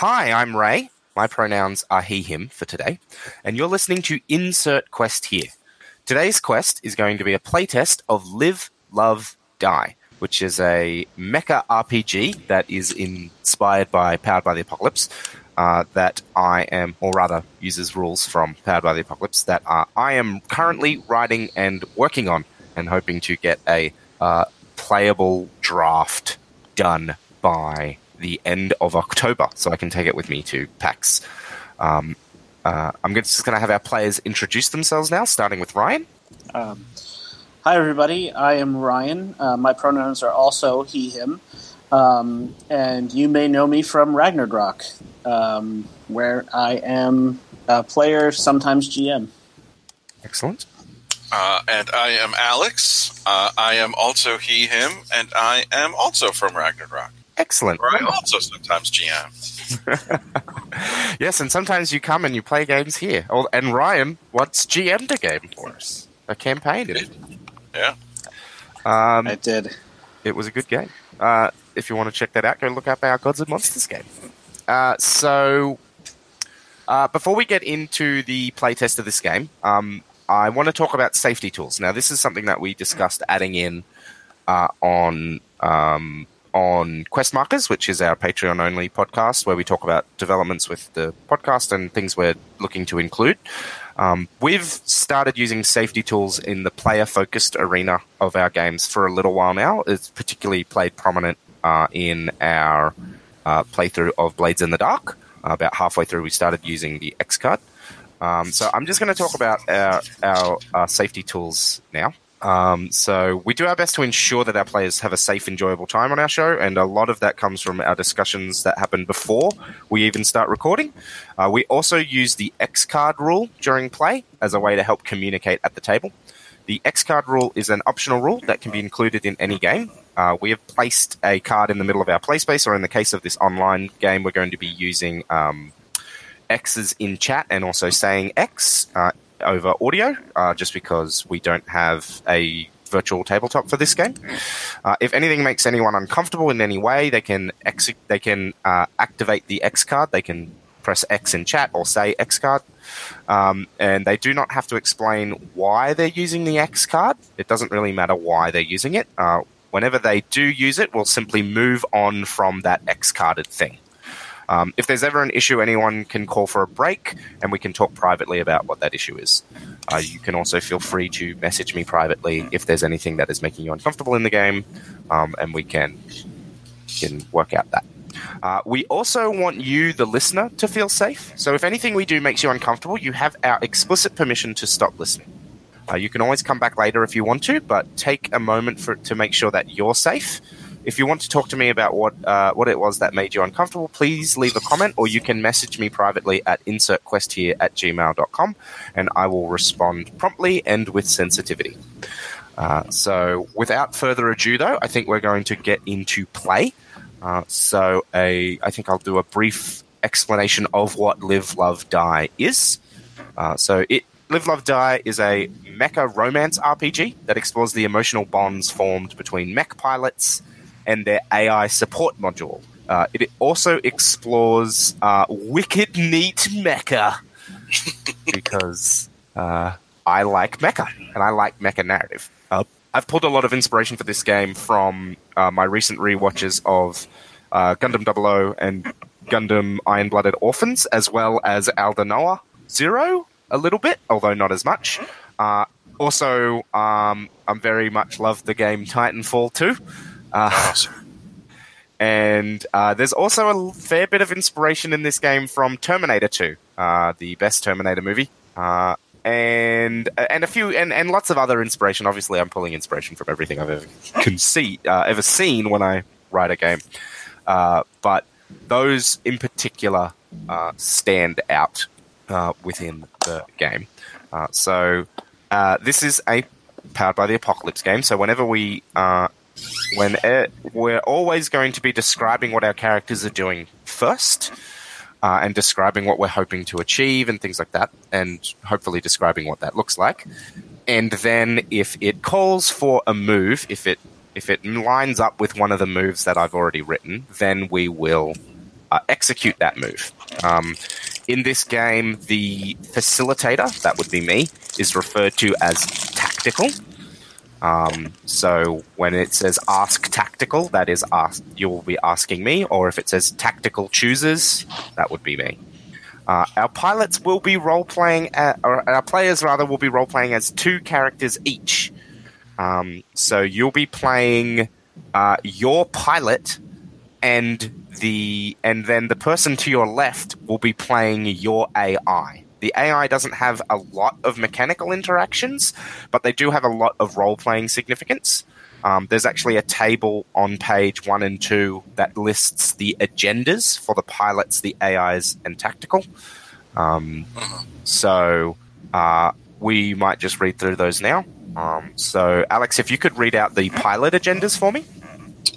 Hi, I'm Ray. My pronouns are he, him for today, and you're listening to Insert Quest here. Today's quest is going to be a playtest of Live, Love, Die, which is a mecha RPG that is inspired by Powered by the Apocalypse. Uh, that I am, or rather, uses rules from Powered by the Apocalypse that uh, I am currently writing and working on, and hoping to get a uh, playable draft done by the end of October, so I can take it with me to PAX. Um, uh, I'm just going to have our players introduce themselves now, starting with Ryan. Um, hi, everybody. I am Ryan. Uh, my pronouns are also he, him. Um, and you may know me from Ragnarok, um, where I am a player, sometimes GM. Excellent. Uh, and I am Alex. Uh, I am also he, him, and I am also from Ragnarok. Excellent. Where I also sometimes GM. yes, and sometimes you come and you play games here. Oh, and Ryan, what's GM the game for us? A campaign. It, Yeah. um, I did. it was a good game. Uh, if you want to check that out, go look up our Gods and Monsters game. Uh, so, uh, before we get into the playtest of this game, um, I want to talk about safety tools. Now, this is something that we discussed adding in uh, on um, on Quest Markers, which is our Patreon only podcast, where we talk about developments with the podcast and things we're looking to include. Um, we've started using safety tools in the player focused arena of our games for a little while now. It's particularly played prominent uh, in our uh, playthrough of Blades in the Dark. Uh, about halfway through, we started using the X card. Um, so I'm just going to talk about our, our uh, safety tools now. Um, so we do our best to ensure that our players have a safe, enjoyable time on our show, and a lot of that comes from our discussions that happen before we even start recording. Uh, we also use the X card rule during play as a way to help communicate at the table. The X card rule is an optional rule that can be included in any game. Uh, we have placed a card in the middle of our play space, or in the case of this online game, we're going to be using um, X's in chat and also saying X uh, over audio, uh, just because we don't have a virtual tabletop for this game. Uh, if anything makes anyone uncomfortable in any way, they can ex- they can uh, activate the X card. They can press X in chat or say X card. Um, and they do not have to explain why they're using the X card. It doesn't really matter why they're using it. Uh, whenever they do use it, we'll simply move on from that X carded thing. Um, if there's ever an issue, anyone can call for a break and we can talk privately about what that issue is. Uh, you can also feel free to message me privately if there's anything that is making you uncomfortable in the game, um, and we can, can work out that. Uh, we also want you, the listener, to feel safe. So if anything we do makes you uncomfortable, you have our explicit permission to stop listening. Uh, you can always come back later if you want to, but take a moment for to make sure that you're safe. If you want to talk to me about what uh, what it was that made you uncomfortable, please leave a comment or you can message me privately at insertquesthere at gmail.com and I will respond promptly and with sensitivity. Uh, so, without further ado, though, I think we're going to get into play. Uh, so, a, I think I'll do a brief explanation of what Live, Love, Die is. Uh, so, it Live, Love, Die is a mecha romance RPG that explores the emotional bonds formed between mech pilots and their AI support module. Uh, it also explores uh, wicked neat mecha because uh, I like mecha and I like mecha narrative. Uh, I've pulled a lot of inspiration for this game from uh, my recent rewatches of uh, Gundam 00 and Gundam Iron Blooded Orphans, as well as Aldanoa Zero a little bit, although not as much. Uh, also, um, I'm very much love the game Titanfall 2. Uh, and uh, there's also a fair bit of inspiration in this game from Terminator 2, uh, the best Terminator movie. Uh, and and a few and, and lots of other inspiration. Obviously, I'm pulling inspiration from everything I've ever conceit, uh, ever seen when I write a game. Uh, but those in particular uh, stand out uh, within the game. Uh, so uh, this is a powered by the apocalypse game. So whenever we uh, when uh, we're always going to be describing what our characters are doing first. Uh, and describing what we're hoping to achieve and things like that, and hopefully describing what that looks like. And then, if it calls for a move, if it if it lines up with one of the moves that I've already written, then we will uh, execute that move. Um, in this game, the facilitator, that would be me, is referred to as tactical. Um, so when it says ask tactical, that is ask, you'll be asking me, or if it says tactical chooses, that would be me. Uh, our pilots will be role playing, or our players rather will be role playing as two characters each. Um, so you'll be playing uh, your pilot, and the and then the person to your left will be playing your AI. The AI doesn't have a lot of mechanical interactions, but they do have a lot of role playing significance. Um, there's actually a table on page one and two that lists the agendas for the pilots, the AIs, and tactical. Um, so uh, we might just read through those now. Um, so, Alex, if you could read out the pilot agendas for me.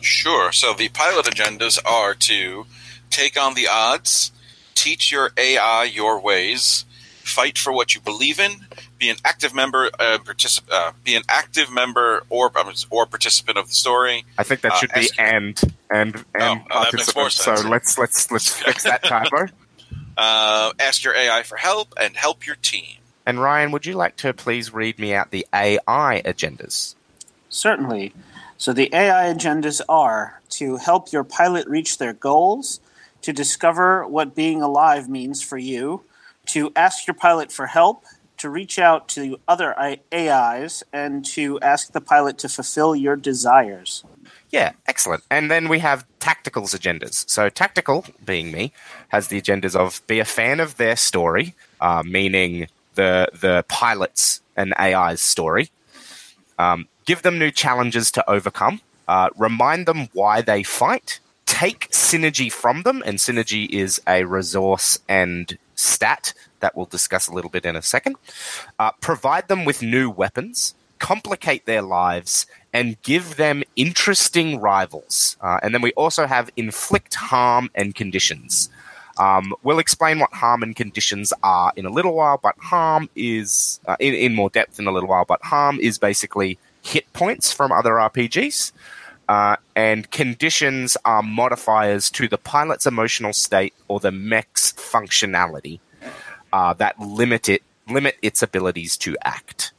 Sure. So the pilot agendas are to take on the odds, teach your AI your ways, fight for what you believe in, be an active member, uh, particip- uh, be an active member or um, or participant of the story. I think that Uh, should be ask- and and and Oh, oh, that makes more participant. So let's let's let's fix that typo. Uh, ask your AI for help and help your team. And Ryan, would you like to please read me out the AI agendas? Certainly. So the AI agendas are to help your pilot reach their goals, to discover what being alive means for you, to ask your pilot for help, to reach out to other AIs, and to ask the pilot to fulfill your desires. Yeah, excellent. And then we have tactical's agendas. So tactical, being me, has the agendas of be a fan of their story, uh, meaning the the pilots and AI's story. Um, give them new challenges to overcome. Uh, remind them why they fight. Take synergy from them, and synergy is a resource and stat that we'll discuss a little bit in a second. Uh, provide them with new weapons, complicate their lives, and give them interesting rivals. Uh, and then we also have inflict harm and conditions. Um, we'll explain what harm and conditions are in a little while, but harm is uh, in, in more depth in a little while. But harm is basically hit points from other RPGs, uh, and conditions are modifiers to the pilot's emotional state or the mech's functionality uh, that limit it limit its abilities to act.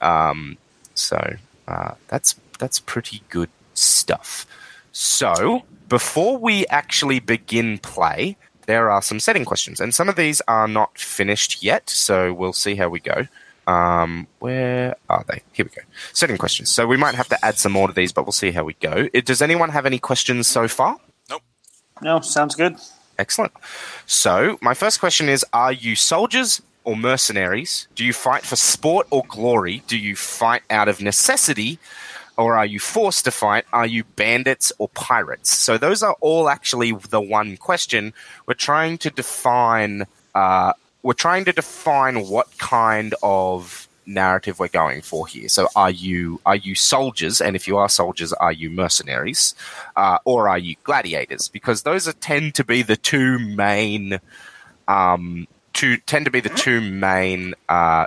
Um, so uh, that's that's pretty good stuff. So before we actually begin play, there are some setting questions, and some of these are not finished yet. So we'll see how we go. Um, where are they? Here we go. Setting questions. So we might have to add some more to these, but we'll see how we go. Uh, Does anyone have any questions so far? Nope. No, sounds good. Excellent. So, my first question is Are you soldiers or mercenaries? Do you fight for sport or glory? Do you fight out of necessity? Or are you forced to fight? Are you bandits or pirates? So, those are all actually the one question. We're trying to define. Uh, we're trying to define what kind of narrative we're going for here. So, are you are you soldiers? And if you are soldiers, are you mercenaries? uh, or are you gladiators? Because those are, tend to be the two main, um, tend to be the two main uh,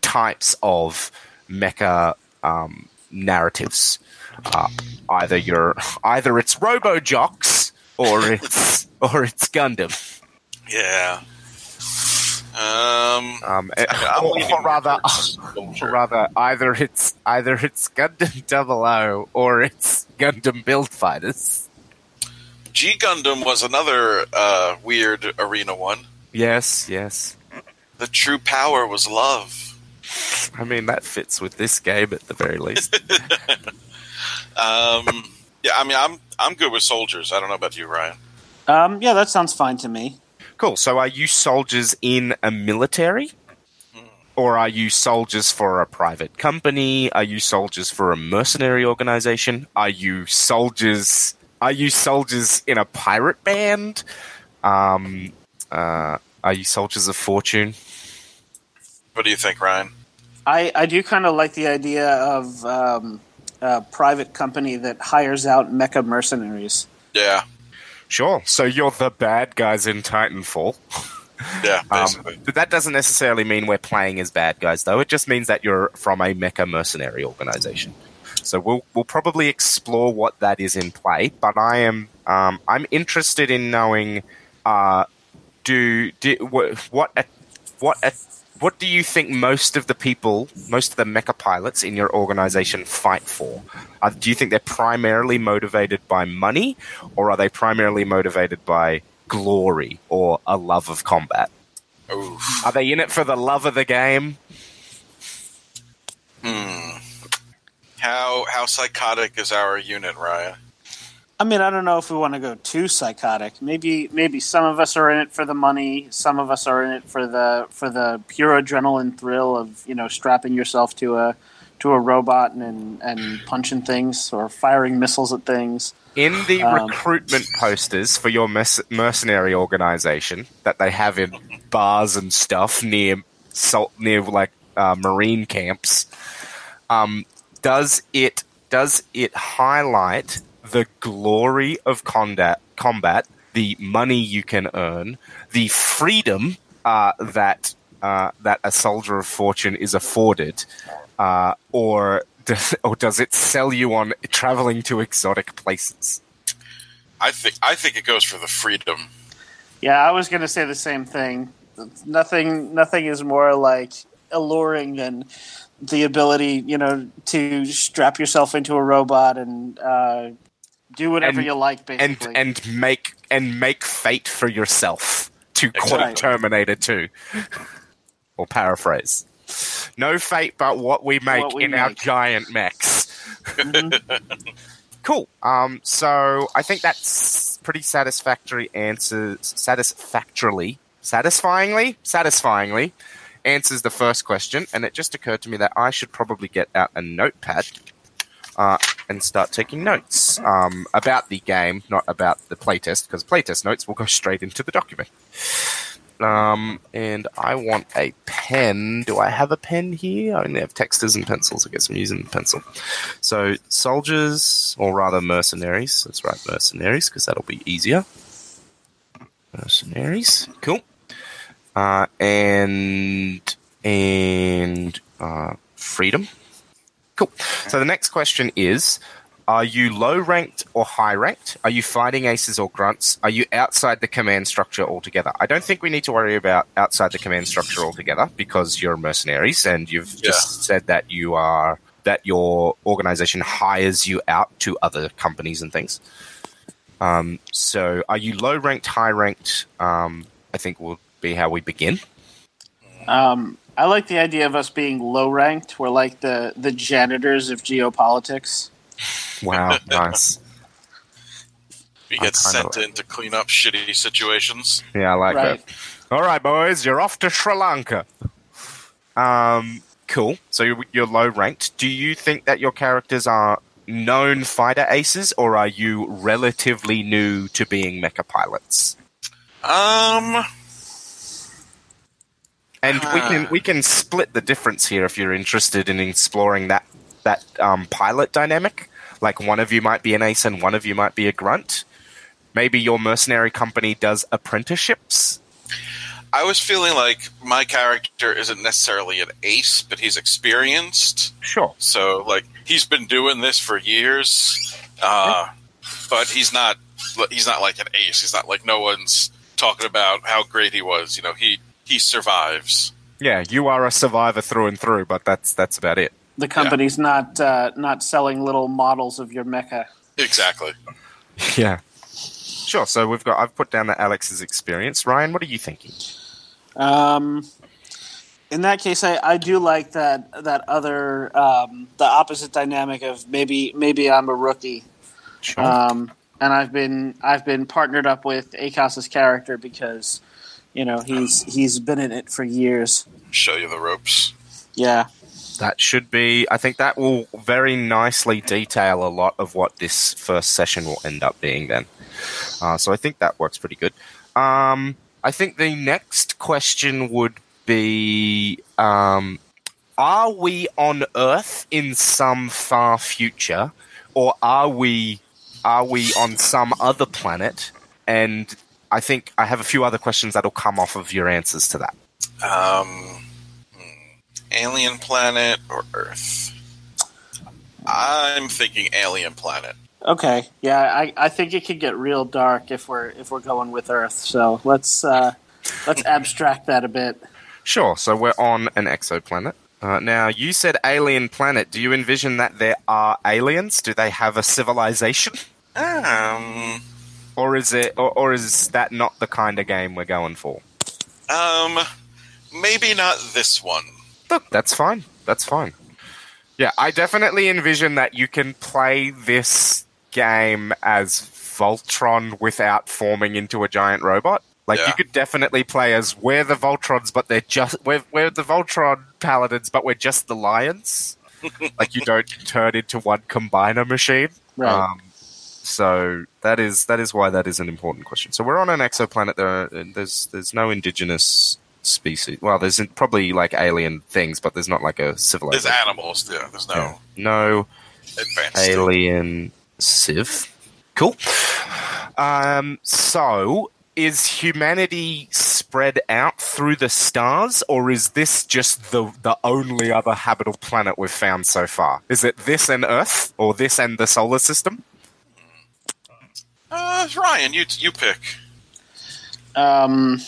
types of mecha um, narratives. Uh, either you're either it's Robot Jox or it's or it's Gundam. Yeah. Um, Um, eh, I'm or, or rather, or rather, either it's either it's Gundam Double O or it's Gundam Build Fighters. G Gundam was another uh, weird arena one. Yes, yes. The true power was love. I mean, that fits with this game at the very least. Um, yeah, I mean, I'm I'm good with soldiers. I don't know about you, Ryan. Um, yeah, that sounds fine to me. Cool. So, are you soldiers in a military? Or are you soldiers for a private company? Are you soldiers for a mercenary organization? Are you soldiers? Are you soldiers in a pirate band? Um, uh, are you soldiers of fortune? What do you think, Ryan? I, I do kind of like the idea of um, a private company that hires out mecha mercenaries. Yeah, Sure. So you're the bad guys in Titanfall. yeah, Um, but that doesn't necessarily mean we're playing as bad guys, though. It just means that you're from a mecha mercenary organization. So we'll we'll probably explore what that is in play. But I am um, I'm interested in knowing uh, do, do what what what a, what do you think most of the people, most of the mecha pilots in your organization fight for? Uh, do you think they're primarily motivated by money, or are they primarily motivated by glory or a love of combat? Oof. Are they in it for the love of the game? Hmm. How how psychotic is our unit, Ryan? I mean, I don't know if we want to go too psychotic. Maybe, maybe some of us are in it for the money. Some of us are in it for the for the pure adrenaline thrill of you know strapping yourself to a to a robot and and punching things or firing missiles at things. In the Um, recruitment posters for your merc- mercenary organization that they have in bars and stuff near salt near like uh, marine camps, um, does it does it highlight the glory of combat, combat, the money you can earn, the freedom uh, that uh, that a soldier of fortune is afforded, uh, or does, or does it sell you on traveling to exotic places? I think I think it goes for the freedom. Yeah, I was going to say the same thing. Nothing, nothing is more like alluring than the ability, you know, to strap yourself into a robot and uh, do whatever And- you like, basically. and and make and make fate for yourself to quote Exactly. Terminator 2 or paraphrase. No fate but what we make What we in our giant mechs. cool. Um, so I think that's pretty satisfactory answers satisfactorily satisfyingly satisfyingly answers the first question and it just occurred to me that I should probably get out a notepad uh, and start taking notes um, about the game, not about the playtest, because playtest notes will go straight into the document. Um, and I want a pen. Do I have a pen here? I only have texters and pencils. I guess I'm using the pencil. So, soldiers, or rather mercenaries. Let's write mercenaries because that'll be easier. Mercenaries. Cool. Uh, and and uh, freedom. Cool. So the next question is Are you low ranked or high ranked? Are you fighting aces or grunts? Are you outside the command structure altogether? I don't think we need to worry about outside the command structure altogether because you're mercenaries and you've Yeah. just said that you are. That your organization hires you out to other companies and things. Um, so, are you low ranked, high ranked? Um, I think will be how we begin. Um, I like the idea of us being low ranked. We're like the the janitors of geopolitics. Wow, nice. We get kinda- sent in to clean up shitty situations. Yeah, I like right. that. All right, boys, you're off to Sri Lanka. Um, cool. So you're, you're low ranked. Do you think that your characters are known fighter aces, or are you relatively new to being mecha pilots? Um, And we can we can split the difference here if you're interested in exploring that that um, pilot dynamic. Like one of you might be an ace and one of you might be a grunt. Maybe your mercenary company does apprenticeships. I was feeling like my character isn't necessarily an ace, but he's experienced. Sure. So, like, he's been doing this for years, uh, but he's not. He's not like an ace. He's not like no one's talking about how great he was. You know, he he survives. Yeah, you are a survivor through and through, but that's that's about it. The company's not uh, not selling little models of your mecha. Exactly. Yeah. Sure. So we've got. I've put down that Alex's experience. Ryan, what are you thinking? Um, in that case, I, I do like that that other um, the opposite dynamic of maybe maybe I'm a rookie, Sure. um, and I've been I've been partnered up with Alex's character because you know he's he's been in it for years. Show you the ropes. Yeah, that should be. I think that will very nicely detail a lot of what this first session will end up being. Then, uh, so I think that works pretty good. Um, I think the next question would be: um, Are we on Earth in some far future, or are we are we on some other planet? And I think I have a few other questions that'll come off of your answers to that. Um, hmm, alien planet or Earth? I'm thinking alien planet. Okay, yeah, I, I think it could get real dark if we're if we're going with Earth. So let's uh, let's abstract that a bit. Sure. So we're on an exoplanet. Uh, now, you said alien planet. Do you envision that there are aliens? Do they have a civilization? Um, Or is it, or, or is that not the kind of game we're going for? um, maybe not this one. Look, that's fine. That's fine. Yeah, I definitely envision that you can play this game as Voltron without forming into a giant robot. Like Yeah. you could definitely play as we're the Voltrons, but they're just we're we're the Voltron paladins, but we're just the lions. like you don't turn into one combiner machine. Right. Um, so that is that is why that is an important question. So we're on an exoplanet. There, are, there's there's no indigenous species. Well, there's probably like alien things, but there's not like a civilization. There's animals. Yeah, there's no Yeah. No advanced. alien civ. Cool. Um, so is humanity spread out through the stars, or is this just the the only other habitable planet we've found so far? Is it this and Earth, or this and the solar system? Uh, Ryan, you you pick. Um,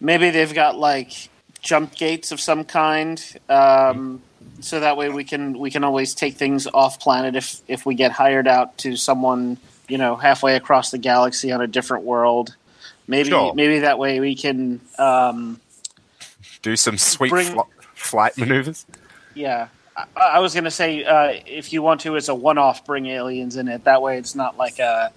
maybe they've got like jump gates of some kind, um, so that way we can we can always take things off planet if if we get hired out to someone you know halfway across the galaxy on a different world. Maybe Sure. maybe that way we can um, Do some sweet Bring- fl- flight maneuvers. yeah. I, I was going to say uh, if you want to, it's a one-off. Bring aliens in it. That way, it's not like a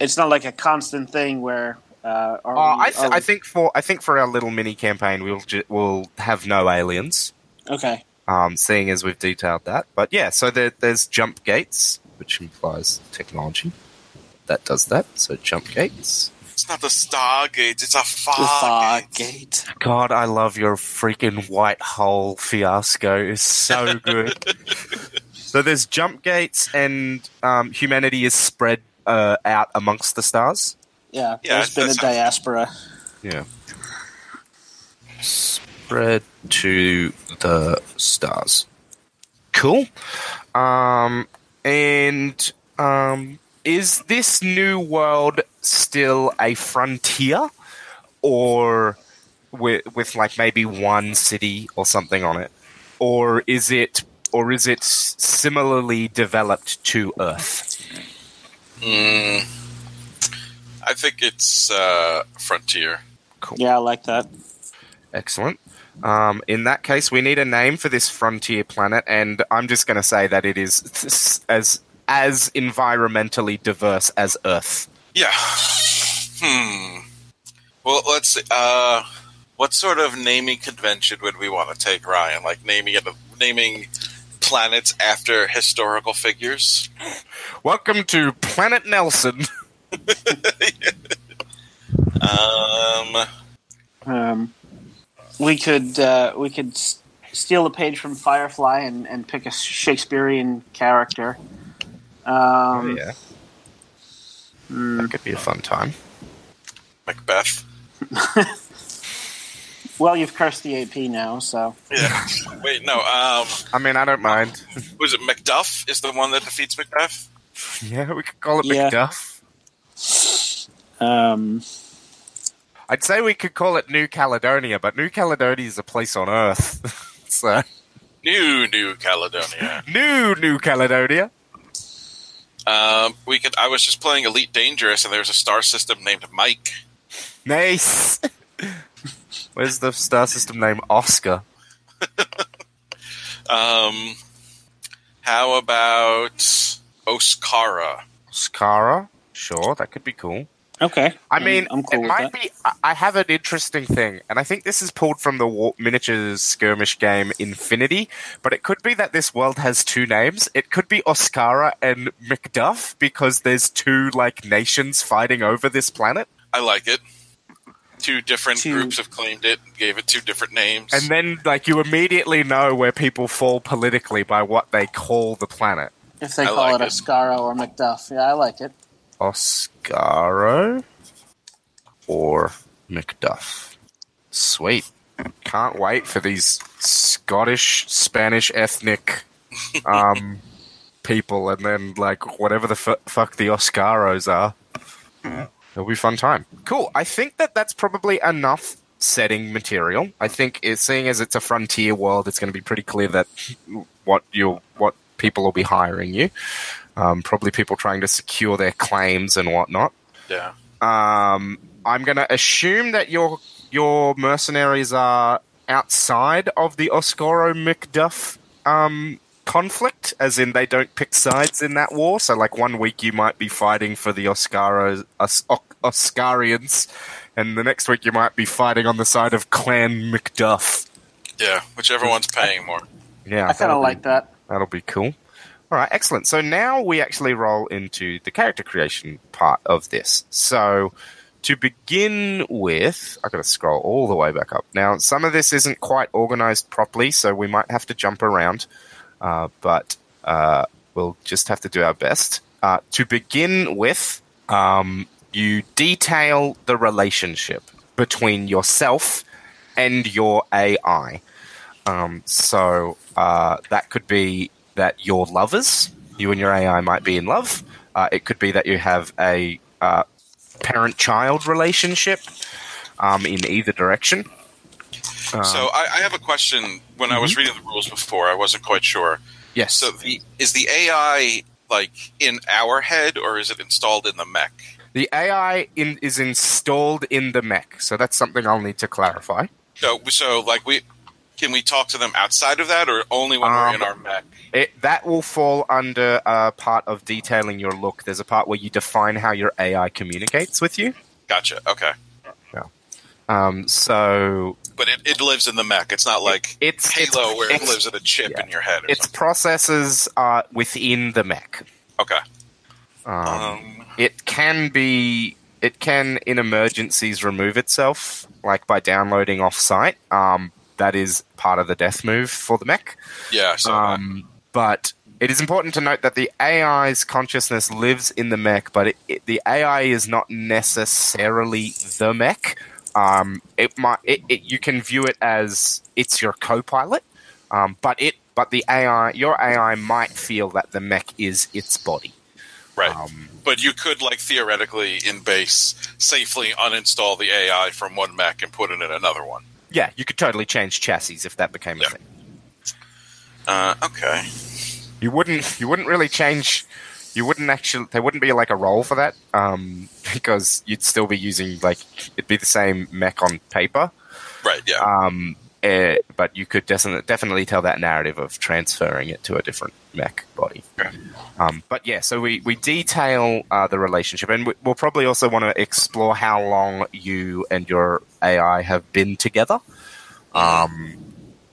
it's not like a constant thing where. Uh, are Uh, we- I, th- are we- I think for I think for our little mini campaign, we'll ju- we'll have no aliens. okay. um, seeing as we've detailed that. But yeah, so there, there's jump gates, which implies technology that does that. So jump gates. It's not the Stargate. It's a The fog. fog gate. gate. God, I love your freaking white hole fiasco. It's so good. so there's jump gates, and um, humanity is spread uh, out amongst the stars. Yeah, Yeah, there's been a that's- diaspora. Yeah. Spread to the stars. Cool. Um, and um, is this new world still a frontier, or with with like maybe one city or something on it, or is it or is it similarly developed to Earth? Mm, I think it's uh, Frontier. Cool. Yeah, I like that. Excellent. Um, in that case, we need a name for this frontier planet, and I'm just going to say that it is th- as as environmentally diverse as Earth. Yeah. Hmm. Well, let's see. Uh, what sort of naming convention would we want to take, Ryan? Like naming it, naming planets after historical figures. Welcome to Planet Nelson. Um, Um, we could uh, we could s- steal a page from Firefly and, and pick a Shakespearean character. Um, yeah, hmm, that could be a fun time. Macbeth. well, you've cursed the AP now, so Yeah. Wait, no. Um, I mean, I don't mind. was it Macduff? Is the one that defeats Macbeth? yeah, we could call it Yeah. Macduff. um, I'd say we could call it New Caledonia, but New Caledonia is a place on Earth. so, New New Caledonia. New New Caledonia. Um, we could. I was just playing Elite Dangerous, and there's a star system named Mike. Nice. Where's the star system name? Oscar. Um, how about Oscara? Skara. Sure, that could be cool. okay. I I'm- mean, I'm cool it with might that. be. I- I have an interesting thing, and I think this is pulled from the war, miniatures skirmish game Infinity. But it could be that this world has two names. It could be Oscara and Macduff because there's two like nations fighting over this planet, I like it. Two different Two- groups have claimed it, gave it two different names. and then like you immediately know where people fall politically by what they call the planet. If they I call like it it. Oscaro or Macduff, yeah, I like it. Oscaro or Macduff. Sweet. Can't wait for these Scottish, Spanish ethnic um, people and then like whatever the f- fuck the Oscaros are. It'll be a fun time. Cool. I think that that's probably enough setting material. I think it, seeing as it's a frontier world, it's going to be pretty clear that what you what people will be hiring you. Um, probably people trying to secure their claims and whatnot. Yeah. Um, I'm going to assume that your your mercenaries are outside of the Oscoro Macduff um, conflict, as in they don't pick sides in that war. So, like one week you might be fighting for the Oscaros, Os- Oscarians, and the next week you might be fighting on the side of Clan Macduff. Yeah. Whichever one's paying more. Yeah, I kind that'll of like that. That'll be cool. All right, excellent. So now we actually roll into the character creation part of this. So to begin with, I've got to scroll all the way back up. Now, some of this isn't quite organized properly, so we might have to jump around, but uh, we'll just have to do our best. Uh, to begin with, um, you detail the relationship between yourself and your AI. Um, so uh, that could be that you're lovers. You and your AI might be in love. Uh, it could be that you have a uh, parent-child relationship um, in either direction. Um, so I, I have a question. When I was reading the rules before, I wasn't quite sure. yes, So the is the AI like in our head or is it installed in the mech? the AI in, is installed in the mech. So that's something I'll need to clarify. So so like we can we talk to them outside of that or only when we're Um, in our mech? It, that will fall under uh, part of detailing your look. There's a part where you define how your AI communicates with you. Gotcha. Okay. Um, so But it, it lives in the mech. It's not like it's Halo it's, where it lives in a chip yeah. in your head. Or Its something. processes are within the mech. Okay. Um, Um, it can be. It can, in emergencies, remove itself, like by downloading off-site. Um, that is part of the death move for the mech. yeah. So Um, but it is important to note that the AI's consciousness lives in the mech, but it, it, the AI is not necessarily the mech. Um, it might it, it, you can view it as it's your co-pilot, um, but it but the AI your AI might feel that the mech is its body. right. Um, but you could like theoretically in base safely uninstall the AI from one mech and put it in another one. yeah, you could totally change chassis if that became a thing. Uh, okay. You wouldn't you wouldn't really change you wouldn't actually there wouldn't be like a role for that um, because you'd still be using like it'd be the same mech on paper Right. Yeah. um, eh, but you could definitely definitely tell that narrative of transferring it to a different mech body Okay. um, but yeah so we, we detail uh, the relationship and we, we'll probably also want to explore how long you and your AI have been together um,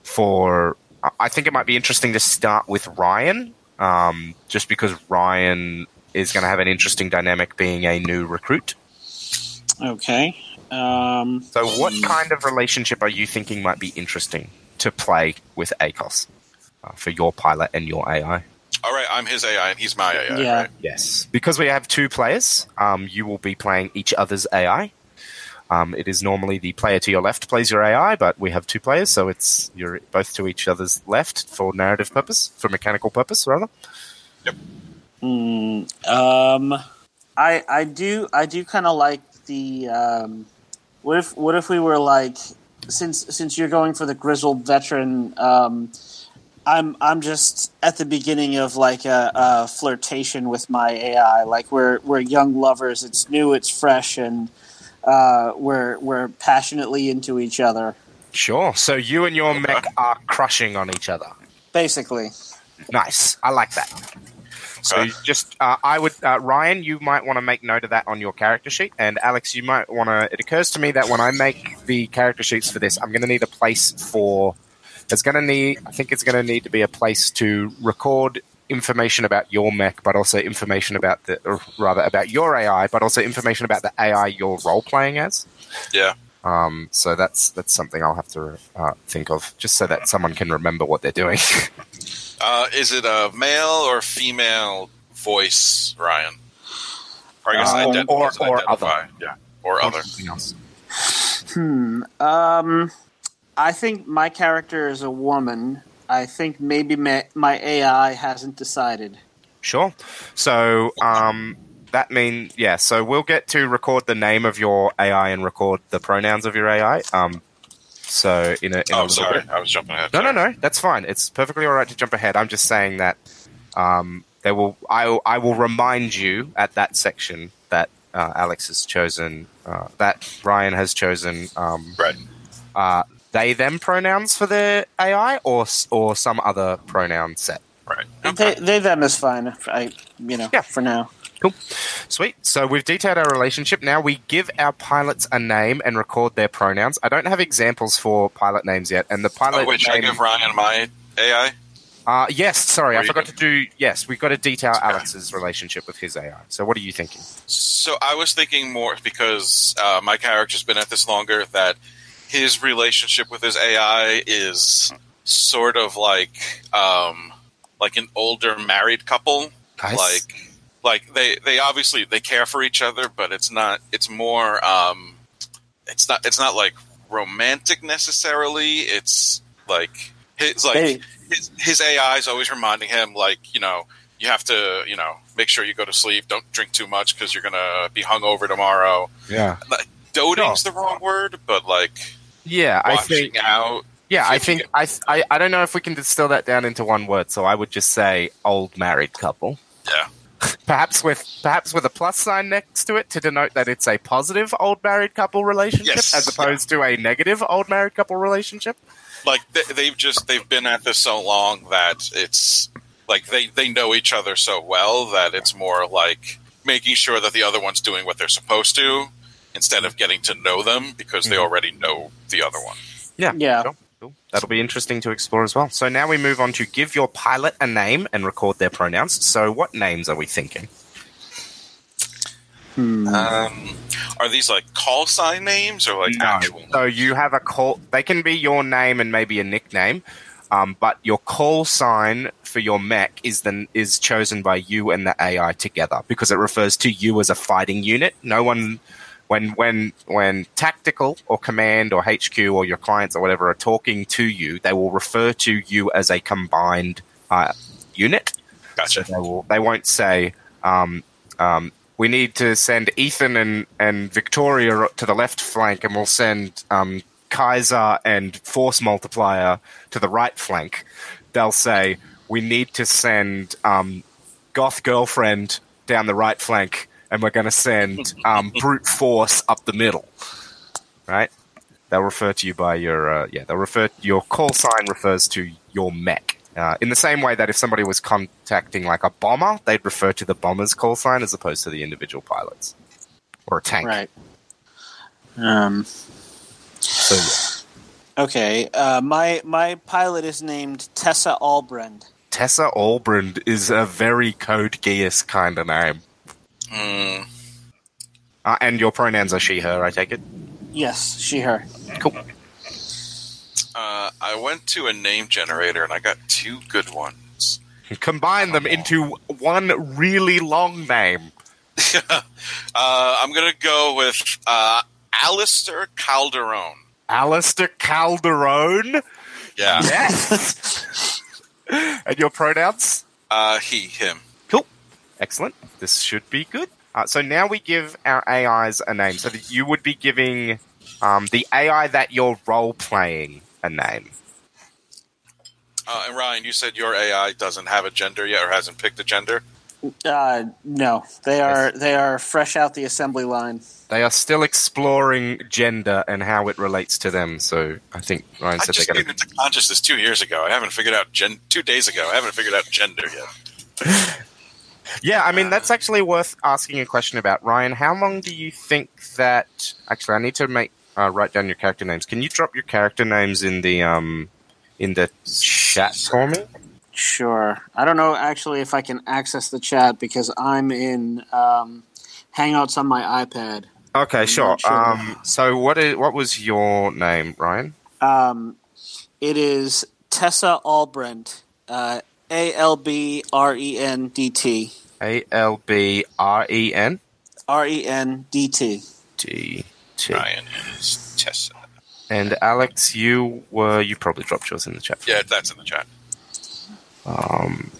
for I think it might be interesting to start with Ryan, um, just because Ryan is going to have an interesting dynamic being a new recruit. Okay. Um, So, what kind of relationship are you thinking might be interesting to play with Alex uh, for your pilot and your AI? All right. I'm his AI and he's my AI. Yeah. Right? Yes. Because we have two players, um, you will be playing each other's AI. Um, it is normally the player to your left plays your AI, but we have two players, so it's you're both to each other's left for narrative purpose, for mechanical purpose, rather. hmm, um, I I do I do kind of like the um, what if what if we were like since since you're going for the grizzled veteran um, I'm I'm just at the beginning of like a, a flirtation with my AI like we're we're young lovers. It's new it's fresh and uh, we're we're passionately into each other Sure. So you and your mech are crushing on each other. basically Nice. I like that. So you just, uh, I would, uh, Ryan, you might want to make note of that on your character sheet, and Alex, you might want to. It occurs to me that when I make the character sheets for this, I'm going to need a place for. It's going to need, I think it's going to need to be a place to record information about your mech, but also information about the, or rather about your AI, but also information about the AI you're role playing as. Yeah. Um, so that's that's something I'll have to uh, think of, just so that someone can remember what they're doing. Uh, is it a male or female voice, Ryan? Or I guess Uh, ident- or- or identify. Yeah. Or other. Something else. Hmm. Um, I think my character is a woman. I think maybe ma- my AI hasn't decided. Sure. So um, that means yeah. So we'll get to record the name of your AI and record the pronouns of your AI. Um, so in a, in Oh, little sorry, bit. I was jumping ahead. No, no, no. That's fine. It's perfectly all right to jump ahead. I'm just saying that um, there will. I, I will remind you at that section that uh, Alex has chosen. Uh, that Ryan has chosen. Um, Right. uh, they them pronouns for their AI or or some other pronoun set. Right. They, they them is fine. I you know Yeah. for now. Cool. Sweet. So we've detailed our relationship. Now we give our pilots a name and record their pronouns. I don't have examples for pilot names yet, and the pilot Oh, wait, should I name. give Ryan my AI? uh, yes, sorry, I do you forgot to do. Yes, we've got to detail Okay. Alex's relationship with his AI. So what are you thinking? So I was thinking more because uh, my character's been at this longer that his relationship with his AI is sort of like um, like an older married couple. Nice. Like like they they obviously they care for each other, but it's not. It's more. Um, it's not. It's not like romantic necessarily. It's like his like They- his, his AI is always reminding him like you know you have to you know make sure you go to sleep. Don't drink too much because you're gonna be hungover tomorrow. yeah, Doting's the wrong word, but like yeah. I think. out. Yeah, I think. I, I. I don't know if we can distill that down into one word. So I would just say old married couple. Yeah. Perhaps with perhaps with a plus sign next to it to denote that it's a positive old married couple relationship Yes. as opposed to a negative old married couple relationship. like they, they've just they've been at this so long that it's like they they know each other so well that it's more like making sure that the other one's doing what they're supposed to instead of getting to know them because they Mhm. already know the other one. Yeah. Yeah. Sure. Cool. That'll be interesting to explore as well. So now we move on to give your pilot a name and record their pronouns. So what names are we thinking? Hmm. Um, are these like call sign names or like actual? So you have a call. They can be your name and maybe a nickname, um, but your call sign for your mech is then is chosen by you and the AI together because it refers to you as a fighting unit. No one. When, when when tactical or command or HQ or your clients or whatever are talking to you, they will refer to you as a combined uh, unit. Gotcha. They will. They won't say, um, um, "We need to send Ethan and and Victoria to the left flank, and we'll send um, Kaiser and Force Multiplier to the right flank." They'll say, "We need to send um, Goth Girlfriend down the right flank, and we're going to send um, Brute Force up the middle." Right? They'll refer to you by your uh, yeah. They'll refer your call sign refers to your mech. Uh, in the same way that if somebody was contacting like a bomber, they'd refer to the bomber's call sign as opposed to the individual pilots or a tank. Right. Um. So yeah. Okay. Uh, my my pilot is named Tessa Albrendt. Tessa Albrendt is a very Code Geass kind of name. Mm, Uh, and your pronouns are she, her, I take it? Yes, she her. Cool. uh, I went to a name generator and I got two good ones. Combine them into one really long name. uh, I'm gonna go with uh, Alistair Calderon. Alistair Calderon. Yeah, Yes. and your pronouns? uh, he, him. Cool. Excellent. This should be good. Uh, so now we give our AIs a name. So that you would be giving um, the AI that you're role playing a name. Uh, and Ryan, you said your AI doesn't have a gender yet or hasn't picked a gender. Uh, no, they are they are fresh out the assembly line. They are still exploring gender and how it relates to them. So I think Ryan I said just they're came going into consciousness two years ago. I haven't figured out gen. Two days ago, I haven't figured out gender yet. Yeah, I mean that's actually worth asking a question about. Ryan, how long do you think that? Actually, I need to make uh, write down your character names. Can you drop your character names in the um in the chat for me? Sure. I don't know actually if I can access the chat because I'm in um, Hangouts on my iPad. Okay, sure. not sure. Um, so what is what was your name, Ryan? Um, it is Tessa Albrendt. Uh, A L B R E N D T. A L B R E N R E N D T. T T. Ryan is Tessa. And Alex, you were you probably dropped yours in the chat. Yeah, that's in the chat. Um,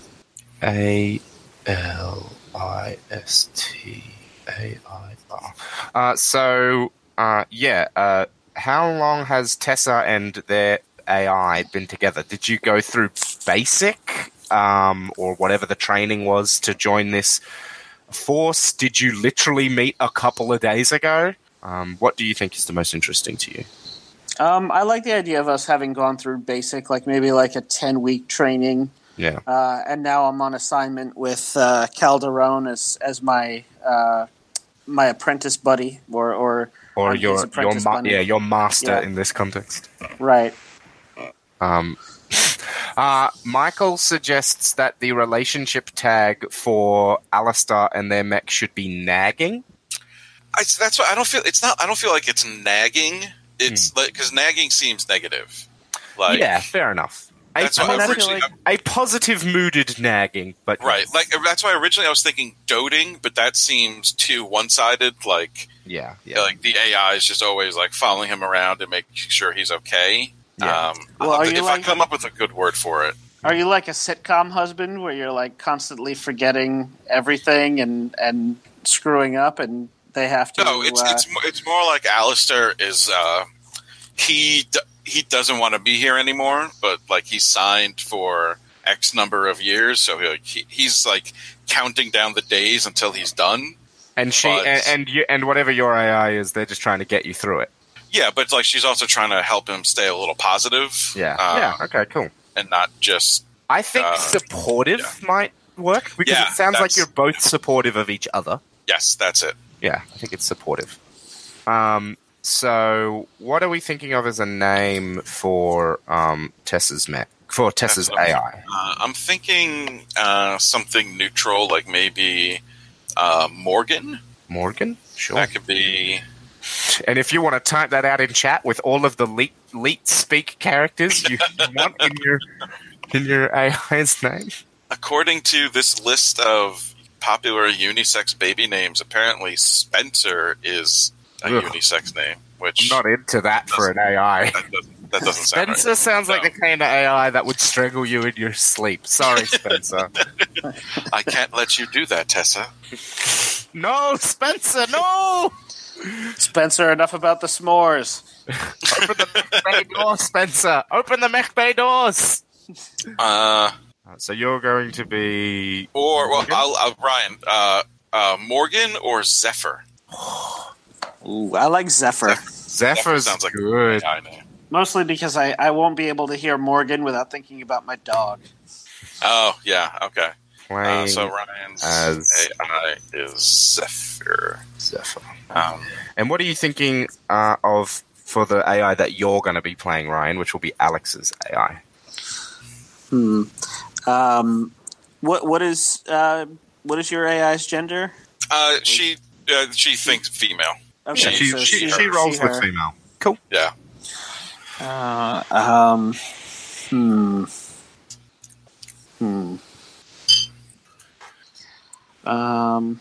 A L I S T A I R. Uh, so, uh, yeah, uh, how long has Tessa and their AI been together? Did you go through basic um, or whatever the training was to join this force? Did you literally meet a couple of days ago? Um, what do you think is the most interesting to you? Um, I like the idea of us having gone through basic, like maybe like a ten week training, Yeah. uh, and now I'm on assignment with uh, Calderon as as my uh, my apprentice buddy, or or Or your your apprentice ma- yeah your master Yeah. in this context. right. Um, uh, Michael suggests that the relationship tag for Alistair and their mech should be nagging. I, that's why I don't feel it's not. I don't feel like it's nagging. It's like because nagging seems negative. Like yeah, fair enough. A, That's I what mean, I I originally- like a positive mooded nagging, but right, like that's why originally I was thinking doting, but that seems too one sided. Like yeah, yeah. like the AI is just always like following him around and making sure he's okay. Yeah. Um, Well, are to- you if like- I come up with a good word for it, Are you like a sitcom husband where you're like constantly forgetting everything and and screwing up, and they have to? no, it's uh, it's it's more like Alistair is uh, he d- he doesn't want to be here anymore, but like he's signed for X number of years, so he, he he's like counting down the days until he's done. and she but- and, and you and whatever your AI is, they're just trying to get you through it. Yeah, but like she's also trying to help him stay a little positive. Yeah, uh, yeah. Okay, cool. and not just I think Uh, supportive yeah. might work because Yeah, it sounds like you're both supportive of each other. yes, that's it. Yeah, I think it's supportive. Um, so what are we thinking of as a name for um, Tessa's mech? For Tessa's I'm AI? Uh, I'm thinking uh, something neutral, like maybe uh, Morgan. Morgan? Sure. That could be. And if you want to type that out in chat with all of the leet, leet speak characters you want in your in your AI's name, According to this list of popular unisex baby names, apparently Spencer is a Ugh. unisex name, which I'm not into that for an AI. that, doesn't, that doesn't sound right. Spencer sounds like the kind of AI that would strangle you in your sleep. Sorry, Spencer. I can't let you do that, Tessa. no, Spencer, no! Spencer. Enough about the s'mores. Open the mech bay door, Spencer. Open the mech bay doors. Uh, So you're going to be or well, Morgan? I'll, I'll, Ryan, uh, uh, Morgan or Zephyr. Ooh, I like Zephyr. Zephyr's sounds like good. I know. Mostly because I, I won't be able to hear Morgan without thinking about my dog. Oh yeah, okay. Uh, so Ryan's as- AI is Zephyr. Zephyr. Um, And what are you thinking uh, of for the AI that you're going to be playing, Ryan, which will be Alex's AI? Hmm. Um, what what is uh, what is your AI's gender? uh, she uh, she thinks female. Okay, She- so she- she, she rolls with female. Cool. Yeah. Uh, um, hmm. Hmm. Um,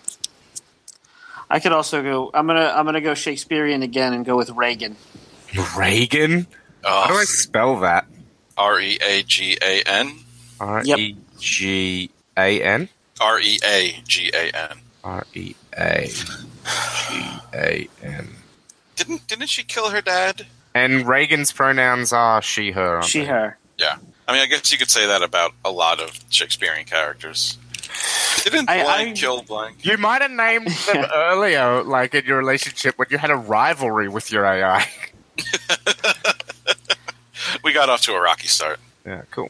I could also go. I'm gonna. I'm gonna go Shakespearean again and go with Reagan. Reagan? How do I spell that? R e a g a n. R E G A N? R e a g a n. R E A G A N. Didn't didn't she kill her dad? And Reagan's pronouns are she, her. aren't She, they? her. Yeah. I mean, I guess you could say that about a lot of Shakespearean characters. Didn't I- blank I- kill blank? You might have named them earlier, like in your relationship, when you had a rivalry with your AI. We got off to a rocky start. Yeah, cool.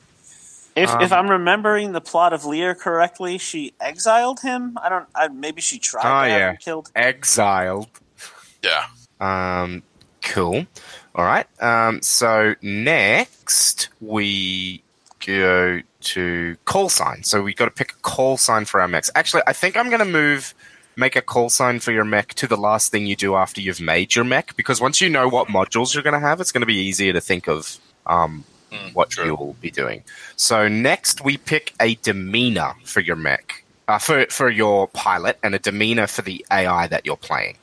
If Um, if I'm remembering the plot of Lear correctly, she exiled him. I don't. I, maybe she tried Oh, to have yeah. him killed. Exiled. Yeah. Um, cool. All right. Um, so next we go to call sign. So we've got to pick a call sign for our mechs. Actually, I think I'm going to move, make a call sign for your mech to the last thing you do after you've made your mech, because once you know what modules you're going to have, it's going to be easier to think of um, Mm, what true. you'll be doing. So next we pick a demeanor for your mech, uh, for for your pilot, and a demeanor for the AI that you're playing.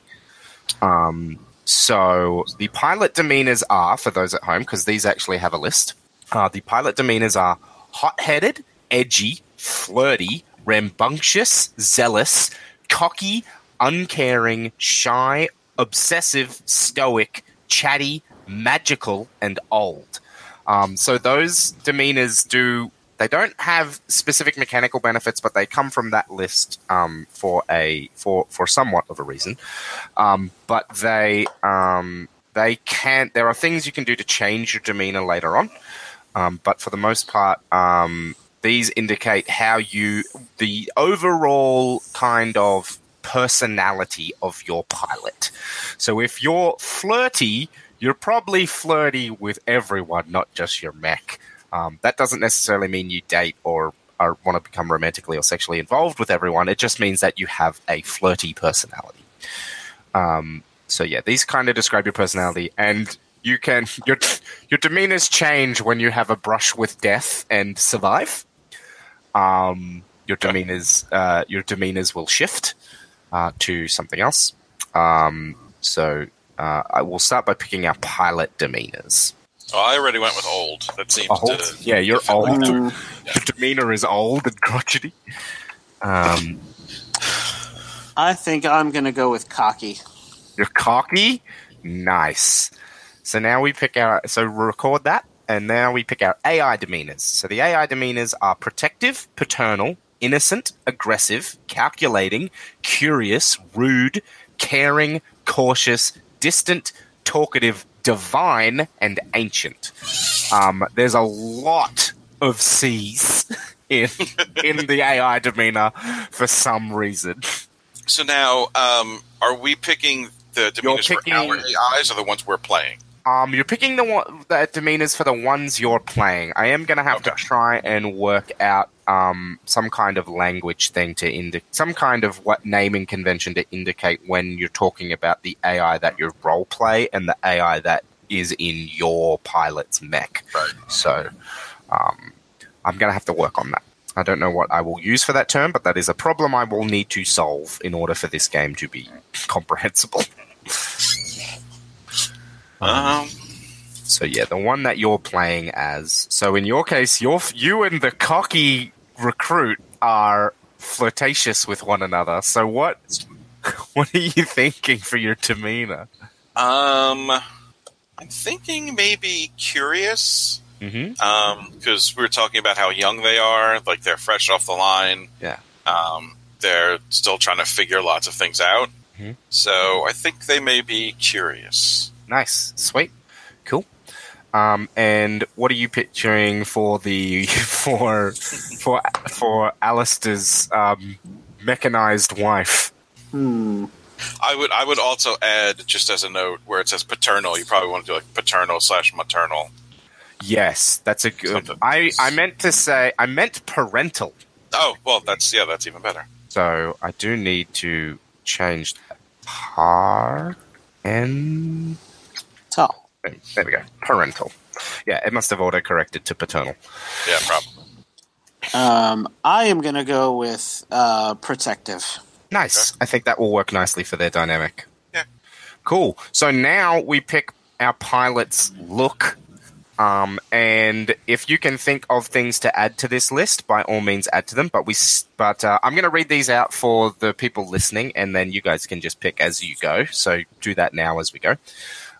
Um, so the pilot demeanors are for those at home because these actually have a list. Uh, the pilot demeanors are hot-headed, edgy, flirty, rambunctious, zealous, cocky, uncaring, shy, obsessive, stoic, chatty, magical, and old. Um, so those demeanors do. They don't have specific mechanical benefits, but they come from that list um, for a for for somewhat of a reason. Um, but they um, they can't. There are things you can do to change your demeanor later on. Um, but for the most part, um, these indicate how you the overall kind of personality of your pilot. So if you're flirty, you're probably flirty with everyone, not just your mech. Um, that doesn't necessarily mean you date or, want to become romantically or sexually involved with everyone. It just means that you have a flirty personality. Um, so yeah, these kind of describe your personality, and you can your your demeanors change when you have a brush with death and survive. Um, your demeanors uh, your demeanors will shift uh, to something else. Um, so uh, I will start by picking our pilot demeanors. Oh, I already went with old. That seems Old? to. Yeah, you're fit old. that. Mm, Your demeanor is old and crotchety. Um, I think I'm going to go with cocky. You're cocky. Nice. So now we pick our. So record that, and now we pick our AI demeanors. So the AI demeanors are protective, paternal, innocent, aggressive, calculating, curious, rude, caring, cautious, distant, talkative, divine, and ancient. Um, there's a lot of C's in in the AI demeanor for some reason. So now, um, are we picking the demeanors picking- for our AIs or the ones we're playing? Um, you're picking the one the demeanors for the ones you're playing. I am gonna have to try and work out um some kind of language thing to indicate some kind of what naming convention to indicate when you're talking about the AI that you role play and the AI that is in your pilot's mech. Right. So, um, I'm gonna have to work on that. I don't know what I will use for that term, but that is a problem I will need to solve in order for this game to be comprehensible. Um, So yeah, the one that you're playing as. So in your case, you're you and the cocky recruit are flirtatious with one another. So what what are you thinking for your demeanor? um, I'm thinking maybe curious. Mm-hmm. because we were talking about how young they are, like they're fresh off the line. Yeah. Um, they're still trying to figure lots of things out. Mhm. So I think they may be curious. Nice, sweet, cool. Um, and what are you picturing for the for for for Alistair's um, mechanized wife? Hmm. I would I would also add just as a note where it says paternal. You probably want to do like paternal slash maternal. Yes, that's a good. Something. I I meant to say I meant parental. Oh well, that's yeah, that's even better. So I do need to change that par and Tall. there we go. Parental. Yeah, it must have auto corrected to paternal. Yeah, probably. Um, I am going to go with uh, protective. Nice. I think that will work nicely for their dynamic. Yeah. Cool. So now we pick our pilot's look. Um, and if you can think of things to add to this list, by all means add to them. But we, but uh, I'm going to read these out for the people listening, and then you guys can just pick as you go. So do that now as we go.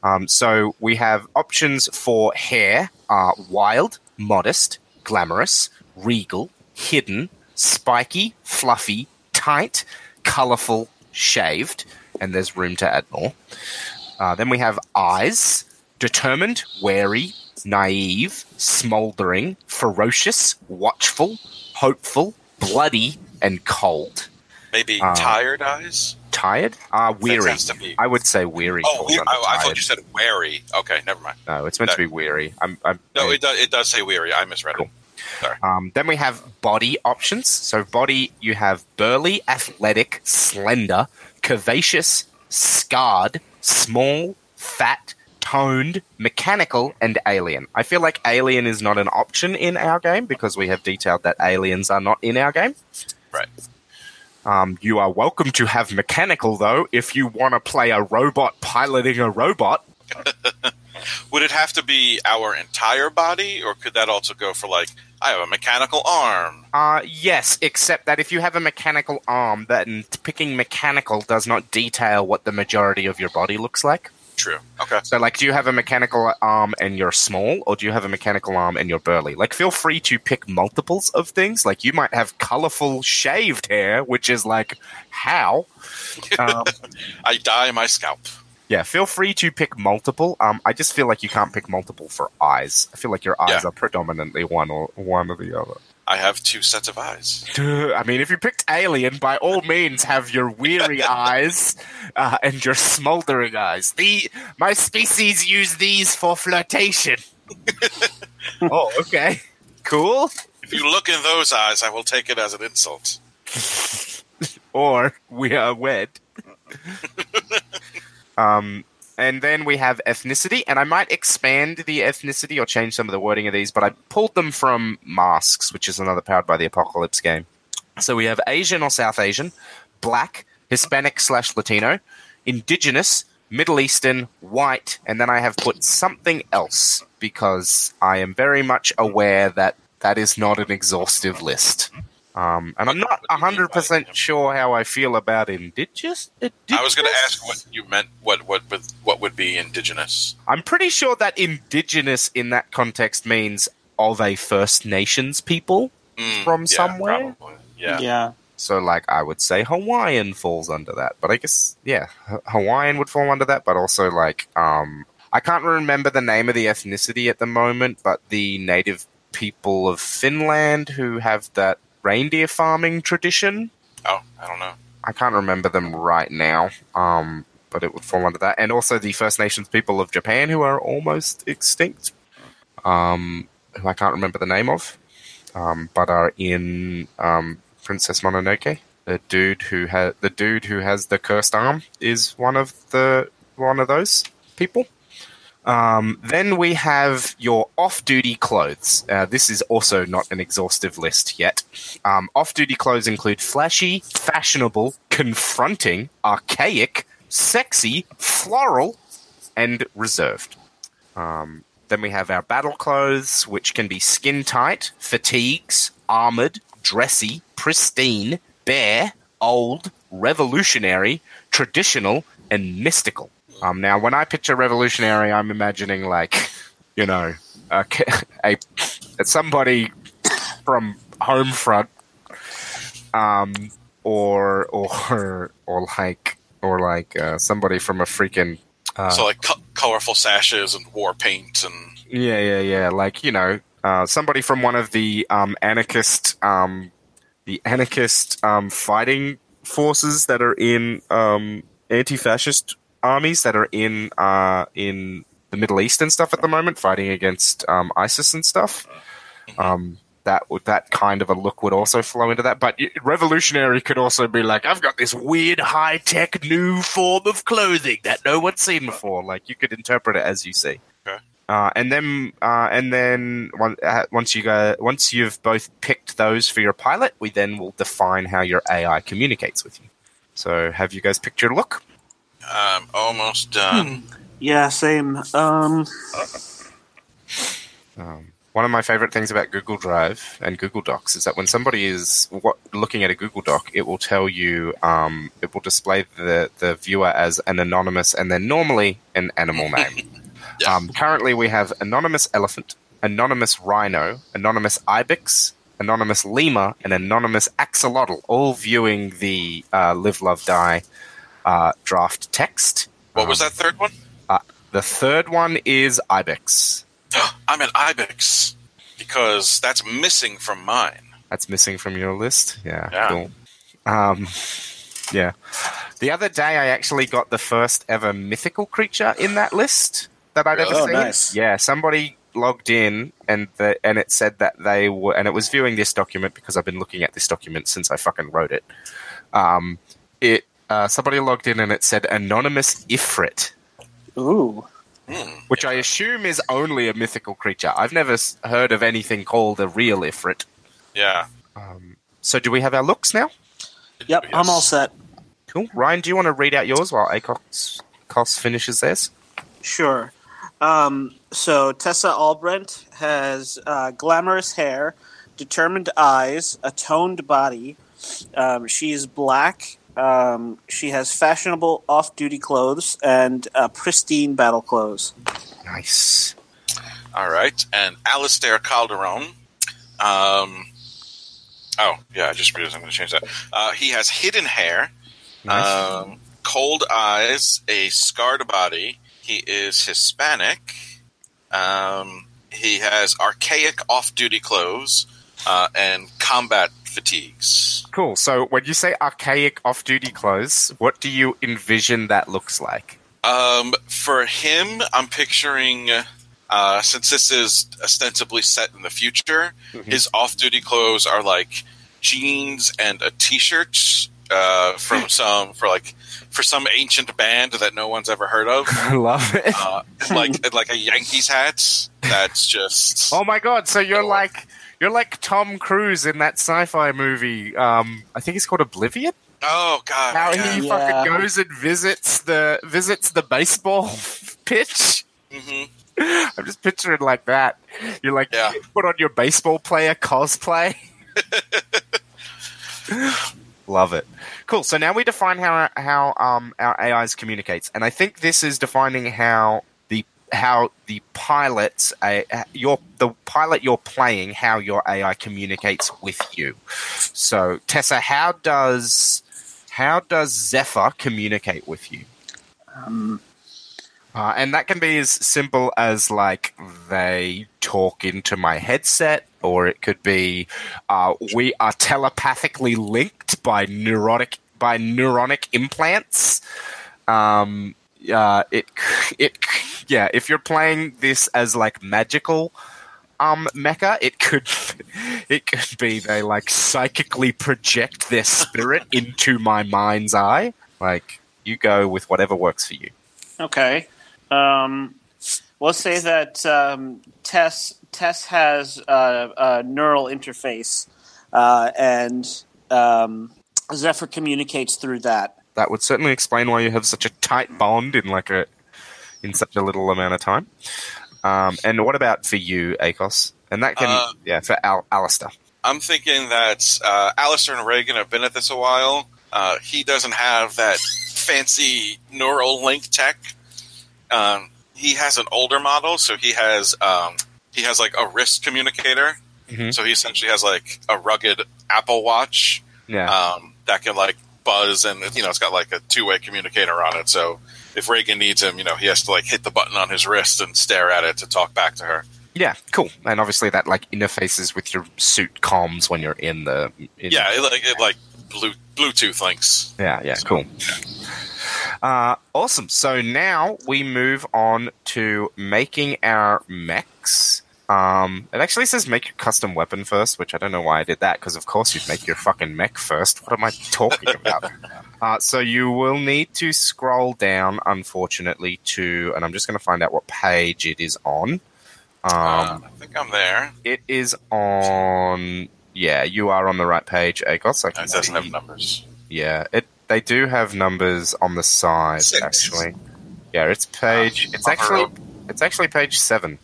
Um, so we have options for hair: are wild, modest, glamorous, regal, hidden, spiky, fluffy, tight, colorful, shaved, and there's room to add more. Uh, then we have eyes: determined, wary, naive, smoldering, ferocious, watchful, hopeful, bloody, and cold. Maybe Uh, tired eyes. Tired? Uh, weary. I would say weary. Oh, we- I, I thought you said wary. Okay, never mind. No, it's meant to be weary. I'm, I'm, No, it does. It does say weary. I misread Cool. it. Um, then we have body options. So body, you have burly, athletic, slender, curvaceous, scarred, small, fat, toned, mechanical, and alien. I feel like alien is not an option in our game because we have detailed that aliens are not in our game. Right. Um, you are welcome to have mechanical though if you want to play a robot piloting a robot. Would it have to be our entire body, or could that also go for like I have a mechanical arm? Uh, yes, except that if you have a mechanical arm, then picking mechanical does not detail what the majority of your body looks like. True. Okay. So, like, do you have a mechanical arm and you're small, or do you have a mechanical arm and you're burly? Like, feel free to pick multiples of things. Like, you might have colorful shaved hair, which is like, how? Um, I dye my scalp. yeah, feel free to pick multiple. Um, I just feel like you can't pick multiple for eyes. I feel like your eyes Yeah. are predominantly one or one or the other. I have two sets of eyes. I mean, if you picked Alien, by all means, have your weary eyes uh, and your smoldering eyes. The my species use these for flirtation. oh, okay, cool. If you look in those eyes, I will take it as an insult. Or we are wed. um, and then we have ethnicity, and I might expand the ethnicity or change some of the wording of these, but I pulled them from Masks, which is another powered by the Apocalypse game. So we have Asian or South Asian, Black, Hispanic slash Latino, Indigenous, Middle Eastern, White, and then I have put something else because I am very much aware that that is not an exhaustive list. Um, and I'm not What do you mean by 100% sure how I feel about indigenous. I was going to ask what you meant. What what would what would be indigenous? I'm pretty sure that indigenous in that context means of a First Nations people. Mm, From yeah, somewhere? probably. Yeah. yeah. So, like, I would say Hawaiian falls under that. But I guess, yeah, Hawaiian would fall under that. But also, like, um, I can't remember the name of the ethnicity at the moment, but the native people of Finland who have that reindeer farming tradition. Oh, I don't know. I can't remember them right now, um, but it would fall under that. And also the First Nations people of Japan who are almost extinct, um, who I can't remember the name of, um, but are in um, Princess Mononoke. The dude who has the dude who has the cursed arm is one of the one of those people. Um, then we have your off-duty clothes. Uh, this is also not an exhaustive list yet. Um, off-duty clothes include flashy, fashionable, confronting, archaic, sexy, floral, and reserved. Um, then we have our battle clothes, which can be skin tight, fatigues, armored, dressy, pristine, bare, old, revolutionary, traditional, and mystical. Um, now, when I picture revolutionary, I'm imagining like, you know, a, a, a somebody from Homefront, um, or or or like or like uh, somebody from a freaking uh, so like co- colorful sashes and war paint and yeah, yeah, yeah. Like you know, uh, somebody from one of the um, anarchist, um, the anarchist um, fighting forces that are in um, anti-fascist armies that are in uh, in the Middle East and stuff at the moment, fighting against um, ISIS and stuff. Um, that would that kind of a look would also flow into that. But revolutionary could also be like, I've got this weird high tech new form of clothing that no one's seen before. Like you could interpret it as you see. Okay. Uh, and then, uh, and then one, uh, once you go, once you've both picked those for your pilot, we then will define how your AI communicates with you. So, have you guys picked your look? Um, almost done. Yeah, same. Um, Um, one of my favorite things about Google Drive and Google Docs is that when somebody is what, looking at a Google Doc, it will tell you, um, it will display the, the viewer as an anonymous and then normally an animal name. Yeah. um, currently, we have anonymous elephant, anonymous rhino, anonymous ibex, anonymous lemur, and anonymous axolotl, all viewing the uh, Live, Love, Die uh, draft text. What was Um, that third one? The third one is ibex. I'm an ibex because that's missing from mine. That's missing from your list. Yeah, Yeah. cool. Um, yeah. The other day, I actually got the first ever mythical creature in that list that I'd ever Oh, seen. nice. Yeah, somebody logged in and the, and it said that they were and it was viewing this document because I've been looking at this document since I fucking wrote it. Um, it uh, somebody logged in and it said anonymous Ifrit, ooh. Hmm. which I assume is only a mythical creature. I've never s- heard of anything called a real Ifrit. Yeah. Um, so, do we have our looks now? Yep, I'm all set. Cool. Ryan, do you want to read out yours while Acox Cos finishes theirs? Sure. Um, so Tessa Albrendt has uh, glamorous hair, determined eyes, a toned body. Um, she is black. Um, she has fashionable off-duty clothes and uh, pristine battle clothes. Nice. All right, and Alistair Calderon. Um, oh, yeah, I just realized I'm going to change that. Uh, he has hidden hair, Nice. um, cold eyes, a scarred body. He is Hispanic. Um, he has archaic off-duty clothes uh, and combat fatigues. cool. So when you say archaic off-duty clothes, what do you envision that looks like? Um, for him, I'm picturing. Uh, since this is ostensibly set in the future, his off-duty clothes are like jeans and a t-shirt uh, from some for like for some ancient band that no one's ever heard of, I love it. uh, like like a Yankees hat. That's just Oh my god! So you're like you're like Tom Cruise in that sci-fi movie. Um, I think it's called Oblivion. oh god, How yeah. he Yeah. fucking goes and visits the visits the baseball pitch. hmm I'm just picturing like that. You're like Yeah. you put on your baseball player cosplay. Love it. Cool. So now we define how how um, our AIs communicates, and I think this is defining how the how the pilots uh, your the pilot you're playing how your AI communicates with you. So Tessa, how does how does Zephyr communicate with you? Um, Uh, and that can be as simple as like they talk into my headset, or it could be uh, we are telepathically linked by neurotic by neuronic implants. Um, uh, it it yeah. If you're playing this as like magical um mecha, it could it could be they like psychically project their spirit into my mind's eye. Like you go with whatever works for you. okay. Um, let's say that um, Tess Tess has uh, a neural interface, uh, and um, Zephyr communicates through that. That would certainly explain why you have such a tight bond in like a in such a little amount of time. Um, and what about for you, Akos? And that can Uh, yeah for Al- Alistair. I'm thinking that uh, Alistair and Reagan have been at this a while. Uh, he doesn't have that fancy neural link tech. Um, he has an older model, so he has um, he has like a wrist communicator. Mhm. So he essentially has like a rugged Apple Watch Yeah, um, that can like buzz, and you know it's got like a two way communicator on it. So if Reagan needs him, you know he has to like hit the button on his wrist and stare at it to talk back to her. yeah, cool. And obviously that like interfaces with your suit comms when you're in the in- Yeah, it like it like blue, Bluetooth links. Yeah, yeah, cool. Uh, awesome. So now we move on to making our mechs. Um, it actually says make your custom weapon first, which I don't know why I did that, because of course you'd make your fucking mech first. What am I talking about? uh, so you will need to scroll down, unfortunately, to, and I'm just going to find out what page it is on. Um, Uh, I think I'm there. it is on. Yeah, you are on the right page, Akos. I can It doesn't see- have numbers. yeah, it they do have numbers on the side Six. actually. Yeah, it's page. Uh, it's actually it's actually page seven.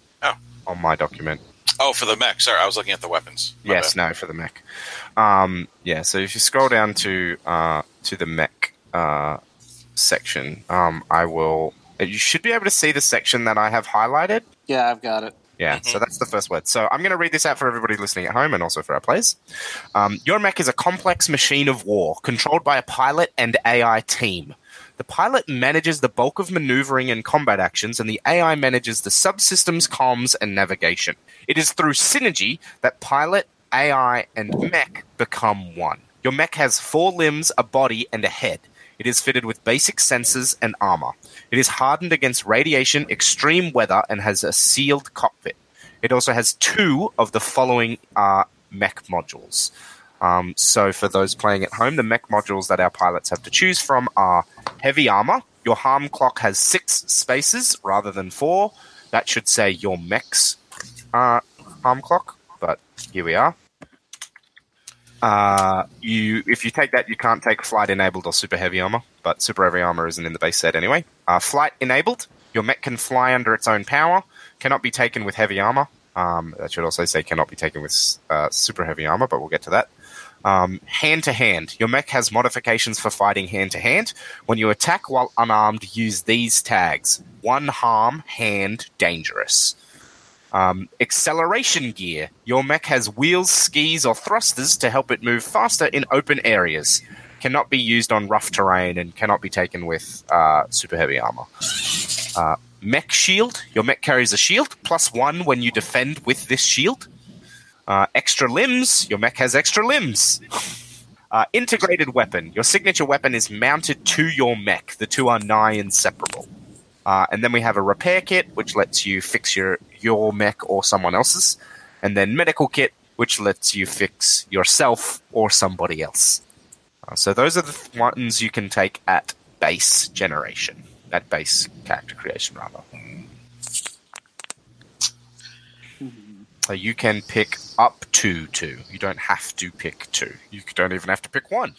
On my document. Oh, for the mech. Sorry, I was looking at the weapons. My yes, bad. no, for the mech. Um, yeah, so if you scroll down to uh, to the mech uh, section, um, I will. You should be able to see the section that I have highlighted. Yeah, I've got it. Yeah, so that's the first word. So I'm going to read this out for everybody listening at home and also for our players. Um, your mech is a complex machine of war controlled by a pilot and AI team. The pilot manages the bulk of maneuvering and combat actions, and the AI manages the subsystems, comms, and navigation. It is through synergy that pilot, AI, and mech become one. Your mech has four limbs, a body, and a head. It is fitted with basic sensors and armor. It is hardened against radiation, extreme weather, and has a sealed cockpit. It also has two of the following uh, mech modules. Um, so, for those playing at home, the mech modules that our pilots have to choose from are heavy armor. Your harm clock has six spaces rather than four. That should say your mech's uh, harm clock, but here we are. Uh, you, if you take that, you can't take flight enabled or super heavy armor, but super heavy armor isn't in the base set anyway. Uh, flight enabled, Your mech can fly under its own power. Cannot be taken with heavy armor. Um, that should also say cannot be taken with uh, super heavy armor, but we'll get to that. Hand to hand. Your mech has modifications for fighting hand to hand. When you attack while unarmed, use these tags: one harm, hand, dangerous. Um, acceleration gear. Your mech has wheels, skis, or thrusters to help it move faster in open areas. Cannot be used on rough terrain and cannot be taken with uh, super heavy armor. Uh, mech shield. Your mech carries a shield, plus one when you defend with this shield. Uh, extra limbs. Your mech has extra limbs. Uh, integrated weapon. Your signature weapon is mounted to your mech. The two are nigh inseparable. Uh, and then we have a repair kit, which lets you fix your your mech or someone else's, and then medical kit, which lets you fix yourself or somebody else. Uh, so those are the th- ones you can take at base generation, at base character creation, rather. So you can pick up to two. You don't have to pick two. You don't even have to pick one.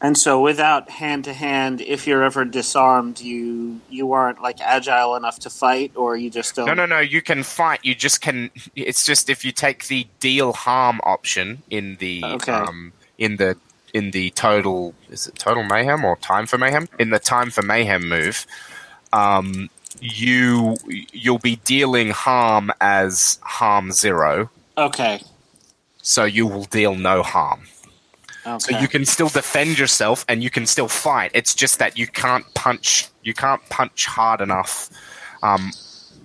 And so, without hand to hand, if you're ever disarmed, you you aren't like agile enough to fight, or you just don't. No, no, no. You can fight. You just can. It's just if you take the deal harm option in the Okay. um, in the in the total is it total mayhem or time for mayhem in the time for mayhem move, um, you you'll be dealing harm as harm zero, Okay. so you will deal no harm. Okay. So you can still defend yourself and you can still fight. It's just that you can't punch. You can't punch hard enough um,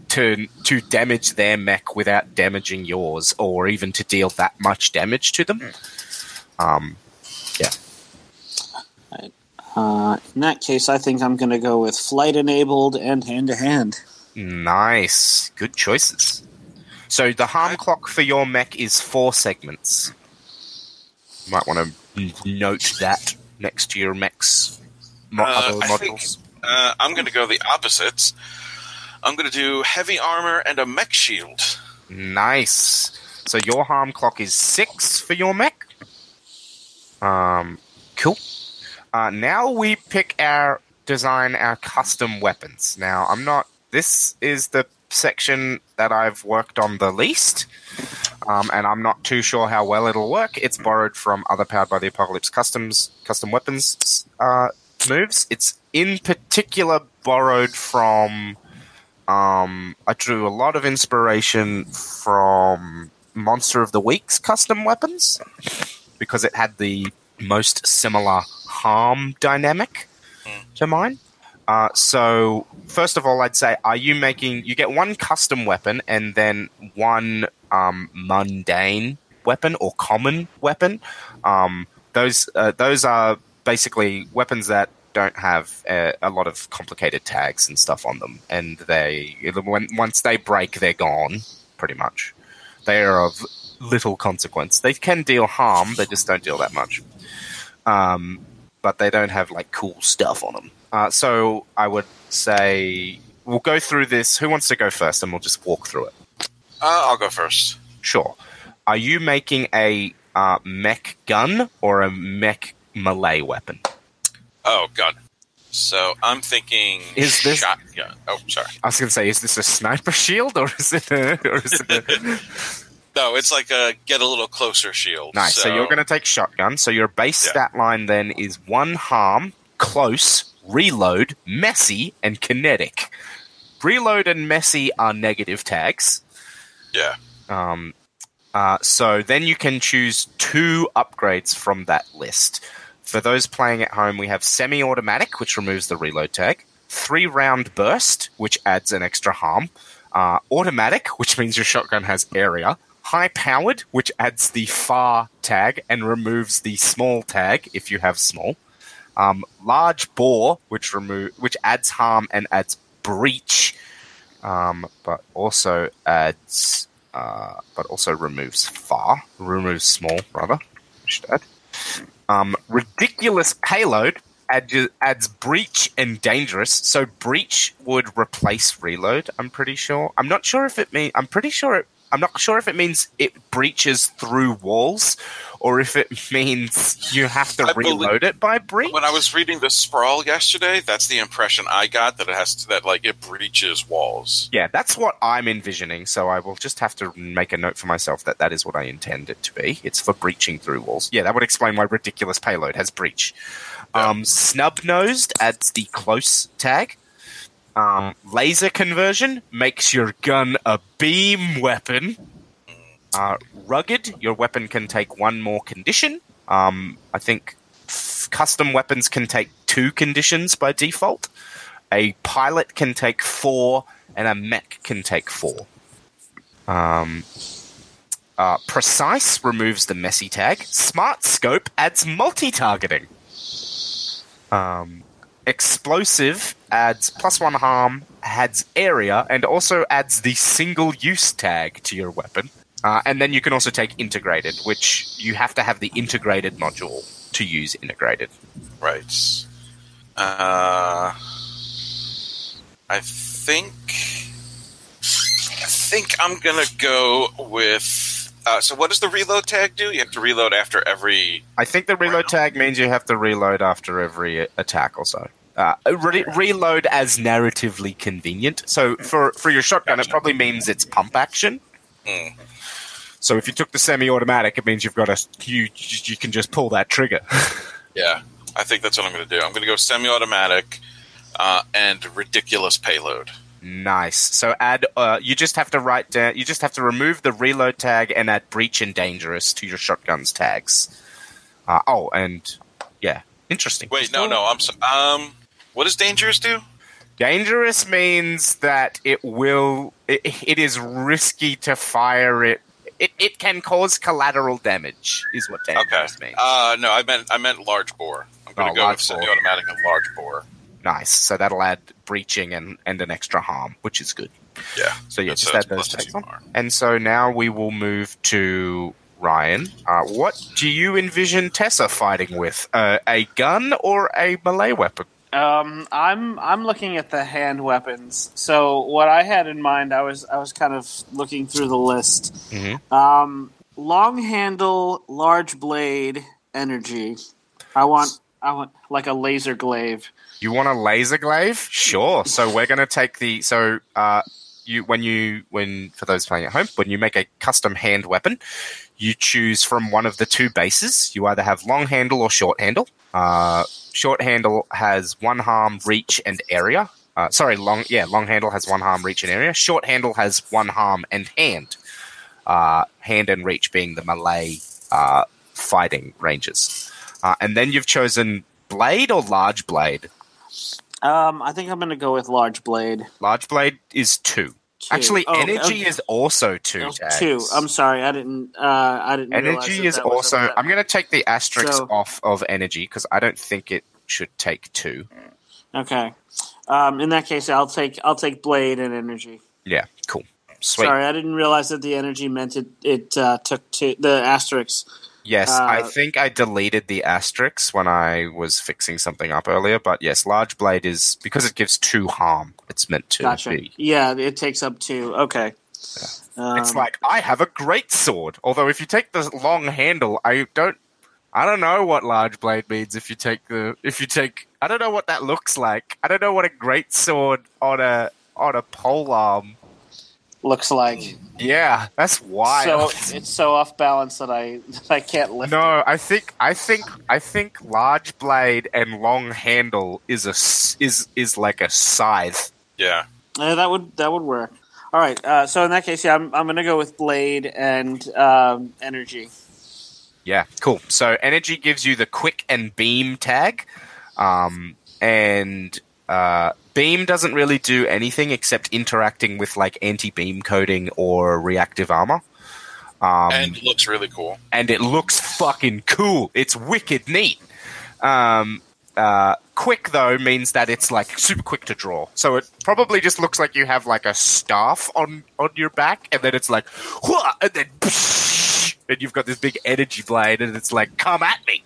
to to damage their mech without damaging yours, or even to deal that much damage to them. Um, Uh, in that case, I think I'm going to go with flight enabled and hand to hand. nice, good choices. So the harm clock for your mech is four segments. You might want to note that next to your mech's mo- Uh, other I think- modules. Uh, I'm going to go the opposites. I'm going to do heavy armor and a mech shield. Nice. So your harm clock is six for your mech. Um, cool. Uh, now we pick our design our custom weapons. Now I'm not. This is the section that I've worked on the least, um, and I'm not too sure how well it'll work. It's borrowed from other Powered by the Apocalypse customs custom weapons uh, moves. It's in particular borrowed from. Um, I drew a lot of inspiration from Monster of the Week's custom weapons because it had the most similar harm dynamic to mine. Uh, so, first of all, I'd say, are you making? You get one custom weapon and then one um, mundane weapon or common weapon. Um, those uh, those are basically weapons that don't have uh, a lot of complicated tags and stuff on them, and they when once they break, they're gone. Pretty much, they are of little consequence. They can deal harm, they just don't deal that much. Um, but they don't have like cool stuff on them. Uh, so I would say we'll go through this. Who wants to go first, and we'll just walk through it. Uh, I'll go first. Sure. Are you making a uh, mech gun or a mech melee weapon? Oh God. So I'm thinking Is this- shotgun. Oh, sorry. I was going to say, is this a sniper shield or is it a, or is it a No, it's like a get a little closer shield. nice? So, you're going to take shotgun. So your base Yeah. stat line then is one harm, close, reload, messy, and kinetic. Reload and messy are negative tags. Yeah. Um, uh, so then you can choose two upgrades from that list. For those playing at home, we have semi automatic, which removes the reload tag, three round burst, which adds an extra harm, uh, automatic, which means your shotgun has area, high powered, which adds the far tag and removes the small tag if you have small, um, large bore, which remove which adds harm and adds breach, um, but also adds uh, but also removes far, removes small rather. I should add. Um, ridiculous payload adds, adds breach and dangerous. So breach would replace reload. I'm pretty sure. I'm not sure if it mean. I'm pretty sure it I'm not sure if it means it breaches through walls, or if it means you have to I reload it by breach. When I was reading the sprawl yesterday, that's the impression I got that it has to, that like it breaches walls. Yeah, that's what I'm envisioning. So I will just have to make a note for myself that that is what I intend it to be. It's for breaching through walls. Yeah, that would explain why ridiculous payload has breach. Um, snub nosed adds the close tag. Um, laser conversion makes your gun a beam weapon. Uh, rugged, your weapon can take one more condition. Um, I think f- custom weapons can take two conditions by default. A pilot can take four, and a mech can take four. Um, uh, precise removes the messy tag. Smart scope adds multi-targeting. Um, explosive adds plus one harm, adds area, and also adds the single-use tag to your weapon. Uh, and then you can also take integrated, which you have to have the integrated module to use integrated. Right. Uh, I think. I think I'm gonna go with. Uh, so, what does the reload tag do? You have to reload after every. I think the reload tag means you have to reload after every attack or so. Uh, re- reload as narratively convenient. So for for your shotgun, it probably means it's pump action. Mm. So if you took the semi-automatic, it means you've got a you you can just pull that trigger. Yeah, I think that's what I'm gonna do. I'm gonna go semi-automatic uh, and ridiculous payload. nice. So add uh, you just have to write down. You just have to remove the reload tag and add breach and dangerous to your shotgun's tags. Uh, oh, and yeah, interesting. Wait, no, no. I'm so, um. What does dangerous do? Dangerous means that it will. It, it is risky to fire it. It, it can cause collateral damage. Is what Okay. dangerous means. Uh, no, I meant I meant large bore. I'm gonna Oh, go with semi-automatic and large bore. nice. So that'll add breaching and, and an extra harm, which is good. Yeah. So yeah, that's add those two more. And so now we will move to Ryan. Uh, what do you envision Tessa fighting with? Uh, a gun or a melee weapon? Um, I'm I'm looking at the hand weapons. So what I had in mind, I was I was kind of looking through the list. Mhm. Um, long handle, large blade, energy. I want I want like a laser glaive. You want a laser glaive? Sure. So we're going to take the so uh, you when you when for those playing at home when you make a custom hand weapon, you choose from one of the two bases. You either have long handle or short handle. Uh, short handle has one harm, reach, and area. Uh, sorry, long yeah, long handle has one harm, reach, and area. Short handle has one harm and hand. Uh, hand and reach being the melee uh, fighting ranges. Uh, and then you've chosen blade or large blade. Um, I think I'm going to go with large blade. Large blade is two. Two. Actually, Oh, energy okay. is also two. Oh, two. I'm sorry, I didn't. Uh, I didn't. energy is also. I'm going to take the asterisk So- off of energy because I don't think it should take two. Okay. Um, in that case, I'll take I'll take blade and energy. Yeah, cool, sweet. Sorry, I didn't realize that the energy meant it. It uh, took two the asterisks. Yes, I uh, think I deleted the asterisks when I was fixing something up earlier. But yes, large blade is because it gives two harm. It's meant to Gotcha. be. Yeah, it takes up two. Okay. Um, It's like I have a great sword. Although if you take the long handle, I don't. I don't know what large blade means. If you take the, if you take, I don't know what that looks like. I don't know what a great sword on a on a pole arm. looks like Yeah, that's wild. so it's so off balance that I that I can't lift. no, I think I think I think large blade and long handle is a is is like a scythe. Yeah. it. Uh, that would that would work. All right. Uh, so in that case, yeah, I'm I'm gonna go with blade and um, energy. Yeah, cool. So energy gives you the quick and beam tag, um, and uh, beam doesn't really do anything except interacting with like anti-beam coating or reactive armor. Um, and it looks really cool. and it looks fucking cool. It's wicked neat. Um, uh, quick though means that it's like super quick to draw. So it probably just looks like you have like a staff on on your back, and then it's like, and then, and you've got this big energy blade, and it's like, come at me.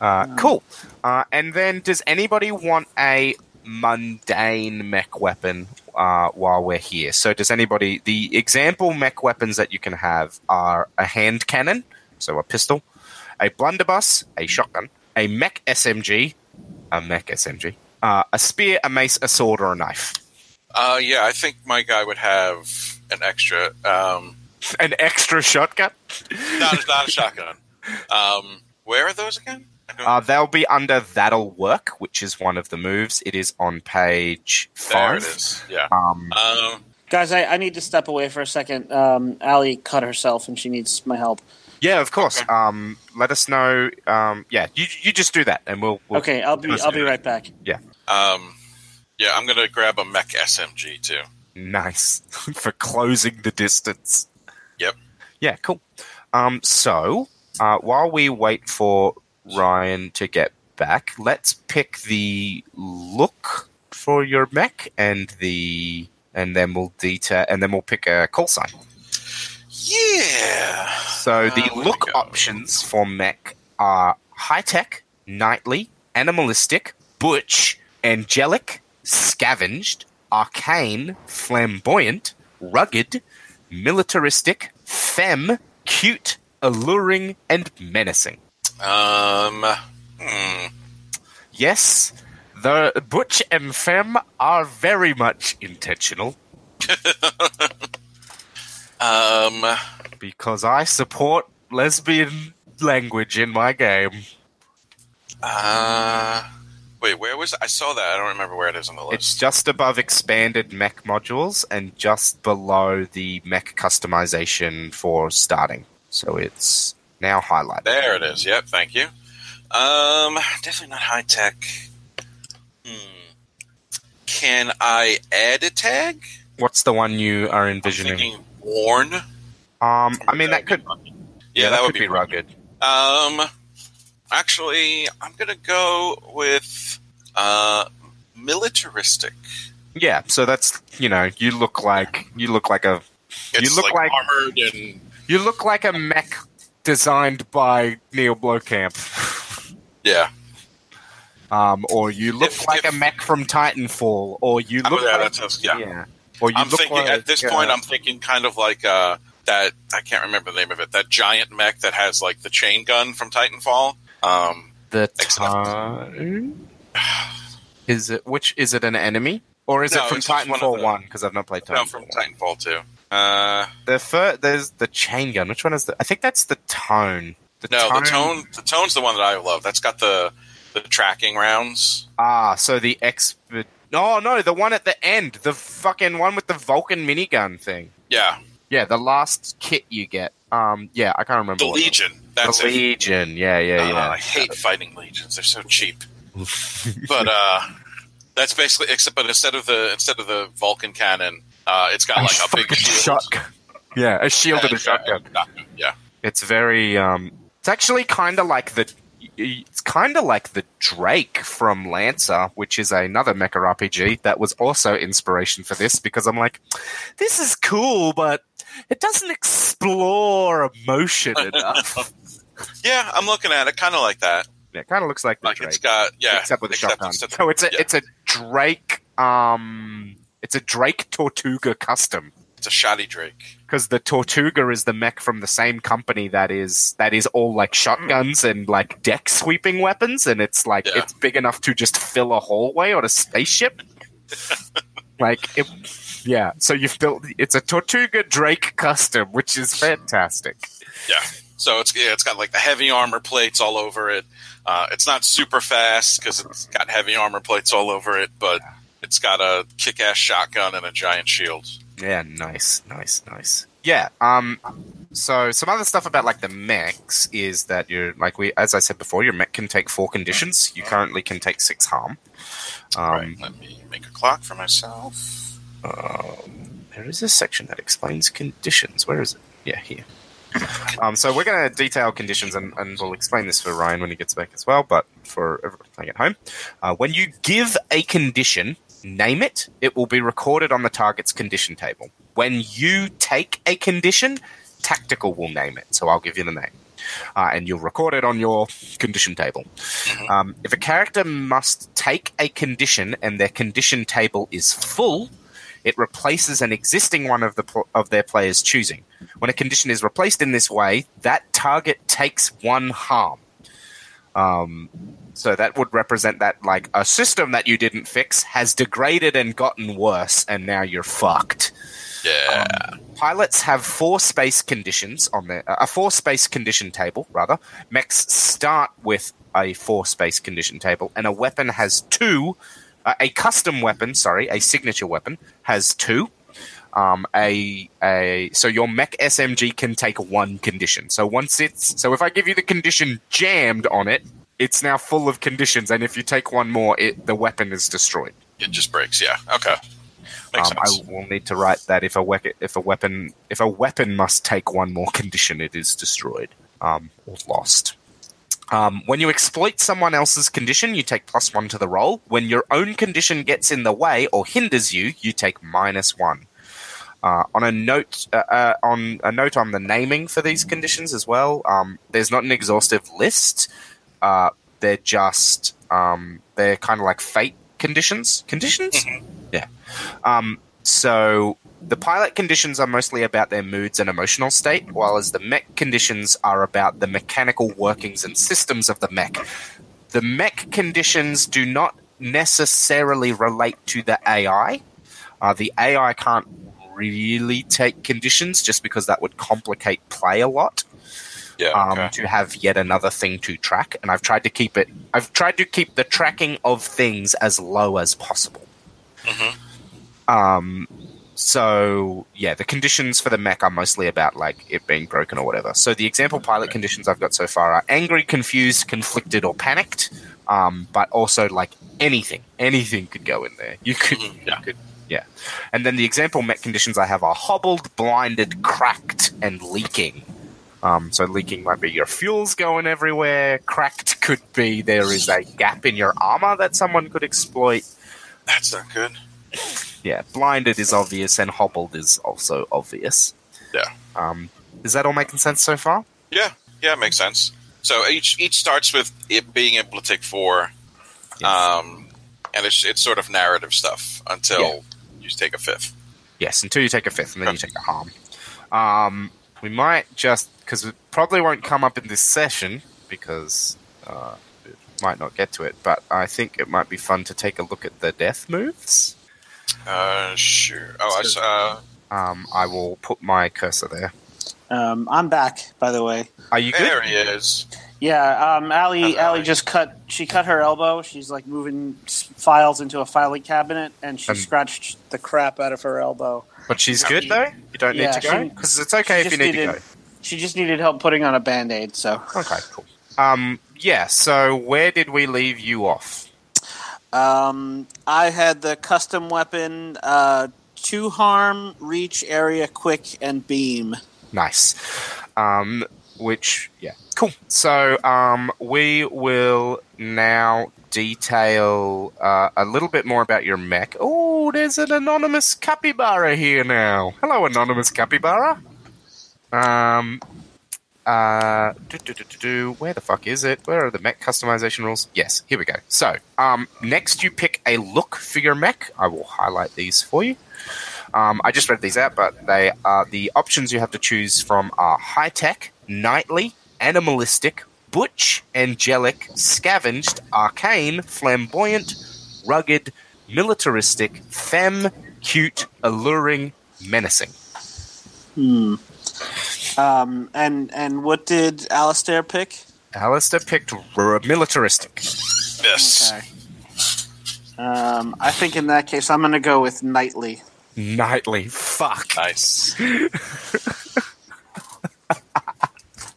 Uh, cool. Uh, and then, does anybody want a mundane mech weapon uh, while we're here. So, does anybody? The example mech weapons that you can have are a hand cannon, so a pistol, a blunderbuss, a shotgun, a mech SMG, a mech SMG, uh, a spear, a mace, a sword, or a knife. Uh, yeah, I think my guy would have an extra. Um, An extra shotgun. not, not a shotgun. Um, where are those again? Uh, they'll be under That'll Work, which is one of the moves. It is on page there five. it is. Yeah. Um, Um, Guys, I, I need to step away for a second. Um, Allie cut herself and she needs my help. Yeah, of course. Okay. Um, let us know. Um, yeah, you you just do that, and we'll. we'll Okay, I'll be I'll be right back. Yeah. Um, yeah, I'm gonna grab a mech SMG too. Nice for closing the distance. Yep. Yeah, cool. Um, so uh, while we wait for Ryan to get back, let's pick the look for your mech and the and then we'll detail and then we'll pick a call sign. Yeah. So the Uh, look options for mech are high tech, knightly, animalistic, butch, angelic, scavenged, arcane, flamboyant, rugged, militaristic, femme, cute, alluring, and menacing. Um. Hmm. Yes, the butch and femme are very much intentional Um. because I support lesbian language in my game. Uh. Wait, where was I saw that? I don't remember where it is on the list. It's just above expanded mech modules and just below the mech customization for starting. So it's now highlighted. There it is. Yep. Thank you. Um. Definitely not high tech. Hmm. Can I add a tag? What's the one you are envisioning? Worn. Um, I mean that could Yeah, that, would be rugged. Um, actually, I'm gonna go with uh, militaristic. Yeah, so that's you know you look like you look like a It's look like- armored and you look like a mech designed by Neil Blomkamp. yeah. Um, or you look If- like if- a mech from Titanfall, or you Oh, look yeah, like that sounds- yeah. Or you I'm look thinking like, at this uh, point, I'm thinking kind of like uh, that. I can't remember the name of it. That giant mech that has like the chain gun from Titanfall. Um, the Except- time. Is it which is it an enemy or is No, it from it's just one of Titanfall One? Because I've not played Titanfall. no, from Titanfall 2. Uh, The fir- there's the chain gun. Which one is the? I think that's the tone. The no, the tone. The tone's the one that I love. That's got the the tracking rounds. Ah, so the expert. Oh no, the one at the end, the fucking one with the Vulcan minigun thing. Yeah, Yeah, the last kit you get. Um, yeah, I can't remember. the Legion. That's the it. Legion. Yeah, yeah, Uh, yeah. I hate fighting legions; they're so cheap. but uh, that's basically except. But instead of the instead of the Vulcan cannon, uh, it's got like a big shield. shotgun. Yeah, a shield and a And, uh, shotgun. shotgun, Yeah, It's very. Um, it's actually kind of like the. It's kind of like the Drake from Lancer, which is another mecha RPG that was also inspiration for this because I'm like, this is cool, but it doesn't explore emotion enough. yeah. I'm looking at it, kind of like that. Yeah, it kind of looks like the Like Drake, it's got yeah, except with a shotgun. So it's a yeah, it's a Drake. Um, it's a Drake Tortuga custom. It's a shoddy Drake. because the Tortuga is the mech from the same company that is that is all like shotguns and like deck sweeping weapons, and it's like Yeah. it's big enough to just fill a hallway on a spaceship. like, it, yeah. So you've built it's a Tortuga Drake custom, which is fantastic. Yeah. So it's yeah, it's got like the heavy armor plates all over it. Uh, it's not super fast because it's got heavy armor plates all over it, but it's got a kick-ass shotgun and a giant shield. Yeah, nice, nice, nice. Yeah. Um. So some other stuff about like the mechs is that you're like we, as I said before, your mech can take four conditions. You currently can take six harm. Um, right. Let me make a clock for myself. Um, there is a section that explains conditions. Where is it? Yeah, here. Um, so we're going to detail conditions, and, and we'll explain this for Ryan when he gets back as well. But for everyone playing at home, uh, when you give a condition, name it. It will be recorded on the target's condition table. When you take a condition, tactical will name it. So I'll give you the name. uh, and you'll record it on your condition table. Um, if a character must take a condition and their condition table is full, it replaces an existing one of the pl- of their players' choosing. When a condition is replaced in this way, that target takes one harm. Um, so that would represent that like a system that you didn't fix has degraded and gotten worse, and now you're fucked. Yeah. Pilots have four space conditions on their uh, a four space condition table rather. Mechs start with a four space condition table, and a weapon has two. Uh, a custom weapon, sorry, a signature weapon has two. Um, a a so your mech SMG can take one condition. So once it's so if I give you the condition jammed on it, it's now full of conditions, and if you take one more, it the weapon is destroyed. it just breaks. Yeah. Okay. Makes Um, I will need to write that if a we- if a weapon if a weapon must take one more condition, it is destroyed um, or lost. Um, when you exploit someone else's condition, you take plus one to the roll. When your own condition gets in the way or hinders you, you take minus one. Uh, on a note, uh, uh, on a note on the naming for these conditions as well. Um, there's not an exhaustive list. Uh, they're just um, they're kind of like fate conditions. Conditions, yeah. Um, so the pilot conditions are mostly about their moods and emotional state, while as the mech conditions are about the mechanical workings and systems of the mech. The mech conditions do not necessarily relate to the AI. Uh, the AI can't really take conditions just because that would complicate play a lot Yeah. um, okay. to have yet another thing to track. And I've tried to keep it. I've tried to keep the tracking of things as low as possible. Mhm. Um. So yeah, the conditions for the mech are mostly about like it being broken or whatever. So the example pilot conditions I've got so far are angry, confused, conflicted, or panicked. Um, but also like anything, anything could go in there. You could, Mhm, yeah. you could, yeah. And then the example mech conditions I have are hobbled, blinded, cracked, and leaking. Um, so leaking might be your fuel's going everywhere. Cracked could be there is a gap in your armor that someone could exploit. That's not good. Yeah, blinded is obvious, and hobbled is also obvious. Yeah. Um, is that all making sense so far? Yeah. Yeah. It makes sense. So each each starts with it being able to take four, Yes. um, and it's it's sort of narrative stuff until you take a fifth. Yes, until you take a fifth, and then you take a harm. Um, we might just because it probably won't come up in this session because uh, it might not get to it. But I think it might be fun to take a look at the death moves. Uh, sure. Oh, I s- uh, Um, I will put my cursor there. Um, I'm back, by the way. Are you good? there he is. Yeah, um, Allie, How's Allie Allie? just cut. She cut her elbow. She's like moving files into a filing cabinet, and she Um, scratched the crap out of her elbow. But she's good though. You don't Yeah, need to go because it's okay if you just need to needed- She just needed help putting on a band aid. So. Okay, cool. Um, yeah. So where did we leave you off? um, I had the custom weapon: uh, two harm, reach, area, quick, and beam. Nice. Um, which, yeah, cool. So, um, we will now detail uh, a little bit more about your mech. Oh, there's an anonymous capybara here now. Hello, anonymous capybara. Um, uh, do, do, do, do, do. where the fuck is it? Where are the mech customization rules? Yes, here we go. So, um, next you pick a look for your mech. I will highlight these for you. Um, I just read these out, but they are the options you have to choose from are high tech, knightly, animalistic, butch, angelic, scavenged, arcane, flamboyant, rugged, militaristic, femme, cute, alluring, menacing. Hmm. Um, and and what did Alistair pick? Alistair picked r- militaristic. Yes. Okay. Um, I think in that case, I'm going to go with Knightley. Knightly. Fuck. Nice.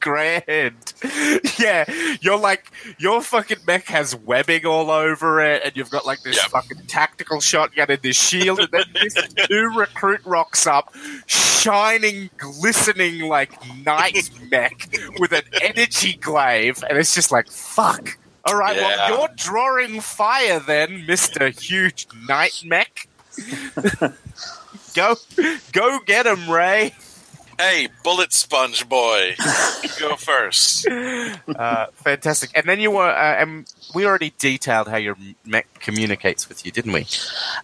Grand. Yeah, you're like your fucking mech has webbing all over it, and you've got like this Yep. fucking tactical shotgun and this shield, and then this new recruit rocks up, shining, glistening like knight mech with an energy glaive, and it's just like fuck. All right, Yeah. well you're drawing fire then, Mister Huge Knight Mech. go, go get him, Ray. Hey, bullet sponge boy, go first. Uh, fantastic. And then you were, uh, and we already detailed how your mech communicates with you, didn't we?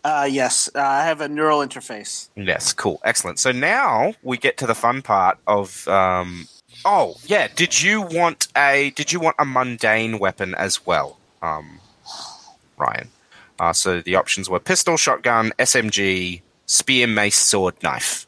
Uh, yes, uh, I have a neural interface. Yes, cool, excellent. So now we get to the fun part of. Um, oh, yeah. Did you want a? Did you want a mundane weapon as well, um, Ryan? Uh, so the options were pistol, shotgun, SMG, spear, mace, sword, knife.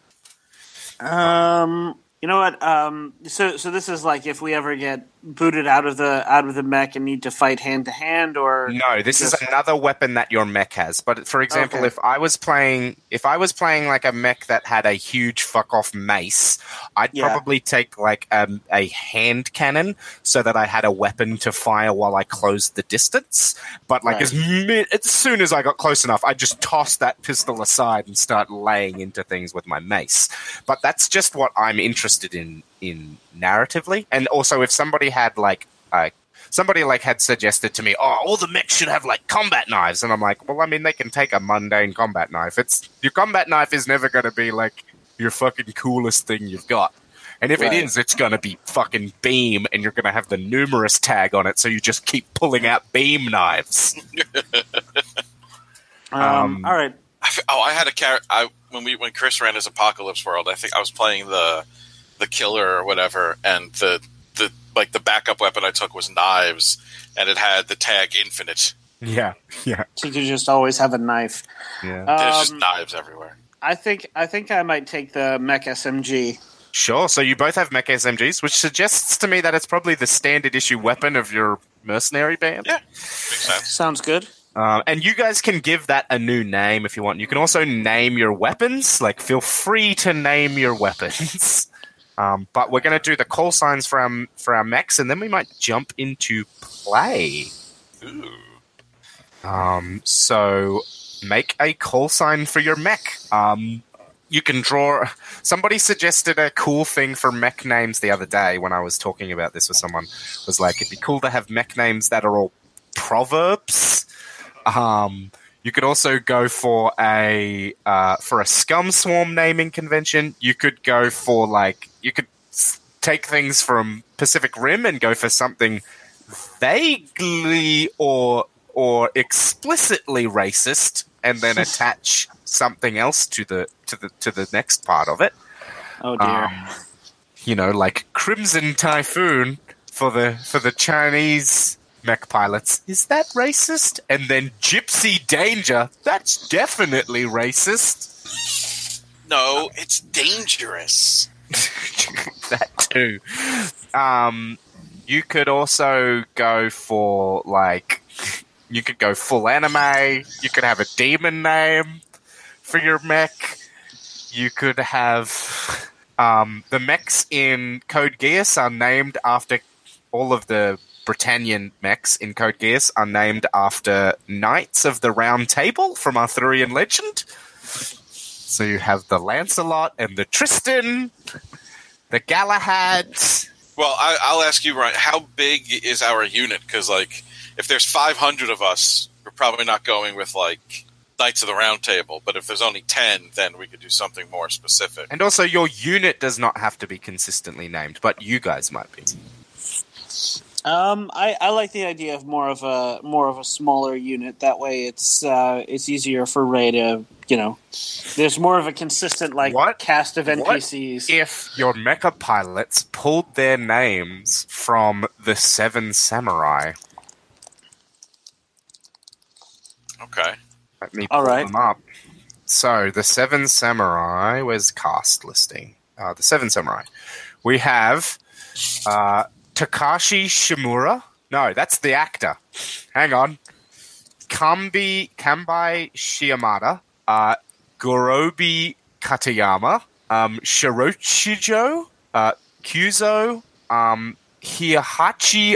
Um, you know what? Um, so so this is like if we ever get booted out of the out of the mech and need to fight hand to hand, or No, this is another weapon that your mech has. But for example, Okay. if I was playing, if I was playing like a mech that had a huge fuck off mace, I'd Yeah. probably take like um, a hand cannon so that I had a weapon to fire while I closed the distance. But like Right. as mi- as soon as I got close enough, I just toss that pistol aside and start laying into things with my mace. But that's just what I'm interested in in narratively, and also if somebody had like uh, somebody like had suggested to me, "Oh, all the mechs should have like combat knives," and I'm like, "Well, I mean, they can take a mundane combat knife. It's your combat knife is never going to be like your fucking coolest thing you've got." And if Right. it is, it's going to be fucking beam, and you're going to have the numerous tag on it, so you just keep pulling out beam knives. um, Um, all right. I f- oh, I had a character. I when we when Chris ran his Apocalypse World, I think I was playing the the killer or whatever, and the the like the backup weapon I took was knives, and it had the tag infinite. Yeah, yeah, So you just always have a knife. yeah. There's just Um, knives everywhere. I think I think I might take the mech SMG. Sure. So you both have mech SMGs, which suggests to me that it's probably the standard issue weapon of your mercenary band. Yeah, makes sense. Sounds good. Um, and you guys can give that a new name if you want. You can also name your weapons. Like, feel free to name your weapons. um, but we're going to do the call signs for our, for our mechs, and then we might jump into play. Um, so make a call sign for your mech. Um, you can draw. Somebody suggested a cool thing for mech names the other day when I was talking about this with someone. Was like it'd be cool to have mech names that are all proverbs. Um, you could also go for a uh, for a scum swarm naming convention. You could go for like you could take things from Pacific Rim and go for something vaguely or or explicitly racist, and then attach something else to the to the to the next part of it. Oh dear. Um, you know, like Crimson Typhoon for the for the Chinese mech pilots. Is that racist? And then Gypsy Danger. That's definitely racist. No, it's dangerous. that too. Um, you could also go for like you could go full anime. You could have a demon name for your mech. You could have um, the mechs in Code Geass are named after all of the Britannian mechs in Code Geass are named after knights of the Round Table from Arthurian legend. So you have the Lancelot and the Tristan, the Galahad. Well, I, I'll ask you, Ryan. How big is our unit? Because like, if there's 500 of us, we're probably not going with like Knights of the Round Table. But if there's only 10, then we could do something more specific. And also, your unit does not have to be consistently named, but you guys might be. Um, I, I like the idea of more of a more of a smaller unit. That way, it's uh, it's easier for Ray to you know. There's more of a consistent like What? cast of What NPCs. If your mecha pilots pulled their names from the Seven Samurai, Okay. let me pull right. them up. So, the Seven Samurai, where's cast listing? Uh, the Seven Samurai. We have uh, Takashi Shimura. No, that's the actor. Hang on. Kambi Kambai Shiamada, uh, Gorobi Katayama, um, Shirochijo, uh, Kyuzo, um,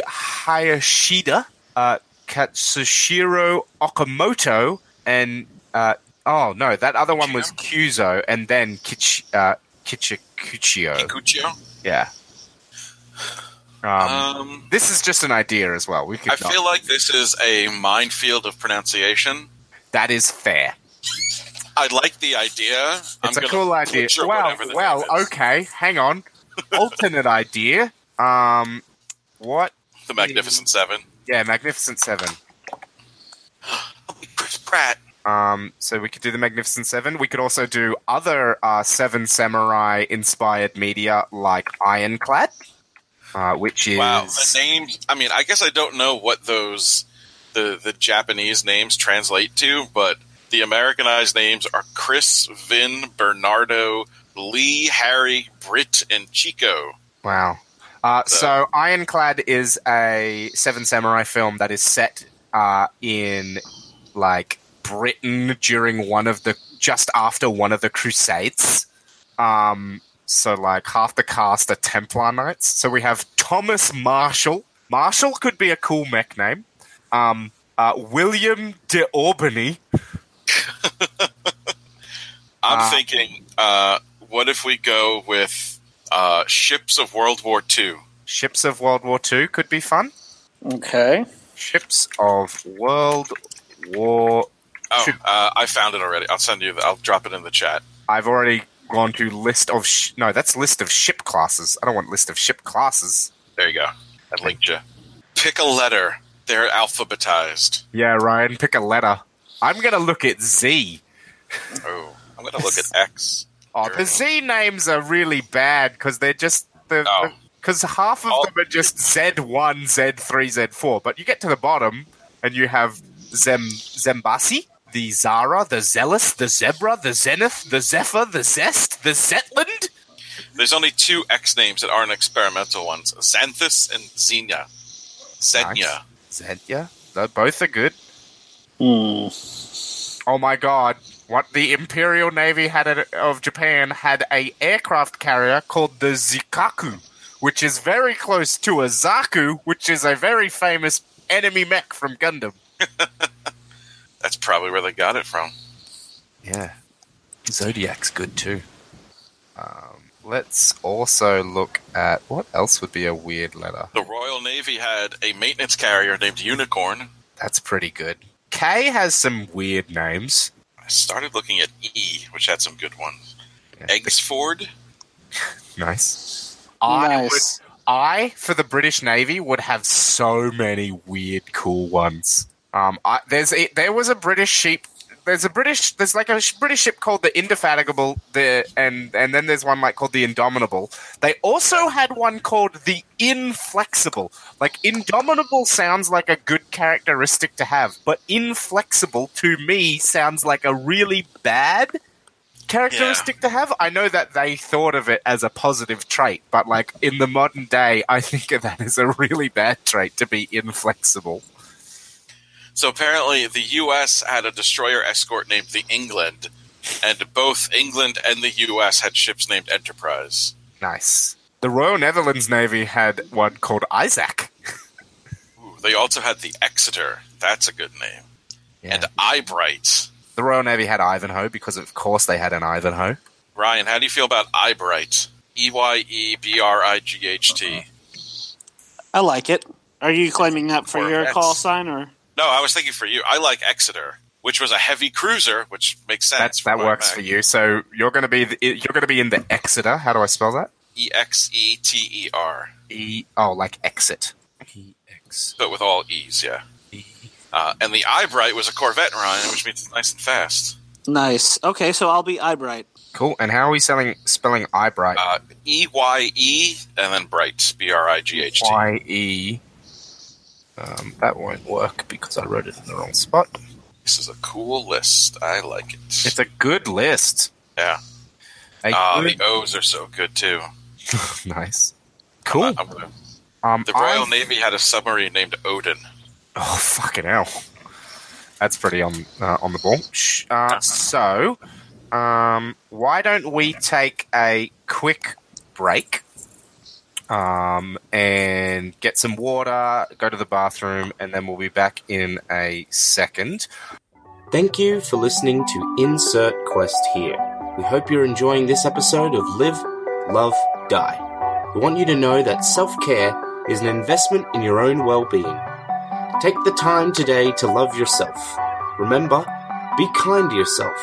Hayashida, uh, Katsushiro Okamoto, and uh, oh no, that other one was Kyuzo, and then Kich, uh, Kichikuchio. Kikuchio? Yeah. Um, Um, this is just an idea as well. We could I not- feel like this is a minefield of pronunciation. that is fair. I like the idea. It's a cool idea. Well, well, okay. Hang on. Alternate idea. Um, what? The Magnificent Seven. Yeah, Magnificent Seven. Chris Pratt. Um, so we could do the Magnificent Seven. We could also do other uh, Seven Samurai inspired media like Ironclad, uh, which is Wow, the names. I mean, I guess I don't know what those the the Japanese names translate to, but the Americanized names are Chris, Vin, Bernardo, Lee, Harry, Britt, and Chico. wow. Uh, So- so Ironclad is a Seven Samurai film that is set uh, in like Britain during one of the just after one of the Crusades. Um, so like half the cast are Templar Knights. So we have Thomas Marshall. Marshall could be a cool mech name. Um, uh, William de Albany. I'm Uh, thinking, uh, what if we go with uh, ships of World War II? Ships of World War II could be fun. Okay. Ships of World War. Oh, uh, I found it already. I'll send you. The, I'll drop it in the chat. I've already gone to list of. Sh- no, that's list of ship classes. I don't want list of ship classes. There you go. I linked you. Pick a letter. They're alphabetized. Yeah, Ryan, pick a letter. I'm gonna look at Z. Oh, I'm gonna look at X. Oh, the. Z names are really bad because they're just the Oh. because half of Oh. them are just Z1, Z3, Z4. But you get to the bottom and you have Zem Zembasi, the Zara, the Zealous, the Zebra, the Zenith, the Zephyr, the Zest, the Zetland. There's only two X names that aren't experimental ones: Xanthus and Xenia. Xenia. Zenya. They both are good. Hmm. Oh my god. What the Imperial Navy had a, of Japan had a aircraft carrier called the Zuikaku, which is very close to a Zaku, which is a very famous enemy mech from Gundam. That's probably where they got it from. Yeah. Zodiac's good too. Um, let's also look at what else would be a weird letter. The Royal Navy had a maintenance carrier named Unicorn. That's pretty good. K has some weird names. I started looking at E, which had some good ones. Yeah. Eggesford. Nice. I would Nice. I, for the British Navy, would have so many weird, cool ones. Um, I, there's a, there was a British ship. There's a British. There's like a British ship called the Indefatigable. The and and then there's one like called the Indomitable. They also had one called the Inflexible. Like Indomitable sounds like a good characteristic to have, but inflexible to me sounds like a really bad characteristic to have. I know that they thought of it as a positive trait, but like in the modern day, I think of that as a really bad trait to be inflexible. So apparently, the U.S. had a destroyer escort named the England, and both England and the U.S. had ships named Enterprise. Nice. The Royal Netherlands Navy had one called Isaac. Ooh, they also had the Exeter. That's a good name. And Eyebright. the Royal Navy had Ivanhoe because, of course, they had an Ivanhoe. Ryan, how do you feel about Eyebright? E Y E B R I G H T. I like it. Are you claiming that for Or your call sign or? No, I was thinking for you. I like Exeter, which was a heavy cruiser, which makes sense. That's, that works Mac. for you. So you're going to be the, you're going to be in the Exeter. How do I spell that? E X E T E R, E oh, like exit. E X but with all E's, yeah. E. Uh, and the Eyebright was a Corvette, Ryan, which means it's nice and fast. Nice. Okay, so I'll be Eyebright. Cool. And how are we selling spelling Eyebright? Uh, E Y E and then Bright, B R I G H T. Y E. Um, that won't work because I wrote it in the wrong spot. This is a cool list. I like it. It's a good list. Yeah. A Ah, good- the O's are so good too. nice. Cool. I'm gonna- Um, the Royal I'm- Navy had a submarine named Odin. Oh fucking hell! That's pretty on uh, on the ball. Uh, so, um, why don't we take a quick break, um, and get some water, go to the bathroom, and then we'll be back in a second. Thank you for listening to Insert Quest here. We hope you're enjoying this episode of Live, Love, Die. We want you to know that self care is an investment in your own well being. Take the time today to love yourself. Remember, be kind to yourself.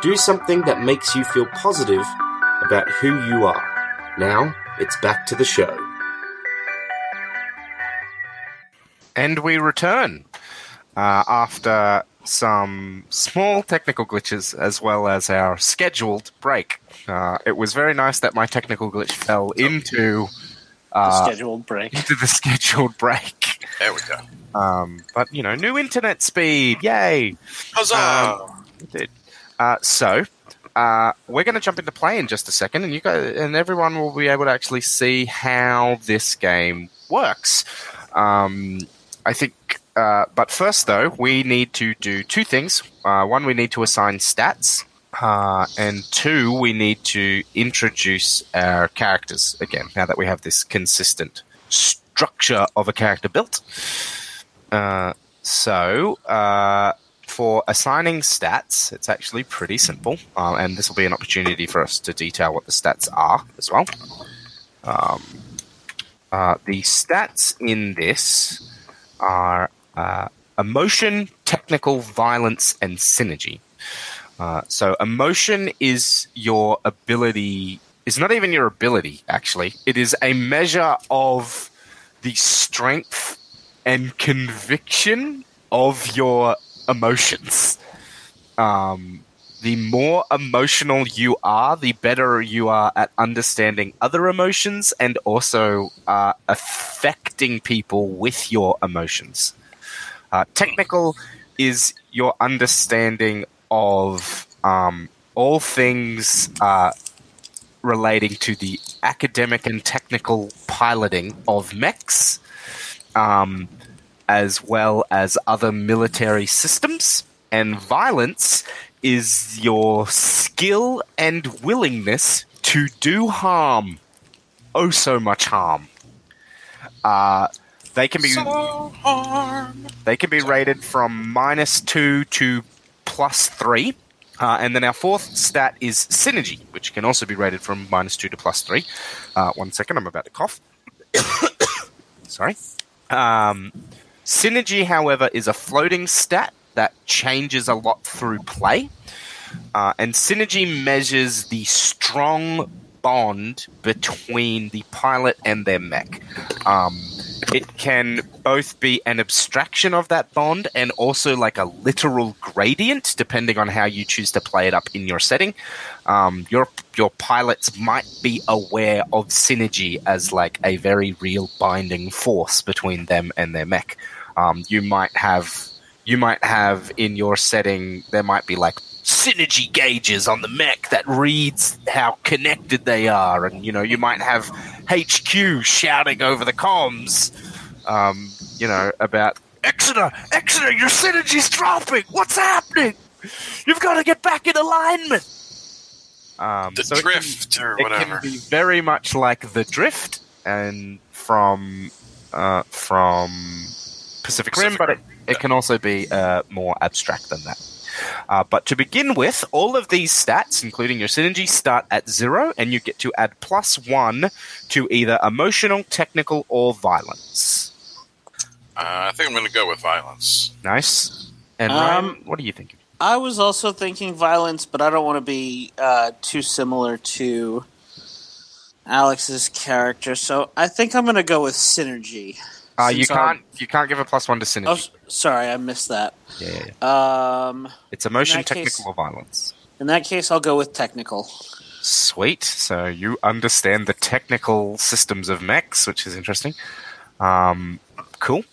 Do something that makes you feel positive about who you are. Now, it's back to the show. And we return uh, after some small technical glitches as well as our scheduled break. Uh, it was very nice that my technical glitch fell into uh, Scheduled break. into the scheduled break. There we go. Um, but you know, new internet speed, yay! Huzzah! It did. Uh, so uh, we're going to jump into play in just a second, and you guys and everyone will be able to actually see how this game works. Um, I think. Uh, but first, though, we need to do two things. Uh, one, we need to assign stats, uh, and two, we need to introduce our characters again. Now that we have this consistent structure of a character built. Uh, so, uh, for assigning stats, it's actually pretty simple, uh, and this will be an opportunity for us to detail what the stats are as well. Um, uh, the stats in this are uh, emotion, technical, violence, and synergy. Uh, so, emotion is your ability. it's not even your ability, actually. It is a measure of the strength and conviction of your emotions. Um, the more emotional you are, the better you are at understanding other emotions and also uh, affecting people with your emotions. Uh, technical is your understanding of um, all things uh, relating to the academic and technical piloting of mechs, um, as well as other military systems. And violence is your skill and willingness to do harm. Oh, so much harm. Uh, they can be So harm. they can be rated from minus two to plus three. Uh, and then our fourth stat is synergy, which can also be rated from minus two to plus three. Uh, one second, I'm about to cough. Sorry. Um, synergy, however, is a floating stat that changes a lot through play. Uh, and synergy measures the strong bond between the pilot and their mech. Um, it can both be an abstraction of that bond and also like a literal gradient, depending on how you choose to play it up in your setting. Um, your your pilots might be aware of synergy as like a very real binding force between them and their mech. Um, you might have you might have in your setting there might be like synergy gauges on the mech that reads how connected they are. And you know you might have HQ shouting over the comms um, you know about Exeter Exeter your synergy's dropping. What's happening? You've got to get back in alignment. Um, The so it can- drift or it whatever. can be very much like the drift and from uh, from Pacific Rim, Pacific but it, Rim, it can also be uh, more abstract than that. Uh, but to begin with, all of these stats, including your synergy, start at zero, and you get to add plus one to either emotional, technical, or violence. Uh, I think I'm going to go with violence. Nice. And Um, Ryan, what are you thinking? I was also thinking violence, but I don't want to be uh, too similar to Alex's character, so I think I'm going to go with synergy. Uh, you can't you can't give a plus one to synergy. Oh, sorry, I missed that. yeah, yeah, yeah. Um, It's emotion, that case- technical, or violence. in that case, I'll go with technical. Sweet. So you understand the technical systems of mechs, which is interesting. Um, cool.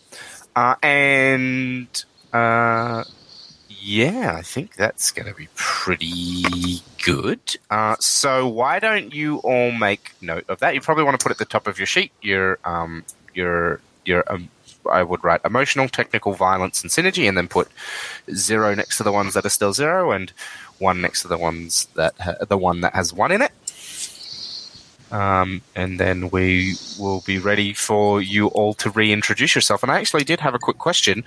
Uh, and uh, yeah, I think that's going to be pretty good. Uh, so why don't you all make note of that? You probably want to put it at the top of your sheet your um, your your um, I would write emotional, technical, violence, and synergy, and then put zero next to the ones that are still zero, and one next to the ones that ha- the one that has one in it. Um, and then we will be ready for you all to reintroduce yourself. And I actually did have a quick question.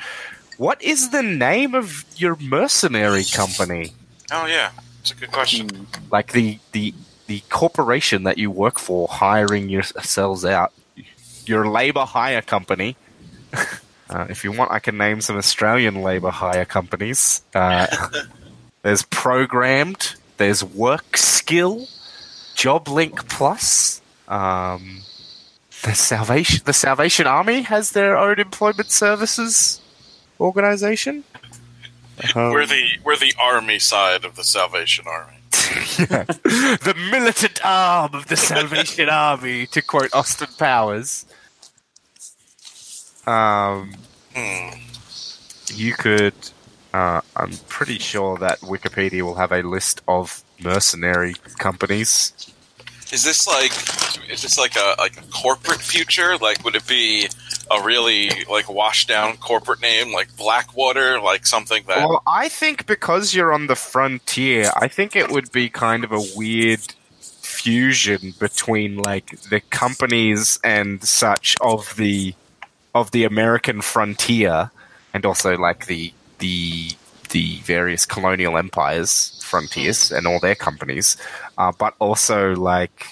What is the name of your mercenary company? Oh yeah, it's a good question. Like the the the corporation that you work for, hiring yourselves out. Your labor hire company. Uh, if you want, I can name some Australian labor hire companies. Uh, there's programmed, there's work skill, job link plus. Um, the Salvation the Salvation Army has their own employment services organization. Um, we're the we're the army side of the Salvation Army. the militant arm of the Salvation Army, to quote Austin Powers. Um, you could. Uh, I'm pretty sure that Wikipedia will have a list of mercenary companies. Is this like is this like a like a corporate future? Like would it be a really like washed down corporate name like Blackwater, like something that Well, I think because you're on the frontier, I think it would be kind of a weird fusion between like the companies and such of the of the American frontier and also like the the the various colonial empires frontiers and all their companies uh, but also like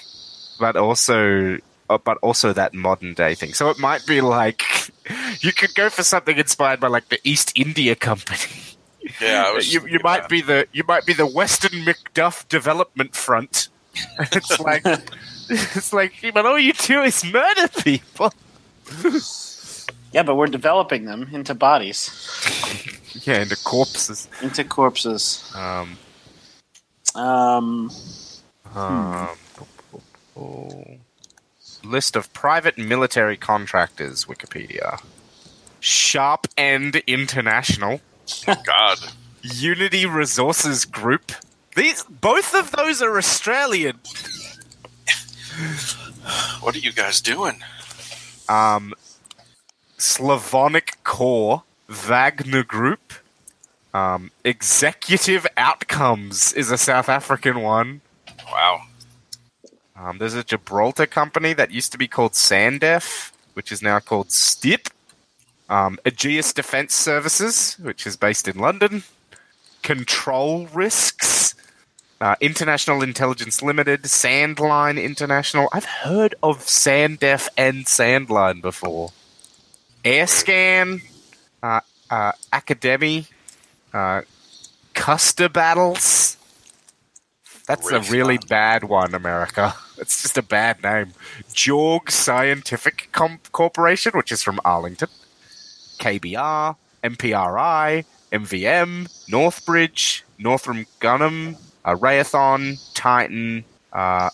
but also uh, but also that modern day thing so it might be like you could go for something inspired by like the east india company Yeah, I was you, you might that. be the you might be the Western Macduff Development Front. it's like it's like but all you do is murder people. Yeah, but we're developing them into bodies, Yeah, into corpses. into corpses. Um, Um, um, list of private military contractors. Wikipedia. Sharp End International, God. Unity Resources Group. These both of those are Australian. What are you guys doing? um, Slavonic Corps, Wagner Group, um, Executive Outcomes is a South African one. Wow. Um, there's a Gibraltar company that used to be called Sandef, which is now called STIP. Um, Aegis Defense Services, which is based in London. Control Risks. Uh, International Intelligence Limited, Sandline International. I've heard of Sandef and Sandline before. Airscan, uh, uh, Academy, uh, Custer Battles. That's a Really bad one, America. It's just a bad name. Jorg Scientific Com- Corporation, which is from Arlington. KBR, MPRI, MVM, Northbridge, Northrop Grumman, uh, Raytheon, Titan, uh,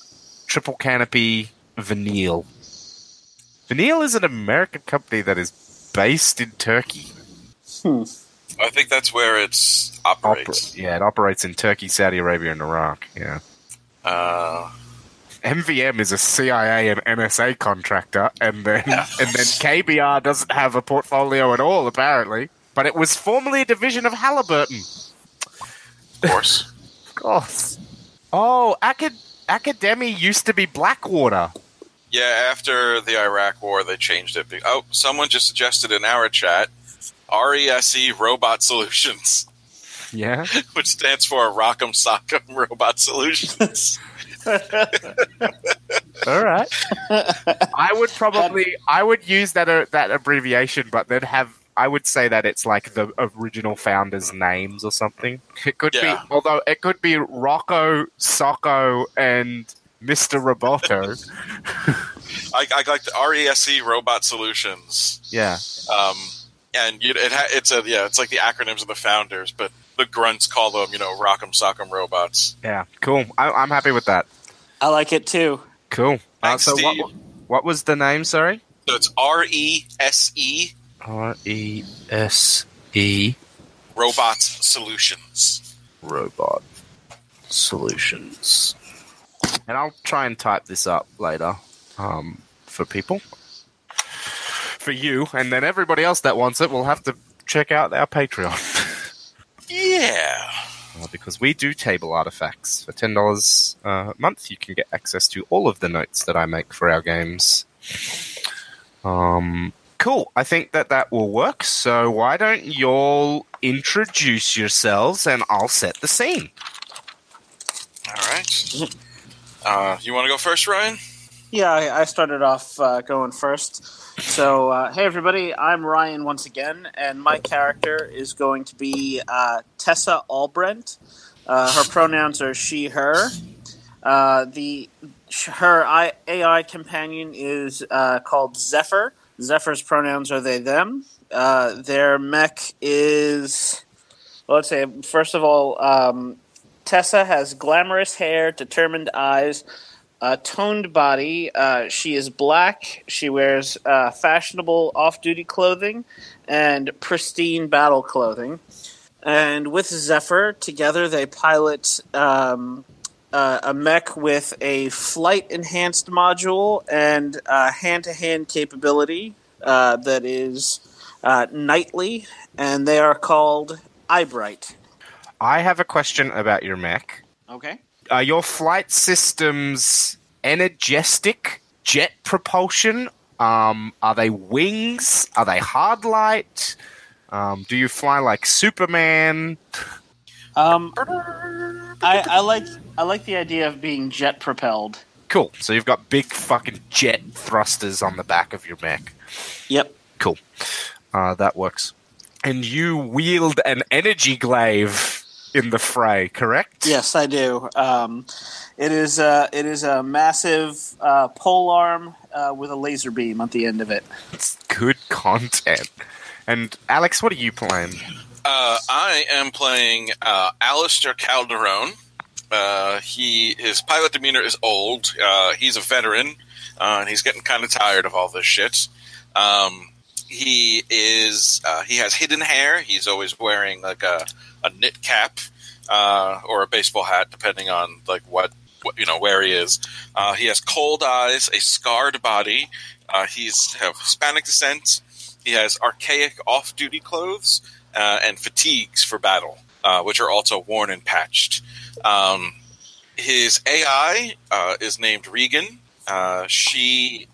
Triple Canopy, Vinnell. Vinnell is an American company that is based in Turkey. I think that's where it's operates. Oper- yeah, it operates in Turkey, Saudi Arabia, and Iraq. Yeah. Uh, MVM is a CIA and NSA contractor, and then Yeah. and then KBR doesn't have a portfolio at all, apparently. But it was formerly a division of Halliburton. of course. Of course. Oh, Acad- Academy used to be Blackwater. Yeah, after the Iraq War, they changed it. Oh, someone just suggested in our chat RESE E Robot Solutions, Yeah. which stands for Rock'em Sock'em Robot Solutions. All right. I would probably I would use that uh, that abbreviation, but then have I would say that it's like the original founders' names or something. It could Yeah. be, although it could be Rocco, Socko, and Mister Roboto. I, I like the RESE E Robot Solutions. yeah. Um, and you, it ha- it's a yeah, it's like the acronyms of the founders, but the grunts call them you know Rock'em Sock'em Robots. Yeah. Cool. I, I'm happy with that. I like it too. Cool. Uh, Thanks, so what, what was the name? Sorry. So it's R E S E R E S E Robot Solutions. Robot Solutions. And I'll try and type this up later um, for people. For you, and then everybody else that wants it will have to check out our Patreon. Yeah. Uh, because we do table artifacts. For $10 uh, a month, you can get access to all of the notes that I make for our games. Um, cool. I think that that will work. So why don't y'all introduce yourselves and I'll set the scene. All right. Uh, you want to go first, Ryan? Yeah, I, I started off uh, going first. So, uh, hey everybody, I'm Ryan once again, and my character is going to be uh, Tessa Albrendt. Uh, her pronouns are she, her. Uh, the her I, AI companion is called Zephyr. Zephyr's pronouns are they, them. Their mech is, well, let's say, first of all, um, Tessa has glamorous hair, determined eyes, a toned body. Uh, she is black. She wears uh, fashionable off duty clothing and pristine battle clothing. And with Zephyr, together they pilot um, uh, a mech with a flight enhanced module and hand to hand capability uh, that is uh, knightly, and they are called Eyebright. I have a question about your mech. Okay. Are your flight systems energetic jet propulsion? Um, are they wings? Are they hard light? Um, do you fly like Superman? Um, I, I like I like the idea of being jet propelled. Cool. So you've got big fucking jet thrusters on the back of your mech. Yep. Cool. Uh, that works. And you wield an energy glaive in the fray, correct? Yes, I do. Um, it is a it is a massive uh, pole arm uh, with a laser beam at the end of it. It's good content. And Alex, what are you playing? Uh, I am playing uh, Alistair Calderon. Uh, he his pilot demeanor is old. Uh, he's a veteran, uh, and he's getting kind of tired of all this shit. Um, he is uh, he has hidden hair. He's always wearing like a, a knit cap uh, or a baseball hat, depending on like what, what you know where he is. Uh, he has cold eyes, a scarred body. Uh, he's of Hispanic descent. He has archaic off-duty clothes uh, and fatigues for battle, uh, which are also worn and patched. Um, his AI is named Regan. She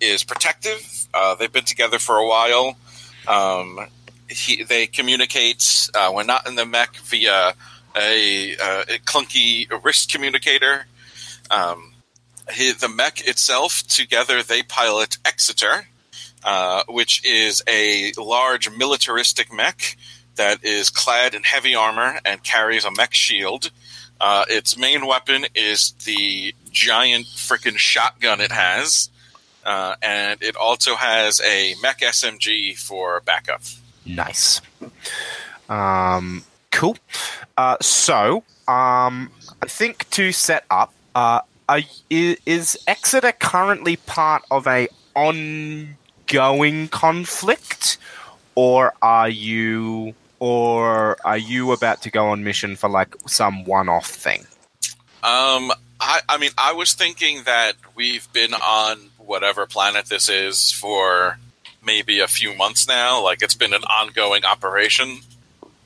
is protective uh, they've been together for a while. Um, he, they communicate uh, when not in the mech via a, uh, a clunky wrist communicator. Um, he, the mech itself, together, they pilot Exeter, uh, which is a large militaristic mech that is clad in heavy armor and carries a mech shield. Uh, its main weapon is the giant freaking shotgun it has. Uh, and it also has a mech SMG for backup. Nice. Um, cool. Uh, so, um, I think to set up, uh, is Exeter currently part of a ongoing conflict, or are you, or are you about to go on mission for like some one-off thing? Um, I, I mean, I was thinking that we've been on whatever planet this is for maybe a few months now. Like it's been an ongoing operation.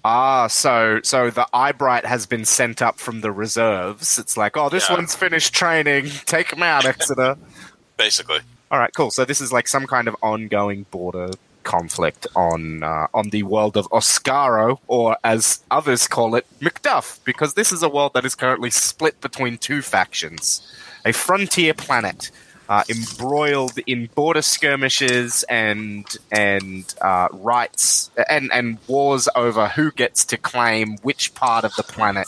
Ah, so so the Eyebright has been sent up from the reserves. It's like, oh, this Yeah. one's finished training. Take him out, Exeter. Basically, All right, cool. So this is like some kind of ongoing border conflict on uh, on the world of Oscaro, or as others call it, Macduff, because this is a world that is currently split between two factions, a frontier planet. Uh, embroiled in border skirmishes and and uh, rights and and wars over who gets to claim which part of the planet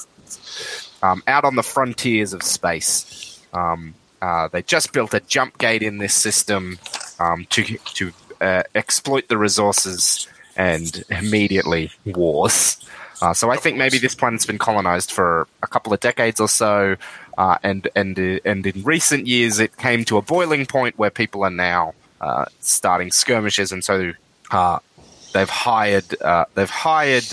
um, out on the frontiers of space. Um, uh, they just built a jump gate in this system um, to to uh, exploit the resources and immediately wars. Uh, so I think maybe this planet's been colonized for a couple of decades or so, uh, and and uh, and in recent years it came to a boiling point where people are now uh, starting skirmishes, and so uh, they've hired they've hired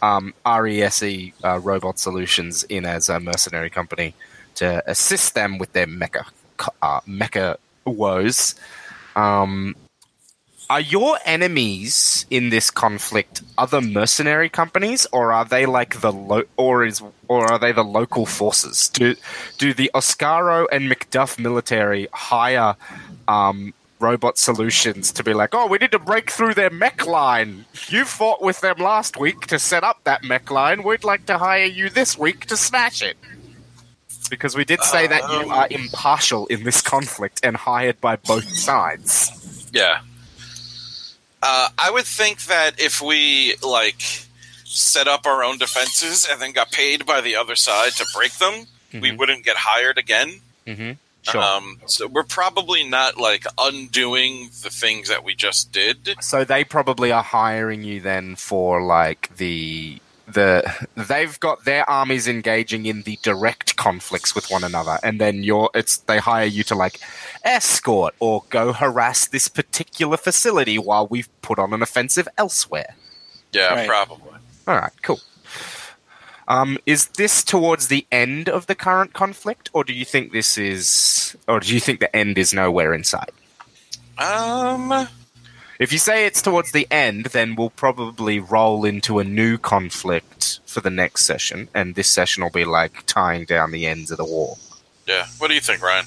um, RESE Robot Solutions in as a mercenary company to assist them with their mecha mecha woes. Um, are your enemies in this conflict other mercenary companies, or are they like the lo- or is or are they the local forces? Do do the Oscaro and Macduff military hire um, robot solutions to be like, oh, we need to break through their mech line. You fought with them last week to set up that mech line. We'd like to hire you this week to smash it. Because we did say that you Um. are impartial in this conflict and hired by both sides. yeah. Uh, I would think that if we like set up our own defenses and then got paid by the other side to break them, we Mhm. wouldn't get hired again. Mm-hmm. Sure. Um, so we're probably not like undoing the things that we just did. So they probably are hiring you then for like the the they've got their armies engaging in the direct conflicts with one another, and then you're it's they hire you to like escort or go harass this particular facility while we've put on an offensive elsewhere. Yeah, Right. probably. All right, cool. Um, is this towards the end of the current conflict, or do you think this is, or do you think the end is nowhere in sight? Um, If you say it's towards the end, then we'll probably roll into a new conflict for the next session, and this session will be like tying down the ends of the war. yeah. What do you think, Ryan?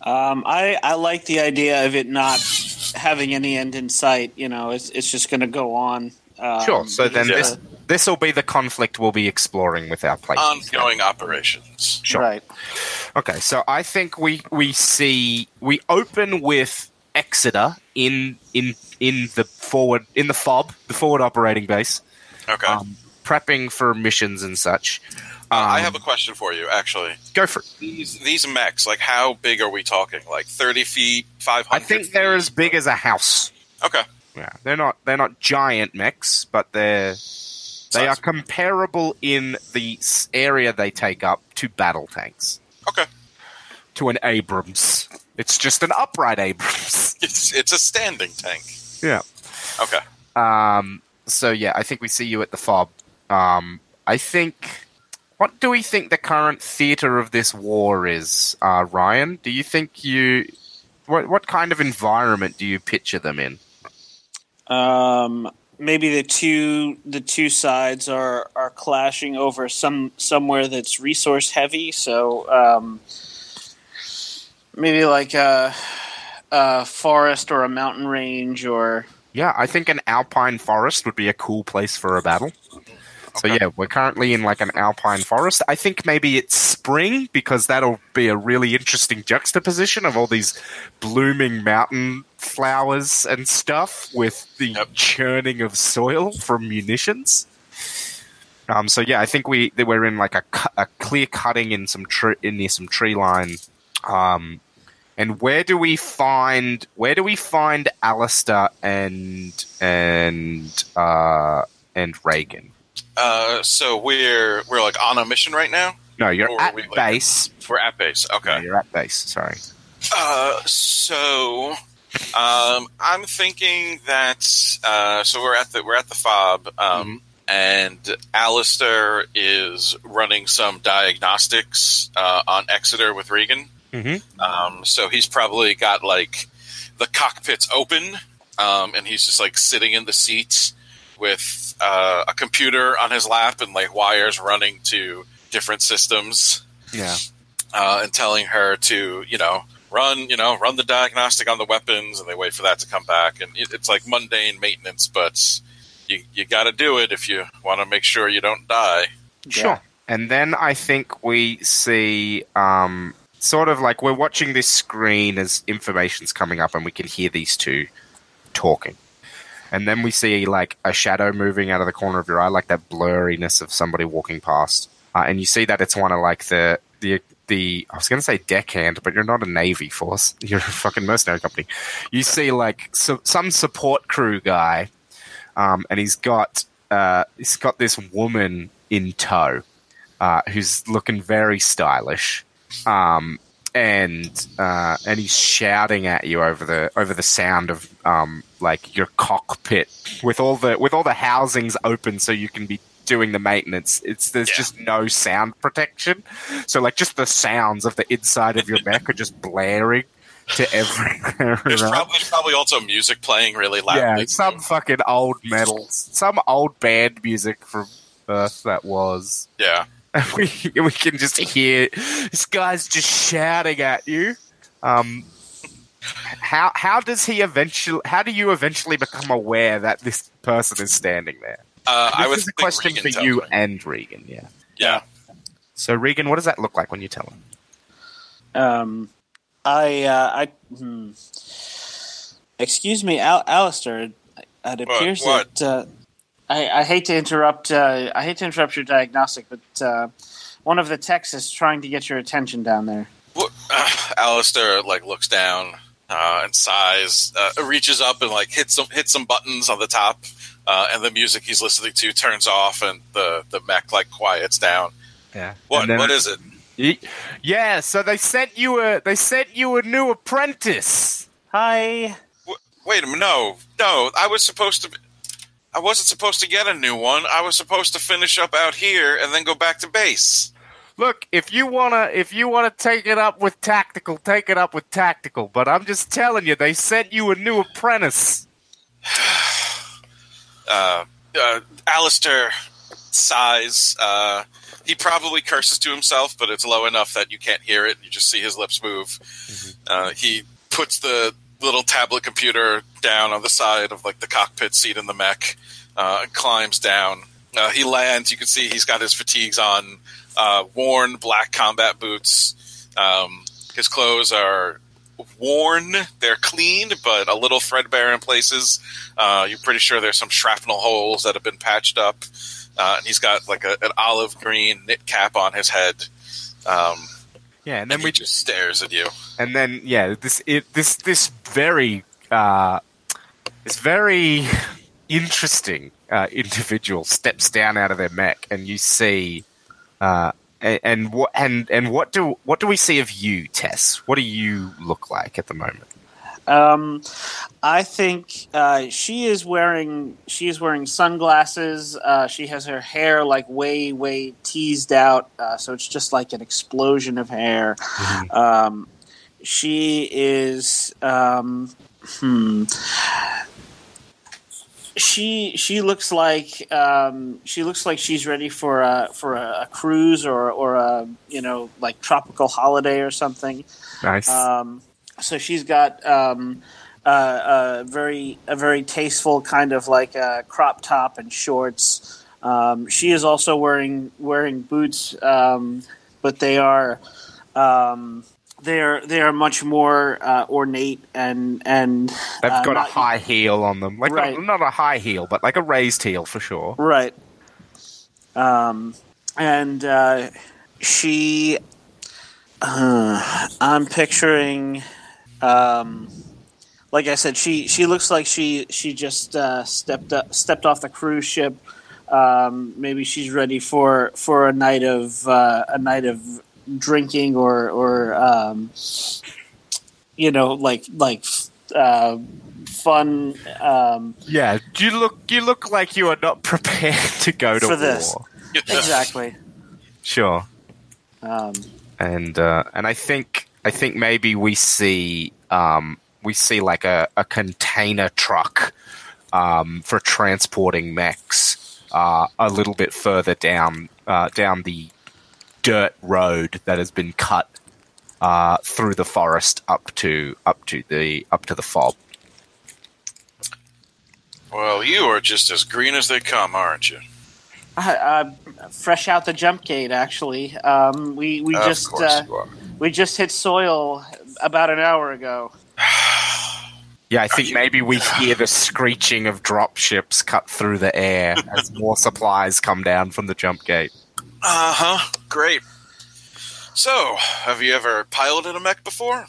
Um, I I like the idea of it not having any end in sight. You know, it's it's just going to go on. Um, sure. So then because, this uh, this will be the conflict we'll be exploring with our players. Ongoing operations. Sure. right. Okay, so I think we we see we open with Exeter in in in the forward in the fob, the forward operating base, Okay. um, prepping for missions and such. Uh, I Um, have a question for you, actually. Go for it. These these mechs, like how big are we talking? Like thirty feet, five hundred. I think they're as big as a house. Okay. Yeah, they're not they're not giant mechs, but they're they are comparable in the area they take up to battle tanks, Okay. to an Abrams. It's just an upright Abrams. It's it's a standing tank. Yeah. Okay. Um, so yeah, I think we see you at the fob. Um, I think. What do we think the current theater of this war is, uh, Ryan? Do you think you? What what kind of environment do you picture them in? Um, maybe the two the two sides are are clashing over some somewhere that's resource heavy. So um, maybe like a, a forest or a mountain range or Yeah, I think an alpine forest would be a cool place for a battle. So yeah, we're currently in like an alpine forest. I think maybe it's spring because that'll be a really interesting juxtaposition of all these blooming mountain flowers and stuff with the churning of soil from munitions. Um, so yeah, I think we we're in like a, a clear cutting in some tree in near some tree line. Um, and where do we find where do we find Alistair and and uh, and Reagan? Uh, so we're we're like on a mission right now. No, you're Or at we, like- base. We're at base. No, Okay. you're at base. Sorry. Uh, so um, I'm thinking that uh, so we're at the we're at the fob. Um, And Alistair is running some diagnostics uh, on Exeter with Regan. Mhm. Um, so he's probably got like the cockpits open, um, and he's just like sitting in the seat with uh, a computer on his lap and like wires running to different systems Yeah. uh, and telling her to, you know, run, you know, run the diagnostic on the weapons, and they wait for that to come back, and it, it's like mundane maintenance, but you you got to do it if you want to make sure you don't die. Sure. And then I think we see um, sort of like we're watching this screen as information's coming up, and we can hear these two talking. And then we see like a shadow moving out of the corner of your eye, like that blurriness of somebody walking past. Uh, and you see that it's one of like the the the I was going to say deckhand, but you're not a navy force. You're a fucking mercenary company. You see like so, some support crew guy, um, and he's got uh, he's got this woman in tow, uh, who's looking very stylish, um, and uh, and he's shouting at you over the over the sound of um, like your cockpit with all the with all the housings open so you can be doing the maintenance. It's there's Yeah. just no sound protection, so like just the sounds of the inside of your mech are just blaring to everywhere. There's, around. prob- probably also music playing really loud. Yeah, some fucking old metal, some old band music from Earth that was. yeah. And we we can just hear this guy's just shouting at you. Um, how how does he eventually? How do you eventually become aware that this person is standing there? Uh, I This would is a question Regan for you me. and Regan. Yeah. Yeah. So Regan, what does that look like when you tell him? Um, I, uh, I, hmm. excuse me, Al- Alistair. It appears what? that uh, I, I hate to interrupt. Uh, I hate to interrupt your diagnostic, but uh, one of the techs is trying to get your attention down there. What, uh, Alistair like looks down uh, and sighs, uh, reaches up and like hits some hits some buttons on the top, uh, and the music he's listening to turns off, and the the mech like quiets down. Yeah. What And then- what is it? Yeah, so they sent you a they sent you a new apprentice. Hi. Wh- Wait a minute, no, no, I was supposed to. Be, I wasn't supposed to get a new one. I was supposed to finish up out here and then go back to base. Look, if you wanna if you wanna take it up with tactical, take it up with tactical. But I'm just telling you, they sent you a new apprentice. uh, uh, Alistair sighs. Uh, he probably curses to himself, but it's low enough that you can't hear it. You just see his lips move. Uh, he puts the little tablet computer down on the side of like the cockpit seat in the mech uh, and climbs down. Uh, he lands. You can see he's got his fatigues on, uh, worn black combat boots. Um, his clothes are worn. They're clean, but a little threadbare in places. Uh, you're pretty sure there's some shrapnel holes that have been patched up. Uh, and he's got like a, an olive green knit cap on his head. Um, Yeah, and and then he we just stares at you. and then yeah, this it, this this very uh, this very interesting uh, individual steps down out of their mech, and you see, uh, and, and what and and what do what do we see of you, Tess? What do you look like at the moment? Um, I think uh, she is wearing she is wearing sunglasses. Uh, she has her hair like way way teased out, uh, so it's just like an explosion of hair. Um, she is um, hmm. She she looks like um, she looks like she's ready for a for a, a cruise or or a you know like tropical holiday or something. Nice. Um, so she's got um, uh, a very a very tasteful kind of like a crop top and shorts. Um, she is also wearing wearing boots, um, but they are they are they are much more uh, ornate and and They've uh, got not- a high heel on them, like Right. not, not a high heel, but like a raised heel for sure. Right. Um, and uh, she, uh, I'm picturing, um, like I said, she she looks like she she just uh, stepped up, stepped off the cruise ship. Um, maybe she's ready for for a night of uh, a night of drinking or or um, you know like like uh, fun. Um, Yeah, you look you look like you are not prepared to go to For this. war. exactly. Sure. Um, and uh, and I think I think maybe we see um, we see like a, a container truck um, for transporting mechs uh, a little bit further down uh, down the dirt road that has been cut uh, through the forest up to up to the up to the fob. Well, you are just as green as they come, aren't you? uh, fresh out the jump gate. Actually, um, we we of just uh, you are. we just hit soil about an hour ago. Yeah, I think you- maybe we hear the screeching of drop ships cut through the air as more supplies come down from the jump gate. Uh huh. Great. So, have you ever piloted a mech before?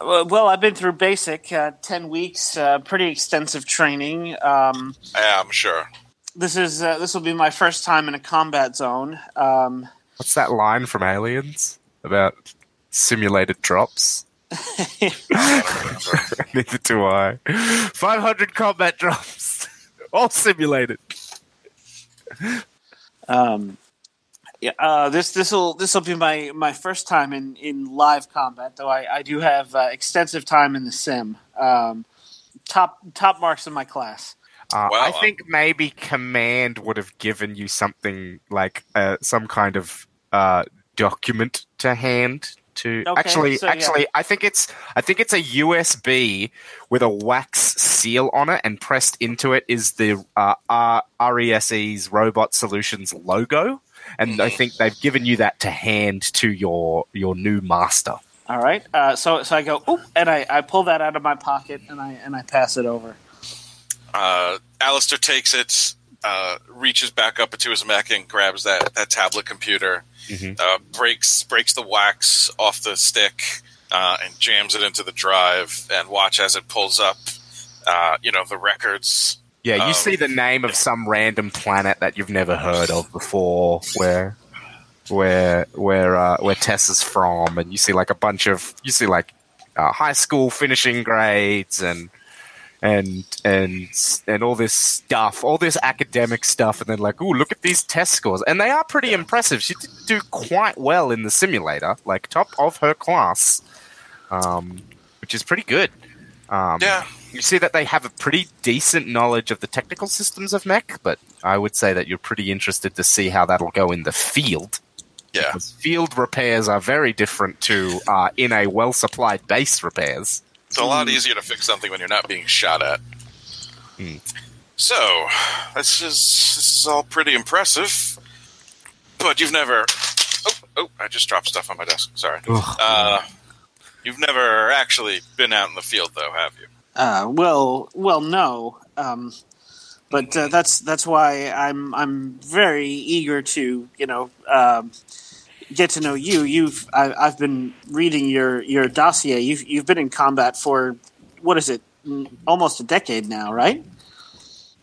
Uh, well, I've been through basic uh, ten weeks, uh, pretty extensive training. Um, Yeah, I'm sure. this is uh, this will be my first time in a combat zone. Um, What's that line from Aliens about simulated drops? I don't. Neither do I. 500 combat drops, all simulated. Um, yeah, uh, this this will this will be my, my first time in, in live combat, though I, I do have uh, extensive time in the sim. Um, top top marks in my class. Uh, Well, I um, think maybe Command would have given you something like uh, some kind of uh, document to hand to. Okay, actually, so, yeah. actually, I think it's I think it's a USB with a wax seal on it, and pressed into it is the uh, R- RESE's Robot Solutions logo. And I think they've given you that to hand to your your new master. All right, uh, so so I go, oop, and I, I pull that out of my pocket and I and I pass it over. Uh, Alistair takes it, uh, reaches back up into his mech and grabs that, that tablet computer, Mhm. uh, breaks breaks the wax off the stick, uh, and jams it into the drive. And watch as it pulls up, uh, you know, the records. Yeah, you Um, see the name of some random planet that you've never heard of before, where where where uh, where Tess is from, and you see like a bunch of you see like uh, high school finishing grades and and and and all this stuff, all this academic stuff, and then like, ooh, look at these test scores, and they are pretty impressive. She did do quite well in the simulator, like top of her class, um, which is pretty good. Um, Yeah, you see that they have a pretty decent knowledge of the technical systems of mech, but I would say that you're pretty interested to see how that'll go in the field. yeah. Because field repairs are very different to uh, in a well supplied base repairs. It's a lot easier to fix something when you're not being shot at. Hmm. So, this is this is all pretty impressive. But you've never. Oh, oh! I just dropped stuff on my desk. Sorry. Uh, you've never actually been out in the field, though, have you? Uh, well, well, no. Um, but uh, that's that's why I'm I'm very eager to you know um, get to know you. You've I, I've been reading your your dossier. You've you've been in combat for what is it? Almost a decade now, right?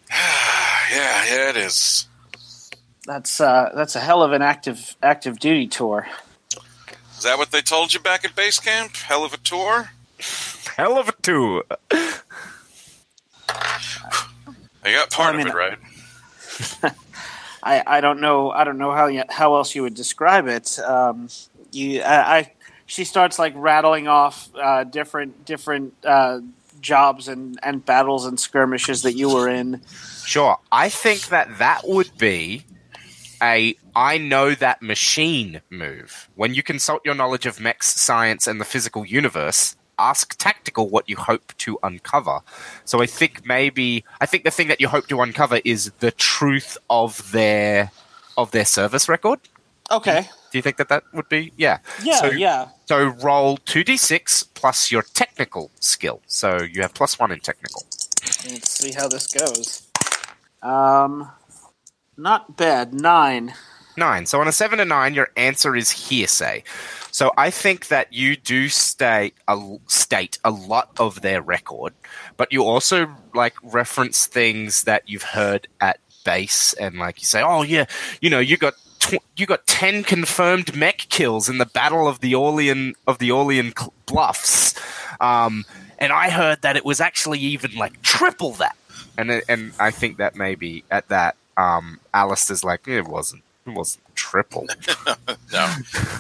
yeah, yeah, it is. That's uh, that's a hell of an active active duty tour. Is that what they told you back at base camp? Hell of a tour. Hell of a two. I got part I mean, of it right. I, I don't know I don't know how you, how else you would describe it. Um, you I, I she starts like rattling off uh, different different uh, jobs and, and battles and skirmishes that you were in. Sure. I think that that would be a I know that machine move. When you consult your knowledge of mechs, science, and the physical universe, ask tactical what you hope to uncover. So I think maybe I think the thing that you hope to uncover is the truth of their of their service record. Okay. Do you think that that would be yeah? Yeah, So- yeah. So roll two d six plus your technical skill. So you have plus one in technical. Let's see how this goes. Um, not bad. Nine. Nine. So on a seven to nine, your answer is hearsay. So I think that you do state a, state a lot of their record, but you also like reference things that you've heard at base, and like you say, oh yeah, you know, you got tw- you got ten confirmed mech kills in the Battle of the Orlean of the Orlean Cl- Bluffs, um, and I heard that it was actually even like triple that, and and I think that maybe at that, um, Alistair's like it wasn't. It wasn't triple. No,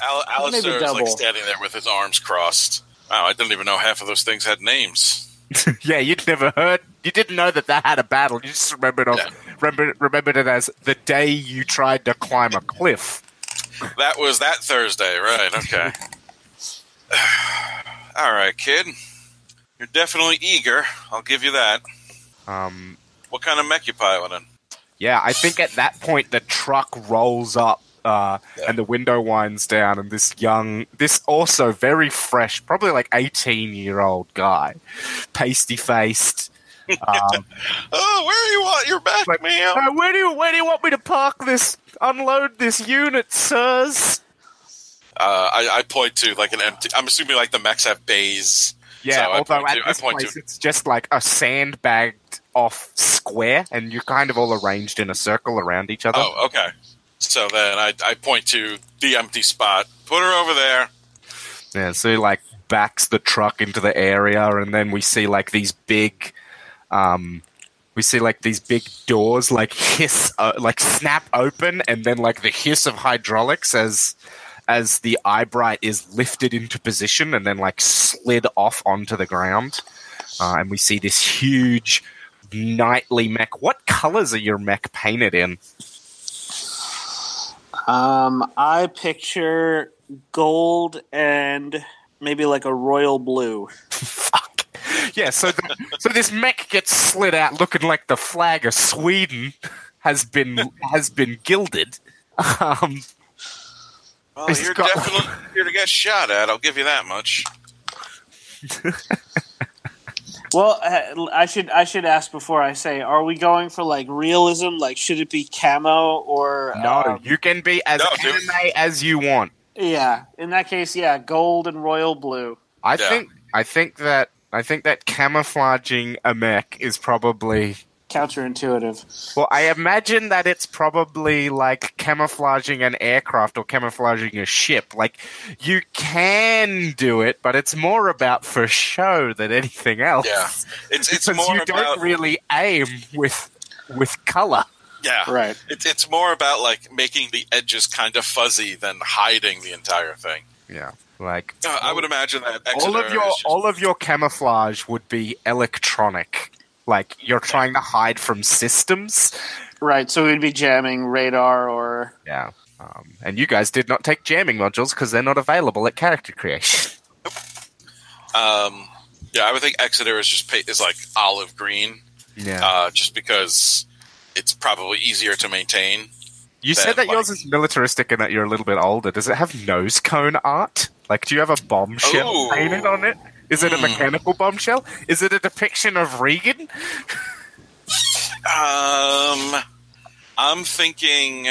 Al- Alistair is like double. standing there with his arms crossed. Wow, I didn't even know half of those things had names. yeah, you'd never heard. You didn't know that that had a battle. You just remembered of, Yeah. remember, remembered it as the day you tried to climb a cliff. That was that Thursday, right? Okay. All right, kid. You're definitely eager. I'll give you that. Um, What kind of mech you piloting? Yeah, I think at that point the truck rolls up uh, Yeah. and the window winds down, and this young, this also very fresh, probably like eighteen year old guy, pasty faced. Um, Oh, where do you want your back, Like- man? "Uh, where do you where do you want me to park this? Unload this unit, sirs. Uh, I, I point to like an empty. I'm assuming like the mechs have bays. Yeah, So I although point at to- I this point place to- it's just like a sandbagged off square, and you're kind of all arranged in a circle around each other. Oh, okay. So then I, I point to the empty spot. Put her over there. Yeah, so he like backs the truck into the area, and then we see like these big, um, we see like these big doors like hiss, uh, like snap open, and then like the hiss of hydraulics as as the eyebright is lifted into position and then like slid off onto the ground, uh, and we see this huge knightly mech. What colors are your mech painted in? Um, I picture gold and maybe like a royal blue. Fuck. Yeah, so the, so this mech gets slid out looking like the flag of Sweden has been has been gilded. Um, Well, you're got- definitely here to get shot at. I'll give you that much. Well, uh, I should I should ask before I say: Are we going for like realism? Like, should it be camo or No, um, you can be as No, dude. anime as you want. yeah. In that case, yeah, gold and royal blue. I Yeah. think I think that I think that camouflaging a mech is probably Counterintuitive. well. I imagine that it's probably like camouflaging an aircraft or camouflaging a ship. Like you can do it, but it's more about for show than anything else. Yeah. It's it's because more you about don't really aim with with color. yeah. Right. It's it's more about like making the edges kind of fuzzy than hiding the entire thing. Yeah, like Uh, I would imagine that all of your just- all of your camouflage would be electronic. Like you're trying to hide from systems. Right. So we'd be jamming radar or Yeah. Um, and you guys did not take jamming modules because they're not available at character creation. um, yeah, I would think Exeter is just pa- is like olive green, Yeah. uh, just because it's probably easier to maintain. you said that like- yours is militaristic and that you're a little bit older. Does it have nose cone art? Like, do you have a bombshell Ooh. painted on it? Is it a Hmm. mechanical bombshell? Is it a depiction of Regan? Um, I'm thinking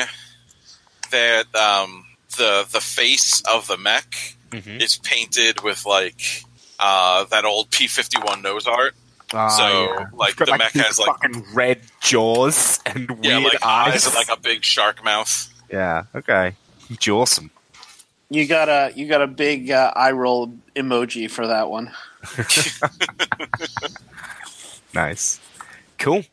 that um, the the face of the mech Mhm. is painted with like uh, that old P51 nose art. Ah, So, like, It's got, the mech has, like- fucking red jaws and weird yeah, like eyes. and like a big shark mouth. yeah, okay, awesome. You got a you got a big uh, eye roll emoji for that one. Nice. Cool.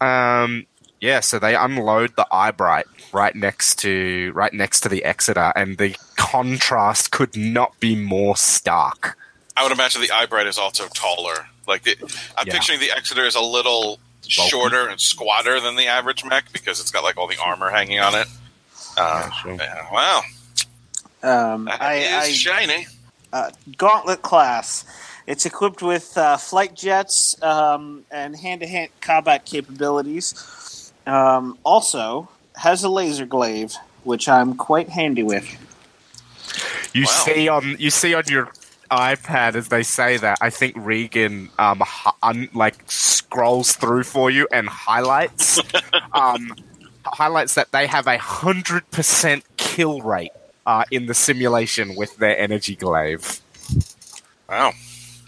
Um, yeah, so they unload the Eyebright right next to right next to the Exeter, and the contrast could not be more stark. I would imagine the Eyebright is also taller. Like it, I'm Yeah. picturing the Exeter is a little shorter and squatter than the average mech because it's got like all the armor hanging on it. Uh, Yeah, sure. yeah, wow, Um, I, is I shiny. uh, Gauntlet class. It's equipped with uh, flight jets um, and hand-to-hand combat capabilities. Um, also has a laser glaive, which I'm quite handy with. You Wow. see on you see on your iPad as they say that. I think Regan um hi- un, like scrolls through for you and highlights um highlights that they have a hundred percent kill rate uh, in the simulation with their energy glaive. Wow.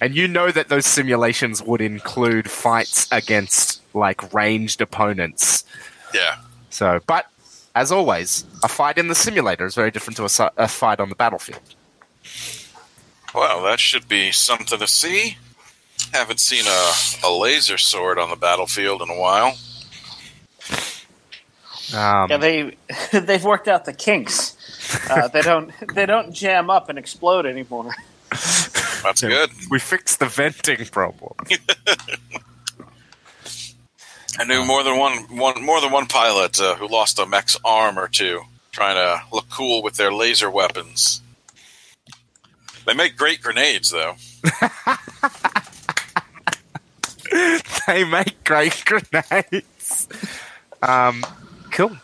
And you know that those simulations would include fights against like ranged opponents. Yeah. So, but as always, a fight in the simulator is very different to a, si- a fight on the battlefield. Well, that should be something to see. Haven't seen a, a laser sword on the battlefield in a while. Um, Yeah, they they've worked out the kinks. Uh, they don't they don't jam up and explode anymore. That's Yeah. good. we fixed the venting problem. I knew more than one, one more than one pilot uh, who lost a mech's arm or two trying to look cool with their laser weapons. They make great grenades, though. they make great grenades. Um, cool.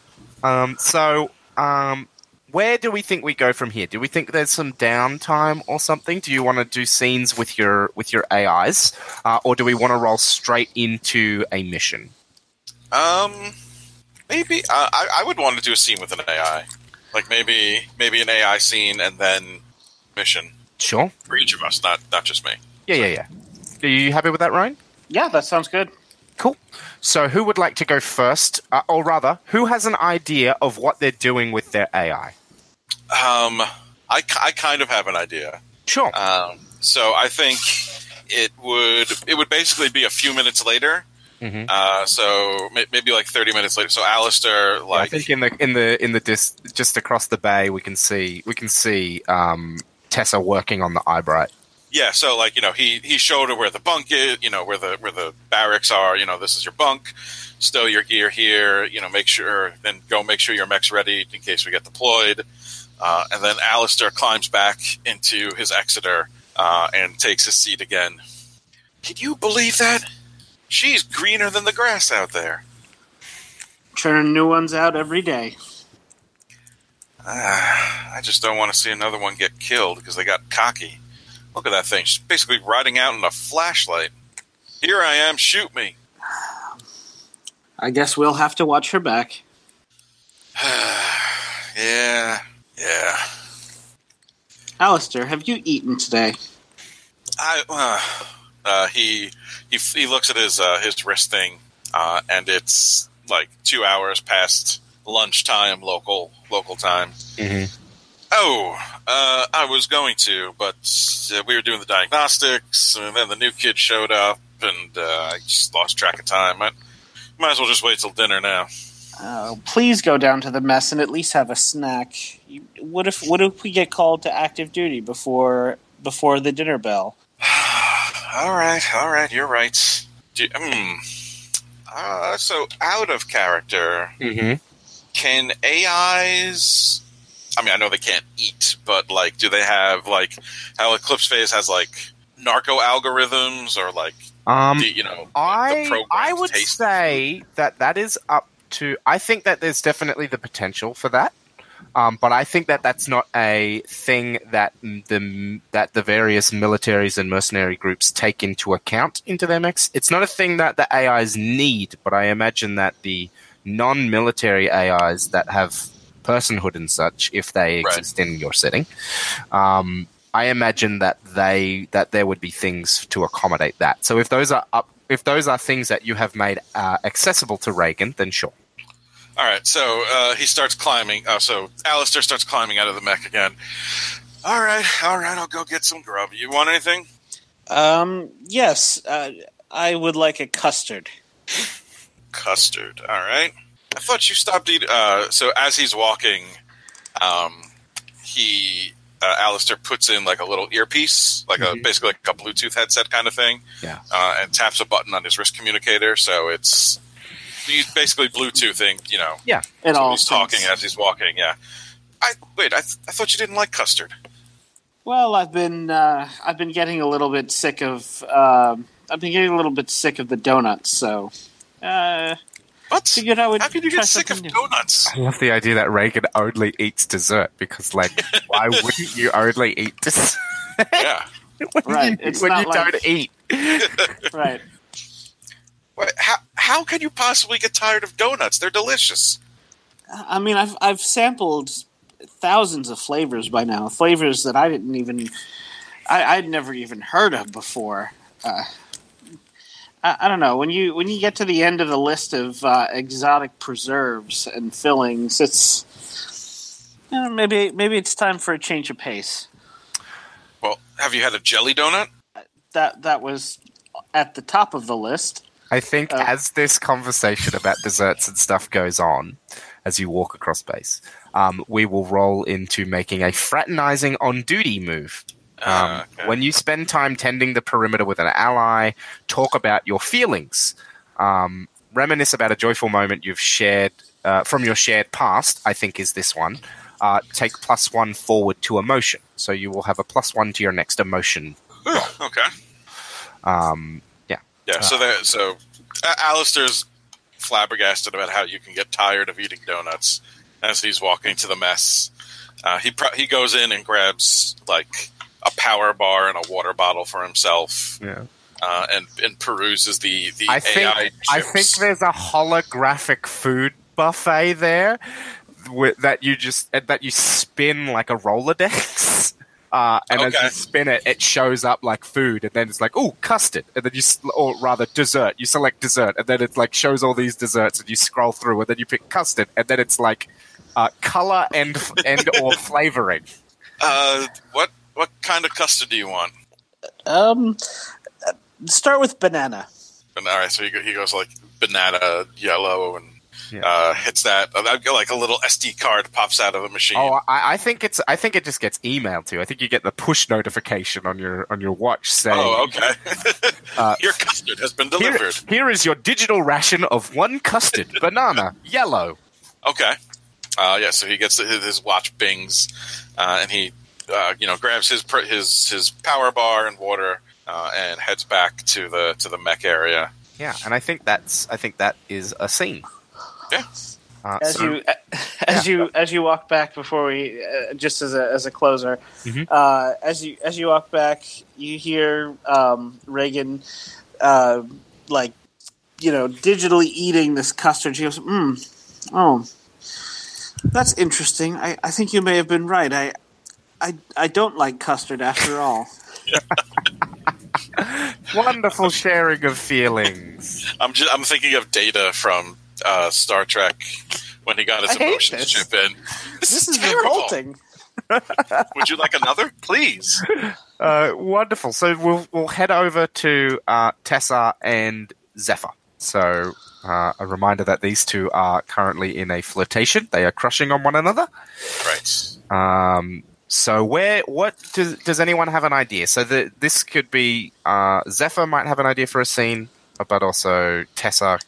Um, so, um, where do we think we go from here? Do we think there's some downtime or something? Do you want to do scenes with your with your AIs, uh, or do we want to roll straight into a mission? Um, maybe uh, I, I would want to do a scene with an AI, like maybe maybe an AI scene and then mission Sure. for each of us, not not just me. Yeah, yeah, yeah. Are you happy with that, Ryan? Yeah, that sounds good. Cool. So, who would like to go first, uh, or rather, who has an idea of what they're doing with their AI? Um, I, I kind of have an idea. Sure. Um, so I think it would it would basically be a few minutes later. Mhm. Uh, so maybe like thirty minutes later. So Alistair, I like, think in the in the in the dis, just across the bay, we can see we can see um, Tessa working on the Eyebright. yeah. So like you know, he he showed her where the bunk is. You know where the where the barracks are. You know this is your bunk. Stow your gear here. You know make sure then go make sure your mech's ready in case we get deployed. Uh, and then Alistair climbs back into his Exeter uh, and takes his seat again. Can you believe that? She's greener than the grass out there. Churning new ones out every day. Ah, I just don't want to see another one get killed because they got cocky. Look at that thing. She's basically riding out in a flashlight. Here I am. Shoot me. I guess we'll have to watch her back. Yeah, yeah. Alistair, have you eaten today? I uh, uh, he he he looks at his uh, his wrist thing, uh, and it's like two hours past lunchtime local local time. Mhm. Oh, uh, I was going to, but uh, we were doing the diagnostics, and then the new kid showed up, and uh, I just lost track of time. I might as well just wait till dinner now. Uh, please go down to the mess and at least have a snack. What if what if we get called to active duty before before the dinner bell? all right, all right, you're right. Do, hmm. Uh, so out of character, Mm-hmm. can AIs? I mean, I know they can't eat, but like, do they have like how Eclipse Phase has like narco algorithms or like Um, the, you know I programmed I would say that that is up to. I think that there's definitely the potential for that, um, but I think that that's not a thing that the that the various militaries and mercenary groups take into account into their mix. It's not a thing that the AIs need, but I imagine that the non-military AIs that have personhood and such, if they Right. exist in your setting, um, I imagine that they that there would be things to accommodate that. So if those are up, if those are things that you have made uh, accessible to Reagan, then sure. All right, so uh, he starts climbing. Uh, so Alistair starts climbing out of the mech again. All right, all right, I'll go get some grub. You want anything? Um, yes, uh, I would like a custard. Custard. All right. I thought you stopped eating. Uh, so as he's walking, um, he uh, Alistair puts in like a little earpiece, like a Mhm. basically like a Bluetooth headset kind of thing. Yeah. Uh, and taps a button on his wrist communicator, so it's he's basically Bluetoothing. You know, Yeah, It so all he's talking sense. as he's walking. Yeah. I wait. I, th- I thought you didn't like custard. Well, I've been uh, I've been getting a little bit sick of um, I've been getting a little bit sick of the donuts, so uh, What? figured I would. How can you get sick of new. donuts? I love the idea that Reagan only eats dessert because, like, why wouldn't you only eat dessert yeah. when Right, you, it's when not you like- don't eat? Right. Wait, how how can you possibly get tired of donuts? They're delicious. I mean, I've I've sampled thousands of flavors by now, flavors that I didn't even I, I'd never even heard of before. Uh, I, I don't know when you when you get to the end of the list of uh, exotic preserves and fillings, it's uh, maybe maybe it's time for a change of pace. Well, have you had a jelly donut? That that was at the top of the list. I think Uh, as this conversation about desserts and stuff goes on, as you walk across base, um, we will roll into making a fraternizing on duty move. Um, Ah, okay. When you spend time tending the perimeter with an ally, talk about your feelings, um, reminisce about a joyful moment you've shared uh, from your shared past. I think is this one. Uh, take plus one forward to emotion, so you will have a plus one to your next emotion. okay. Um, yeah, Yeah. So there. So uh, Alistair's flabbergasted about how you can get tired of eating donuts as he's walking to the mess. Uh, he pro- he goes in and grabs like a power bar and a water bottle for himself, yeah. uh, and and peruses the the I think AI chips. I think there's a holographic food buffet there wi- that you just uh, that you spin like a Rolodex. Uh, and as you spin it, it shows up like food, and then it's like, oh, custard, and then you, or rather, dessert. You select dessert, and then it like shows all these desserts, and you scroll through, and then you pick custard, and then it's like uh, color and and or flavoring. Uh, what what kind of custard do you want? Um, uh, start with banana. And all right, so he, he goes like banana yellow and Yeah. uh, hits that. Uh, like a little SD card pops out of the machine. Oh, I, I think it's I think it just gets emailed to you. I think you get the push notification on your on your watch saying, Oh, okay. Uh, Your custard has been Here, delivered. here is your digital ration of one custard, banana, yellow. Okay. Uh, yeah, so he gets his, his watch bings, uh, and he, uh, you know, grabs his pr- his his power bar and water, uh, and heads back to the to the mech area. Yeah, and I think that's I think that is a scene. Yeah. Uh, as so- you as you as you walk back before we uh, just as a as a closer Mhm. uh, as you as you walk back you hear um, Reagan uh, like you know digitally eating this custard. She goes, mm, "Oh, that's interesting. I, I think you may have been right. I, I I don't like custard after all." Wonderful sharing of feelings. I'm just, I'm thinking of Data from uh, Star Trek when he got his I emotions this. chip in. This, This is, is terrible. revolting. Would you like another, please? Uh, wonderful. So we'll we'll head over to uh, Tessa and Zephyr. So uh, a reminder that these two are currently in a flirtation. They are crushing on one another. Right. Um, so where what does does anyone have an idea? So the, this could be uh, Zephyr might have an idea for a scene, but also Tessa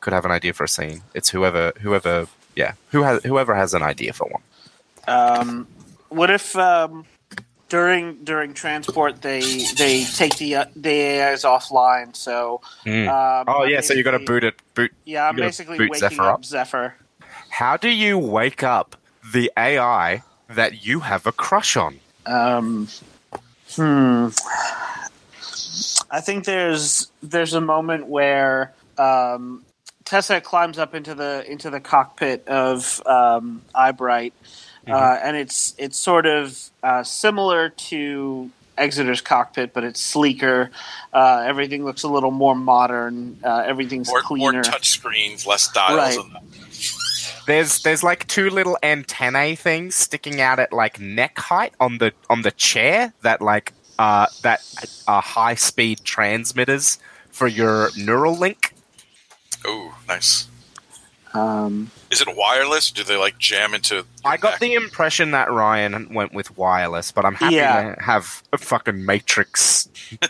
could have an idea for a scene. It's whoever whoever yeah who has whoever has an idea for one. Um, what if um, during during transport they they take the uh, the AIs offline? So Hmm. um, Oh I'm yeah, so you got to boot it boot. Yeah, I'm basically waking Zephyr up up. Zephyr. How do you wake up the AI that you have a crush on? Um, hmm. I think there's there's a moment where um, Tessa climbs up into the into the cockpit of um, Eyebright, uh, and it's it's sort of uh, similar to Exeter's cockpit, but it's sleeker. Uh, everything looks a little more modern. Uh, everything's More, more cleaner. touch screens, less dials. Right. And, There's there's like two little antennae things sticking out at like neck height on the on the chair that like uh that are high speed transmitters for your neural link. Oh, nice. Um, Is it wireless? Do they like jam into? I got neck? the impression that Ryan went with wireless, but I'm happy Yeah. to have a fucking matrix.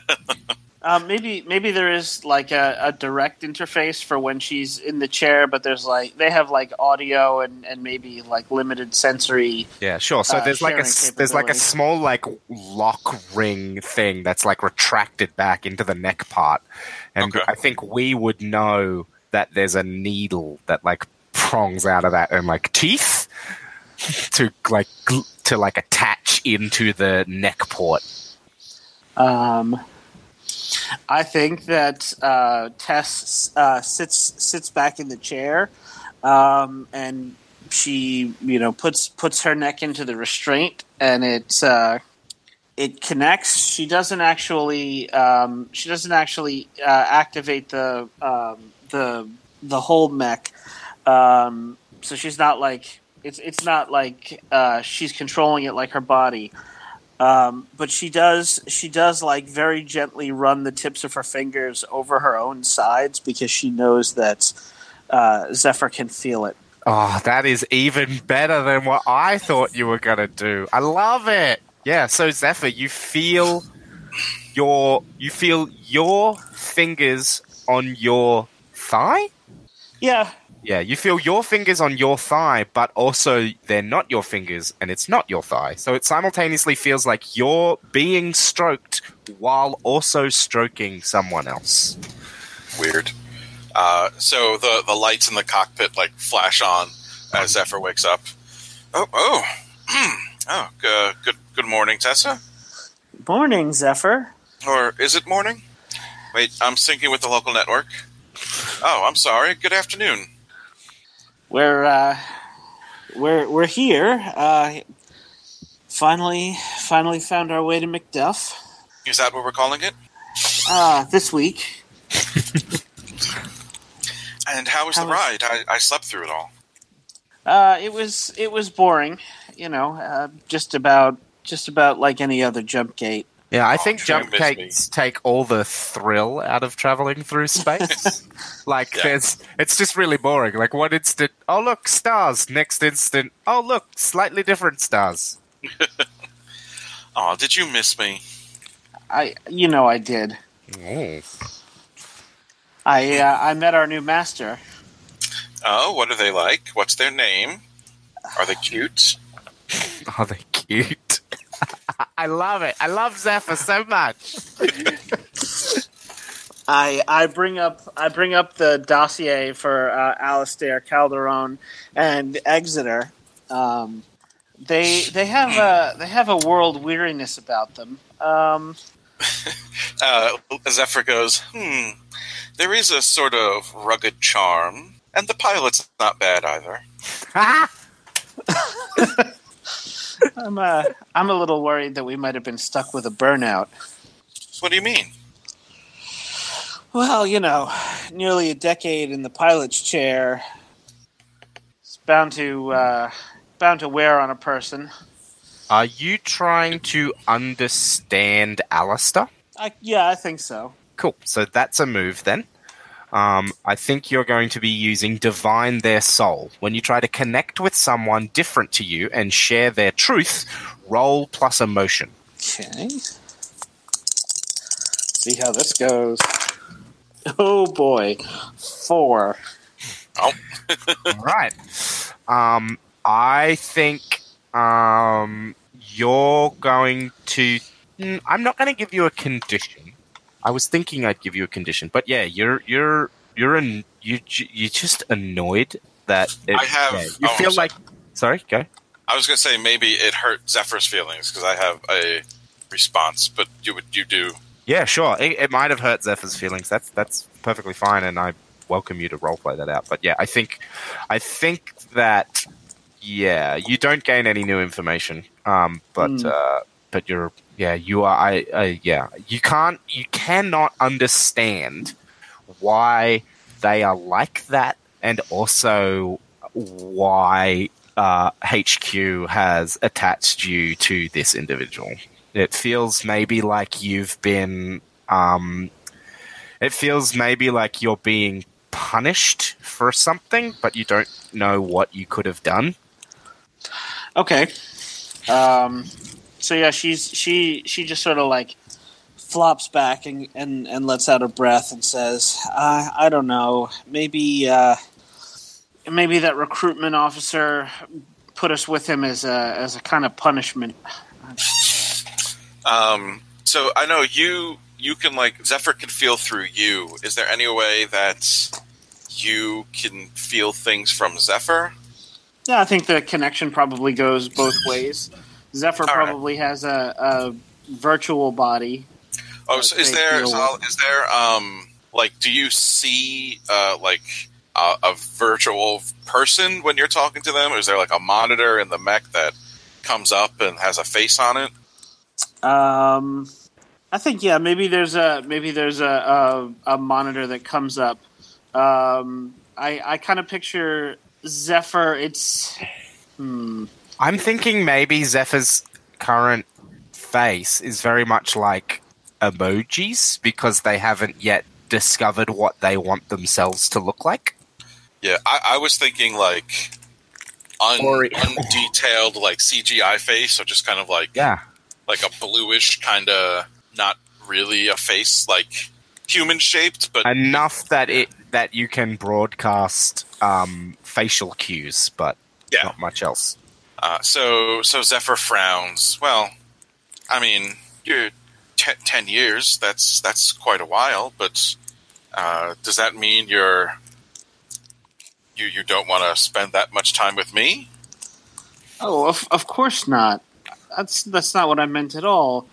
Um, maybe maybe there is like a, a direct interface for when she's in the chair, but there's like they have like audio and, and maybe like limited sensory. Yeah, sure. So Uh, there's like a there's like a small like lock ring thing that's like retracted back into the neck part, and Okay. I think we would know that there's a needle that like prongs out of that and like teeth to like to like attach into the neck port. Um, I think that uh, Tess uh, sits sits back in the chair, um, and she you know puts puts her neck into the restraint, and it uh, it connects. She doesn't actually um, she doesn't actually uh, activate the um, the the whole mech, um, so she's not like it's it's not like uh, she's controlling it like her body. Um, but she does she does like very gently run the tips of her fingers over her own sides because she knows that uh, Zephyr can feel it. Oh, that is even better than what I thought you were gonna do. I love it. Yeah. So Zephyr, you feel your you feel your fingers on your thigh. Yeah, Yeah, you feel your fingers on your thigh, but also they're not your fingers and it's not your thigh. So it simultaneously feels like you're being stroked while also stroking someone else. Weird. Uh, so the the lights in the cockpit like flash on as Zephyr wakes up. Oh, oh, oh. Good, good, good morning, Tessa. morning, Zephyr. Or is it morning? Wait, I'm syncing with the local network. Oh, I'm sorry. Good afternoon. We're uh, we're we're here. Uh, finally, finally found our way to Macduff. Is that what we're calling it? Uh, this week. And how was How the was- ride? I, I slept through it all. Uh, it was it was boring, you know, uh, just about just about like any other jump gate. Yeah, I Oh, think jump gates me. take all the thrill out of traveling through space. like Yeah. there's it's just really boring. Like one instant, oh look, stars. Next instant, oh look, slightly different stars. Oh, did you miss me? I, you know, I did. Oh. I uh, I met our new master. Oh, what are they like? What's their name? Are they cute? Are they cute? I love it. I love Zephyr so much. I I bring up I bring up the dossier for uh, Alistair Calderon and Exeter. Um, they they have a they have a world weariness about them. Um, uh, Zephyr goes, hmm, there is a sort of rugged charm, and the pilot's not bad either. I'm uh, I'm a little worried that we might have been stuck with a burnout. What do you mean? Well, you know, nearly a decade in the pilot's chair. It's bound to uh, bound to wear on a person. Are you trying to understand Alistair? I, yeah, I think so. Cool. So that's a move then. Um, I think you're going to be using Divine Their Soul. When you try to connect with someone different to you and share their truth, roll plus emotion. Okay. See how this goes. Oh boy, four. Oh, All right. Um, I think um, you're going to. Mm, I'm not going to give you a condition. I was thinking I'd give you a condition, but yeah, you're you're you're an, you j- you're just annoyed that it, I have- yeah, you oh, feel I'm like. Sorry, go. I was going to say maybe it hurt Zephyr's feelings because I have a response, but you would you do. Yeah, sure. It, it might have hurt Zephyr's feelings. That's that's perfectly fine, and I welcome you to roleplay that out. But yeah, I think, I think that yeah, you don't gain any new information. Um, but Hmm. uh, but you're yeah, you are. I, I yeah, you can't, you cannot understand why they are like that, and also why uh, HQ has attached you to this individual. It feels maybe like you've been. Um, it feels maybe like you're being punished for something, but you don't know what you could have done. Okay. Um, so yeah, she's she she just sort of like flops back and, and, and lets out a breath and says, uh, "I don't know. Maybe uh, maybe that recruitment officer put us with him as a as a kind of punishment." Um, so I know you you can like Zephyr can feel through you. Is there any way that you can feel things from Zephyr? Yeah, I think the connection probably goes both ways. Zephyr All right. probably has a, a virtual body. Oh, so is there so is there um like do you see uh like a, a virtual person when you're talking to them? Or is there like a monitor in the mech that comes up and has a face on it? Um, I think yeah, maybe there's a maybe there's a a, a monitor that comes up. Um, I I kind of picture Zephyr. It's hmm. I'm thinking maybe Zephyr's current face is very much like emojis because they haven't yet discovered what they want themselves to look like. Yeah, I, I was thinking like un, undetailed like CGI face, so just kind of like Yeah. like a bluish kind of not really a face like human shaped, but Enough that it that you can broadcast um, facial cues, but yeah. not much else. Uh, so so Zephyr frowns. Well, I mean, you're te- ten years. That's that's quite a while. But uh, does that mean you're you you don't want to spend that much time with me? Oh, of of course not. That's that's not what I meant at all.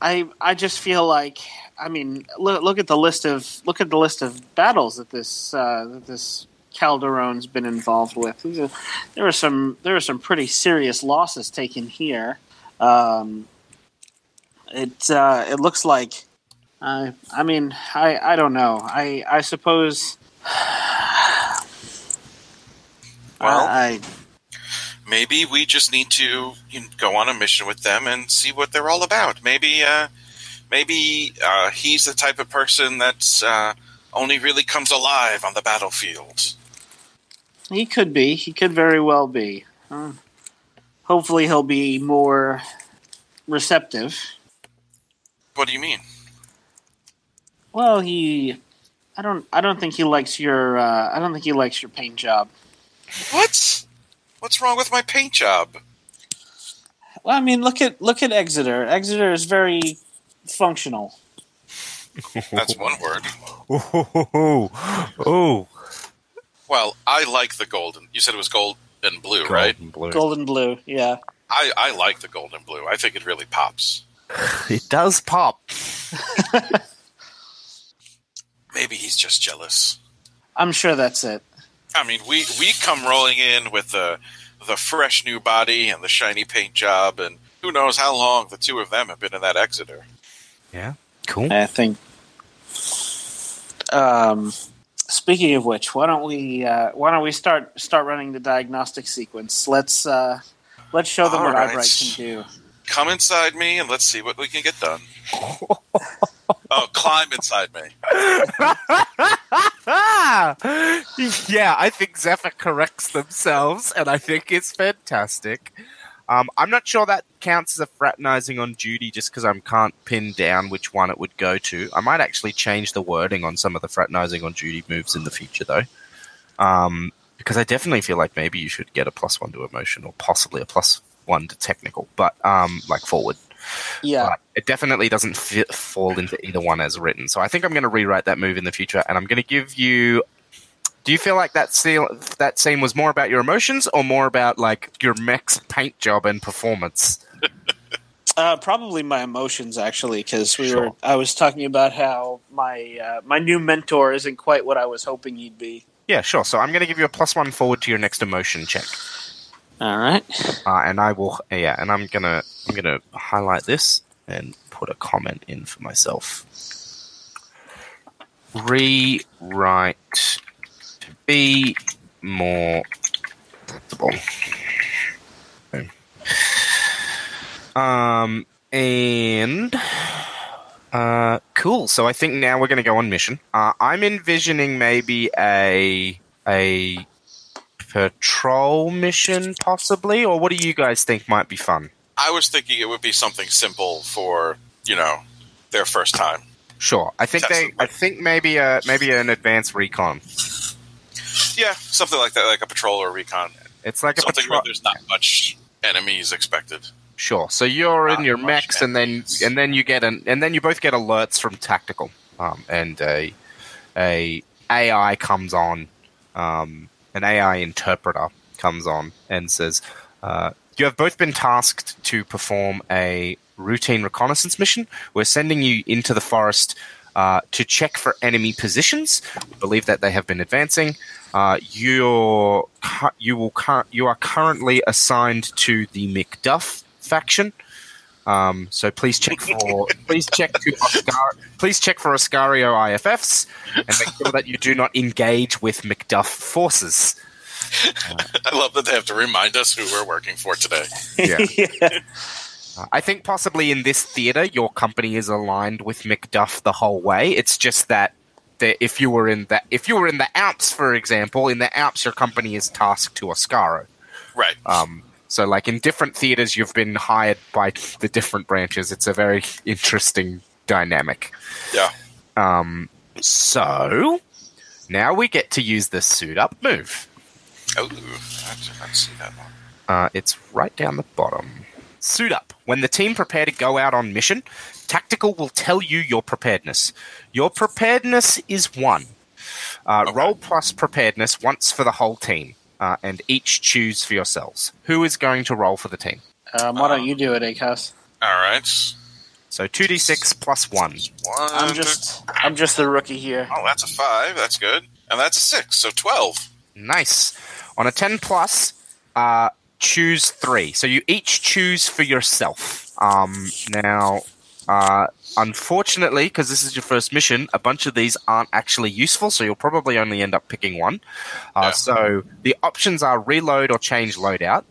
I I just feel like I mean look, look at the list of look at the list of battles that this uh, that this Calderon's been involved with. There are some there are some pretty serious losses taken here. Um, it uh, it looks like I I mean I I don't know. I I suppose. Well- I, Maybe we just need to you know, go on a mission with them and see what they're all about. Maybe uh, maybe uh, he's the type of person that uh, only really comes alive on the battlefield. He could be. He could very well be. Uh, hopefully, he'll be more receptive. What do you mean? Well, he. I don't. I don't think he likes your. Uh, I don't think he likes your paint job. What? What's wrong with my paint job? Well, I mean, look at look at Exeter. Exeter is very functional. That's one word. Oh, oh, oh, ooh, Well, I like the golden. You said it was gold and blue, right? Golden blue. Golden blue. Yeah. I, I like the golden blue. I think it really pops. It does pop. Maybe he's just jealous. I'm sure that's it. I mean, we we come rolling in with the the fresh new body and the shiny paint job, and who knows how long the two of them have been in that Exeter. Yeah. Cool. I think. Um, speaking of which, why don't we uh, why don't we start start running the diagnostic sequence? Let's uh, let's show them All what right. Eyebright can do. Come inside me, and let's see what we can get done. oh, climb inside me. yeah, I think Zephyr corrects themselves, and I think it's fantastic. Um, I'm not sure that counts as a fraternizing on duty just because I can't pin down which one it would go to. I might actually change the wording on some of the fraternizing on duty moves in the future, though. Um, because I definitely feel like maybe you should get a plus one to emotion or possibly a plus one to technical, but um, like forward. Yeah, But it definitely doesn't fit, fall into either one as written. So I think I'm going to rewrite that move in the future, and I'm going to give you. Do you feel like that scene, that scene was more about your emotions or more about like your mech's paint job and performance? uh, probably my emotions actually, because we Sure. were. I was talking about how my uh, my new mentor isn't quite what I was hoping he'd be. Yeah, sure. So I'm going to give you a plus one forward to your next emotion check, All right. uh, and I will. Yeah, and I'm gonna I'm gonna highlight this and put a comment in for myself. Rewrite to be more. Okay. Um, and uh, cool. So I think now we're going to go on mission. Uh, I'm envisioning maybe a a patrol mission, possibly, or what do you guys think might be fun? I was thinking it would be something simple for you know their first time. Sure. I think they. Test I think maybe a maybe an advanced recon. Yeah, something like that, like a patrol or recon. It's like a Something patrol. where there's not much enemies expected. Sure. So you're in your mechs, and then and then you get an and then you both get alerts from tactical, um, and a a AI comes on, um, an AI interpreter comes on and says, uh, "You have both been tasked to perform a routine reconnaissance mission. We're sending you into the forest." Uh, to check for enemy positions, we believe that they have been advancing. Uh, you're you will you are currently assigned to the Macduff faction. Um, so please check for please check to Oscar- please check for Oscario IFFs and make sure that you do not engage with Macduff forces. I love that they have to remind us who we're working for today. Yeah. Uh, I think possibly in this theater, your company is aligned with Macduff the whole way. It's just that the, if you were in the if you were in the Alps, for example, in the Alps, your company is tasked to Oscaro. Right. Um, so, like in different theaters, you've been hired by the different branches. It's a very interesting dynamic. yeah. Um, so now we get to use the suit up move. Oh, I not see that one. Uh, it's right down the bottom. Suit up. When the team prepare to go out on mission, Tactical will tell you your preparedness. Your preparedness is one. Uh, Okay. Roll plus preparedness once for the whole team, uh, and each choose for yourselves. Who is going to roll for the team? Um, why don't you do it, Acos? All right. So 2d6 plus 1. One. I'm just I'm just the rookie here. Oh, that's a five. That's good. And that's a six. So twelve. Nice. On a 10 plus, uh, choose three. So you each choose for yourself. Um, now, uh, unfortunately, because this is your first mission, a bunch of these aren't actually useful, so you'll probably only end up picking one. Uh. So the options are reload or change loadout.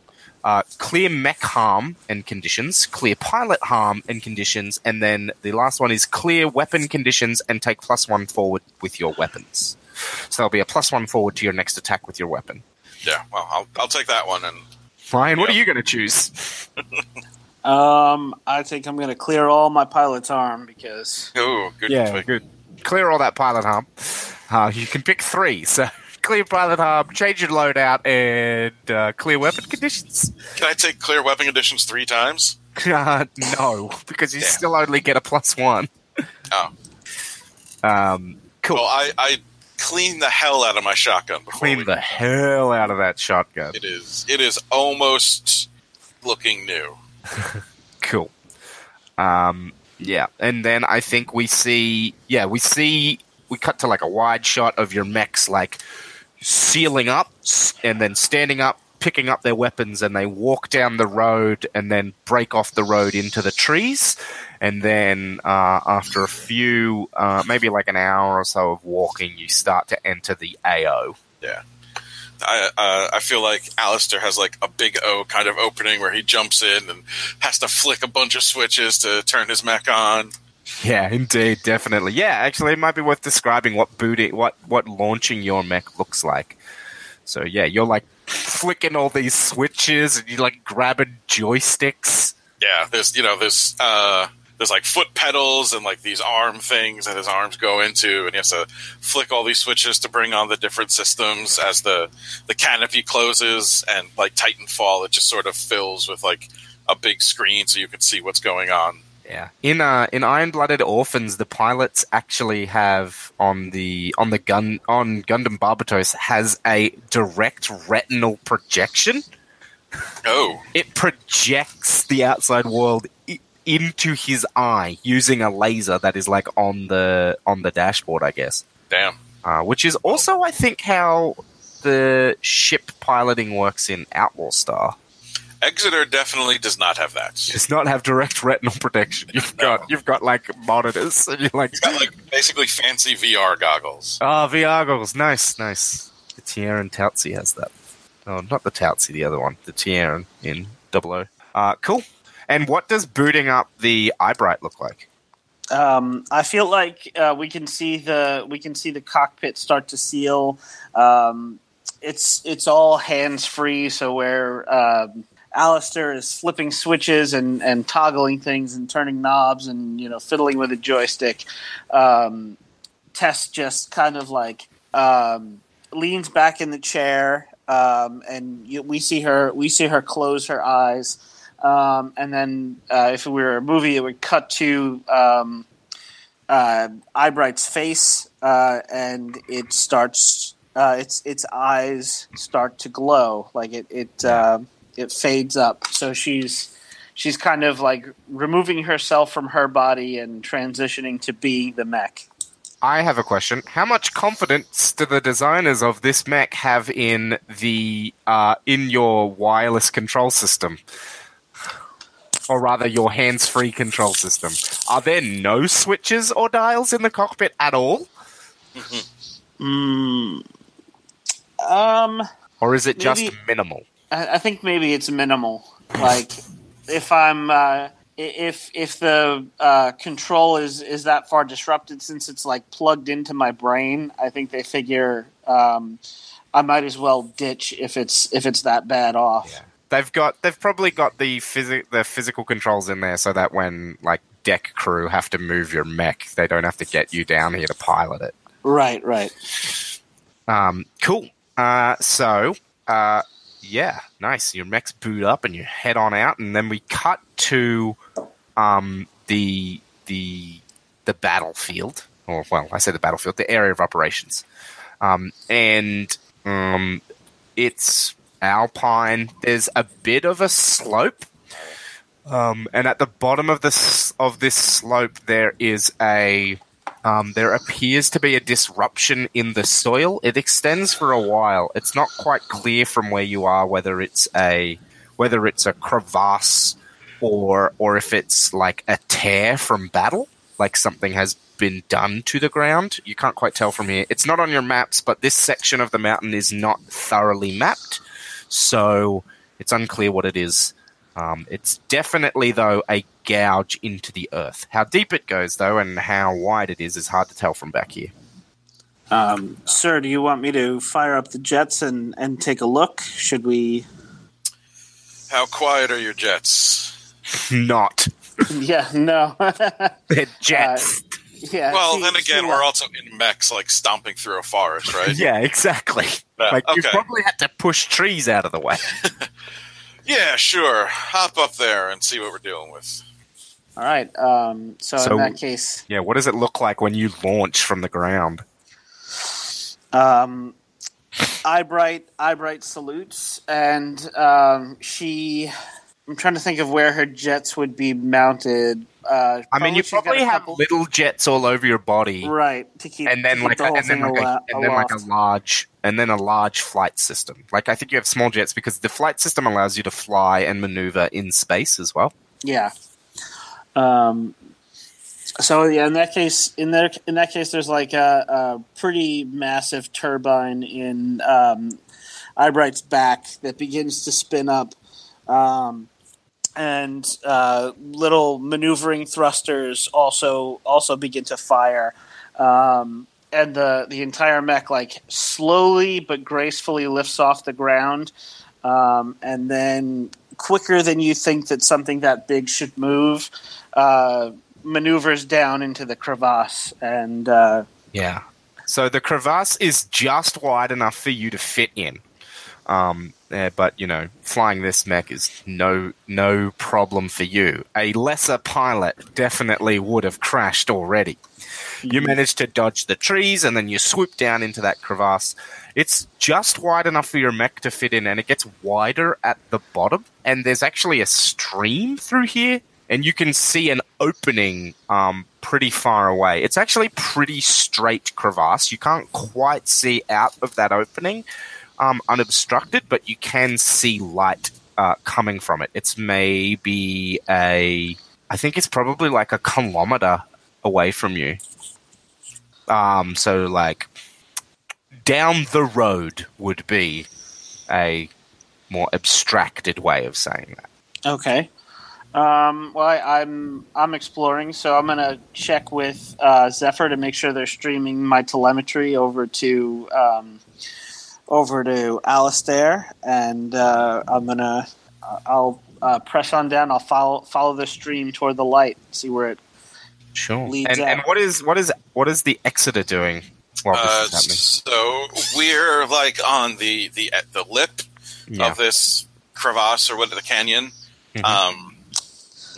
Uh, clear mech harm and conditions, clear pilot harm and conditions, and then the last one is clear weapon conditions and take plus one forward with your weapons. So there'll be a plus one forward to your next attack with your weapon. Yeah. Well, I'll I'll take that one. And Ryan, what Yeah. are you going to choose? Um, I think I'm going to clear all my pilot's arm because oh, good. pick. good. Clear all that pilot arm. Uh, you can pick three. So clear pilot arm, change your loadout, and uh, clear weapon conditions. Can I take clear weapon conditions three times? Uh, no, because you Damn. still only get a plus one. Oh. Um, cool. Well, I I clean the hell out of my shotgun before Clean we- the hell out of that shotgun. It is. It is almost looking new. Cool. Um, yeah, and then I think we see, yeah, we see, we cut to like a wide shot of your mechs like sealing up and then standing up, picking up their weapons, and they walk down the road and then break off the road into the trees. And then uh, after a few, uh, maybe like an hour or so of walking, you start to enter the AO. Yeah. I uh, I feel like Alistair has like a big O kind of opening where he jumps in and has to flick a bunch of switches to turn his mech on. Yeah, indeed, definitely. Yeah, actually, it might be worth describing what booting, what what launching your mech looks like. So yeah, you're like flicking all these switches, and you're like grabbing joysticks. Yeah, there's you know there's uh there's like foot pedals and like these arm things that his arms go into, and he has to flick all these switches to bring on the different systems as the the canopy closes and like Titanfall, it just sort of fills with like a big screen so you can see what's going on. Yeah. In uh in Iron Blooded Orphans, the pilots actually have on the on the gun on Gundam Barbatos has a direct retinal projection. Oh, It projects the outside world I- into his eye using a laser that is like on the on the dashboard, I guess. damn. Uh, which is also, I think, how the ship piloting works in Outlaw Star. Exeter definitely does not have that. Does not have direct retinal protection. You've No. got you've got like monitors, and you're like, He's got like basically fancy VR goggles. oh, VR goggles, nice, nice. The Tieren Taozi has that. Oh, not the Taozi, the other one, the Tieren in Double O. Uh, cool. And what does booting up the Eyebright look like? Um, I feel like uh, we can see the we can see the cockpit start to seal. Um, it's it's all hands free, so where um, Alistair is flipping switches and, and toggling things and turning knobs and you know fiddling with a joystick. Um, Tess just kind of like um, leans back in the chair, um, and you, we see her we see her close her eyes. Um, and then, uh, if it were a movie, it would cut to um, uh, Eyebright's face, uh, and it starts. Uh, its its eyes start to glow, like it it uh, it fades up. So she's she's kind of like removing herself from her body and transitioning to be the mech. I have a question. How much confidence do the designers of this mech have in the uh, in your wireless control system, or rather, your hands-free control system? Are there no switches or dials in the cockpit at all, Mm, um, or is it just Maybe- minimal? I, I think maybe it's minimal. Like if I'm uh, if if the uh, control is is that far disrupted since it's like plugged into my brain, I think they figure um, I might as well ditch if it's if it's that bad off. They've got they've probably got the physi- the physical controls in there so that when like deck crew have to move your mech, they don't have to get you down here to pilot it. Right, right. Um, cool. Uh, so, uh, yeah, nice. Your mechs boot up and you head on out, and then we cut to um, the the the battlefield, or well, I say the battlefield, the area of operations, um, and um, it's alpine. There's a bit of a slope. Um, and at the bottom of this of this slope, there is a um, there appears to be a disruption in the soil. It extends for a while. It's not quite clear from where you are whether it's a whether it's a crevasse or or if it's like a tear from battle, like something has been done to the ground. You can't quite tell from here. It's not on your maps, but this section of the mountain is not thoroughly mapped, so it's unclear what it is. Um, it's definitely, though, a gouge into the earth. How deep it goes, though, and how wide it is, is hard to tell from back here. Um, sir, do you want me to fire up the jets and, and take a look? Should we? How quiet are your jets? Not. yeah, no. They're jets. yeah. Well, see- then again, we're what- also in mechs, like stomping through a forest, right? yeah, exactly. Yeah, like, you probably had to push trees out of the way. Yeah, sure. Hop up there and see what we're dealing with. All right. Um, so, So- in that case, yeah, what does it look like when you launch from the ground? um, Eyebright, Eyebright salutes, and um, she I'm trying to think of where her jets would be mounted. Uh, I mean, you probably have couple- little jets all over your body, right to keep and then keep like the a, and then like a, and then like a large and then a large flight system. Like I think you have small jets because the flight system allows you to fly and maneuver in space as well. Yeah. Um. So yeah, in that case, in that in that case, there's like a, a pretty massive turbine in um, Eyebright's back that begins to spin up, um, and uh, little maneuvering thrusters also also begin to fire, um, and the the entire mech like slowly but gracefully lifts off the ground, um, and then quicker than you think that something that big should move, uh, maneuvers down into the crevasse and uh, Yeah. So the crevasse is just wide enough for you to fit in. Um, eh, but you know, flying this mech is no no problem for you. A lesser pilot definitely would have crashed already. You manage to dodge the trees and then you swoop down into that crevasse. It's just wide enough for your mech to fit in, and it gets wider at the bottom. And there's actually a stream through here, and you can see an opening um, pretty far away. It's actually pretty straight crevasse. You can't quite see out of that opening um, unobstructed, but you can see light uh, coming from it. It's maybe a, I think it's probably like a kilometer away from you. Um, so like down the road would be a more abstracted way of saying that. Okay. Um, well, I, I'm I'm exploring, so I'm gonna check with uh, Zephyr to make sure they're streaming my telemetry over to um, over to Alistair, and uh, I'm gonna I'll uh, press on down. I'll follow follow the stream toward the light, see where it. Sure. Leads And, and what is what is what is the Exeter doing while Uh, is so we're like on the the the lip? Yeah. of this crevasse or what the canyon, Mhm. um,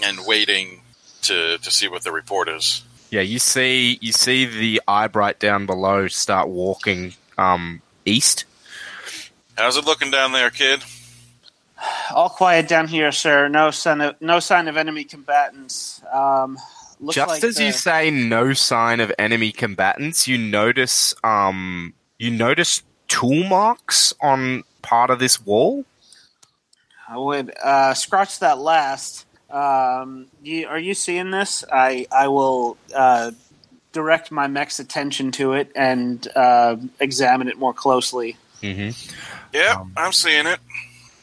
and waiting to to see what the report is. Yeah, you see you see the Eyebright down below start walking um, east. How's it looking down there, kid? All quiet down here, sir. No sign of no sign of enemy combatants. Um, Just like as you say no sign of enemy combatants, you notice um you notice tool marks on part of this wall. I would uh, scratch that last. Um, you, are you seeing this? I I will uh, direct my mech's attention to it and uh, examine it more closely. Mm-hmm. Yeah, Um, I'm seeing it.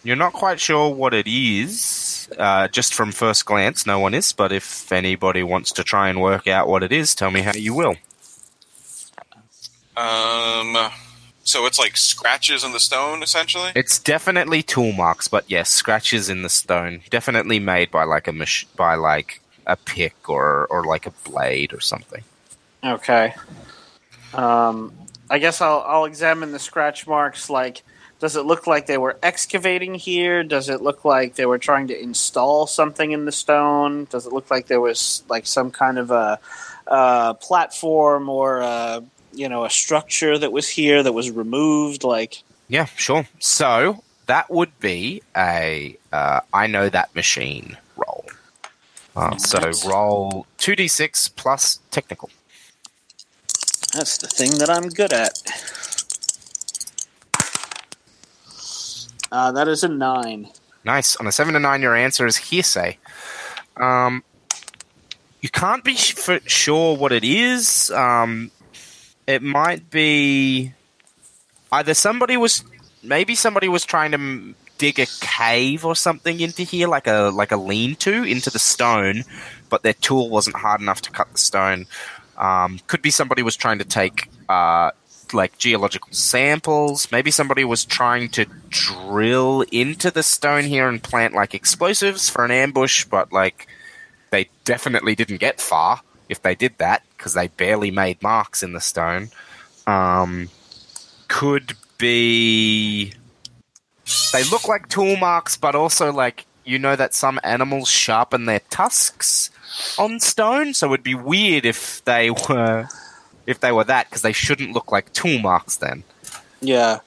You're not quite sure what it is, uh, just from first glance. No one is, but if anybody wants to try and work out what it is, tell me how you will. Um, so it's like scratches in the stone, essentially. It's definitely tool marks, but yes, scratches in the stone. Definitely made by like a mach- by like a pick or or like a blade or something. Okay. Um, I guess I'll I'll examine the scratch marks. Like, does it look like they were excavating here? Does it look like they were trying to install something in the stone? Does it look like there was like some kind of a, uh platform or a, you know a structure that was here that was removed? Like, Yeah, sure. So that would be a uh, I know that machine roll. Uh, so roll two d six plus technical. that's the thing that I'm good at. Uh, that is a nine. Nice. On a seven to nine, your answer is hearsay. Um, you can't be for sure what it is. Um, it might be either somebody was, maybe somebody was trying to m- dig a cave or something into here, like a like a lean-to into the stone, but their tool wasn't hard enough to cut the stone. Um, could be somebody was trying to take uh, like geological samples. Maybe somebody was trying to drill into the stone here and plant like explosives for an ambush, but like they definitely didn't get far if they did that because they barely made marks in the stone. Um, could be they look like tool marks, but also like you know that some animals sharpen their tusks on stone, so it'd be weird if they were if they were that because they shouldn't look like tool marks then. Yeah.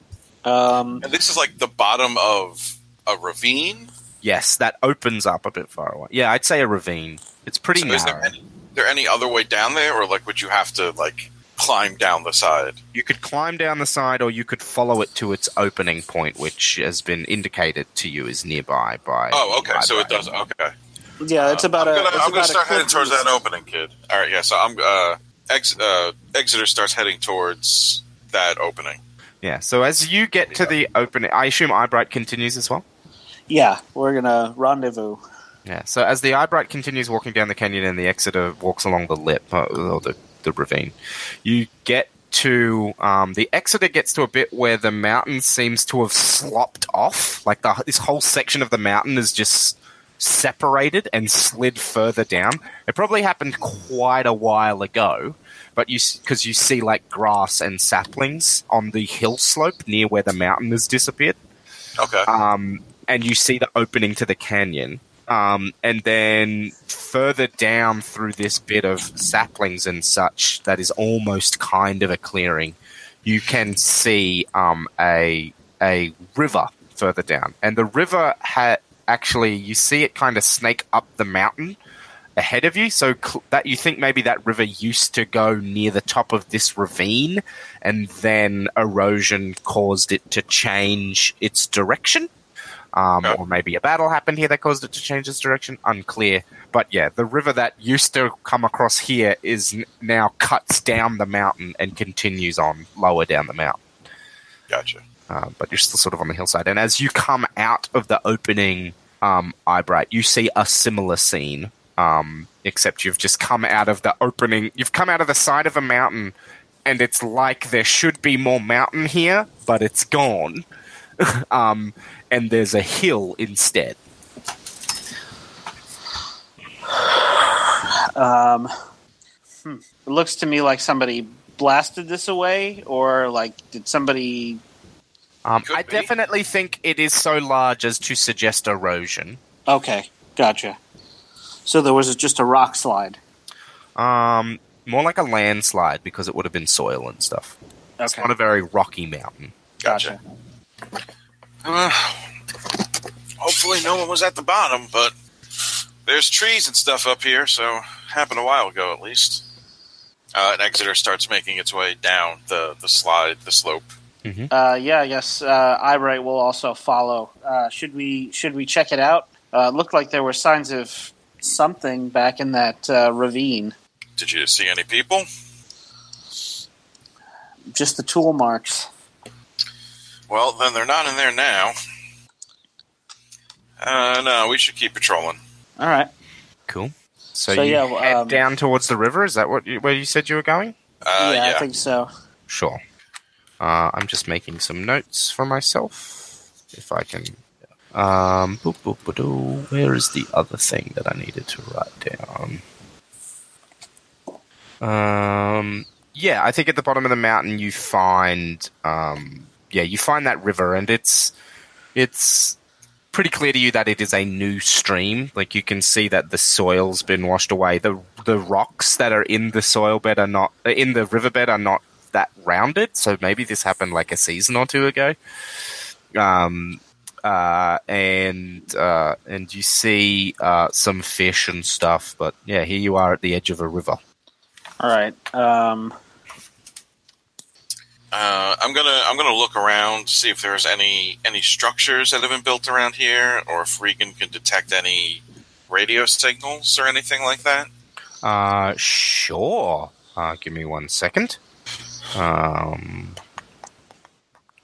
Um, And this is like the bottom of a ravine. Yes, that opens up a bit far away. Yeah, I'd say a ravine. It's pretty So is there any, there any other way down there, or like would you have to like climb down the side? You could climb down the side, or you could follow it to its opening point, which has been indicated to you is nearby by. Oh, okay. So it does. Okay. Yeah, it's about I'm gonna, I'm gonna about a start heading towards that opening, kid. All right. Yeah. So I'm. Uh, Ex, uh, Exeter starts heading towards that opening. Yeah. So as you get to the opening, I assume Eyebright continues as well. Yeah, we're gonna rendezvous. Yeah. So as the Eyebright continues walking down the canyon and the Exeter walks along the lip uh, or the, the ravine, you get to um, the Exeter gets to a bit where the mountain seems to have slopped off. Like the, this whole section of the mountain is just separated and slid further down. It probably happened quite a while ago, but you because you see like grass and saplings on the hill slope near where the mountain has disappeared Okay. um, and you see the opening to the canyon. Um, and then further down through this bit of saplings and such, that is almost kind of a clearing. You can see um, a a river further down, and the river ha- actually you see it kind of snake up the mountain ahead of you. So cl- that you think maybe that river used to go near the top of this ravine, and then erosion caused it to change its direction. Um. Or maybe a battle happened here that caused it to change its direction. Unclear. But yeah, the river that used to come across here is n- now cuts down the mountain and continues on lower down the mountain. Gotcha. Uh, but you're still sort of on the hillside. And as you come out of the opening um, Eyebright, you see a similar scene, um, except you've just come out of the opening. You've come out of the side of a mountain, and it's like there should be more mountain here, but it's gone. um, and there's a hill instead. Um, hmm. It looks to me like somebody blasted this away, or like did somebody? Um, I be. definitely think it is so large as to suggest erosion. Okay, gotcha. So there was just a rock slide. Um, more like a landslide because it would have been soil and stuff. It's Okay, not a very rocky mountain. Gotcha. Uh, hopefully, no one was at the bottom, but there's trees and stuff up here, so happened a while ago at least. Uh, and Exeter starts making its way down the, the slide, the slope. Uh, yeah, I guess uh, Eyebright will also follow. Uh, should we should we check it out? Uh, looked like there were signs of something back in that uh, ravine. Did you see any people? Just the tool marks. Well, then they're not in there now. Uh, no, we should keep patrolling. All right. Cool. So, So, you yeah, well, head um, down towards the river. Is that what you, where you said you were going? Uh, yeah, yeah. I think so. Sure. Uh, I'm just making some notes for myself, if I can. Um, boop, boop, boop, where is the other thing that I needed to write down? Um, yeah, I think at the bottom of the mountain you find, um, yeah, you find that river, and it's it's pretty clear to you that it is a new stream. Like you can see that the soil's been washed away. The the rocks that are in the soil bed are not in the riverbed are not that rounded. So maybe this happened like a season or two ago. Um, uh, and uh, and you see uh, some fish and stuff. But yeah, here you are at the edge of a river. All right. Um, Uh, I'm gonna I'm gonna look around see if there's any any structures that have been built around here, or if Regan can detect any radio signals or anything like that. Uh, sure. Uh, give me one second. Um,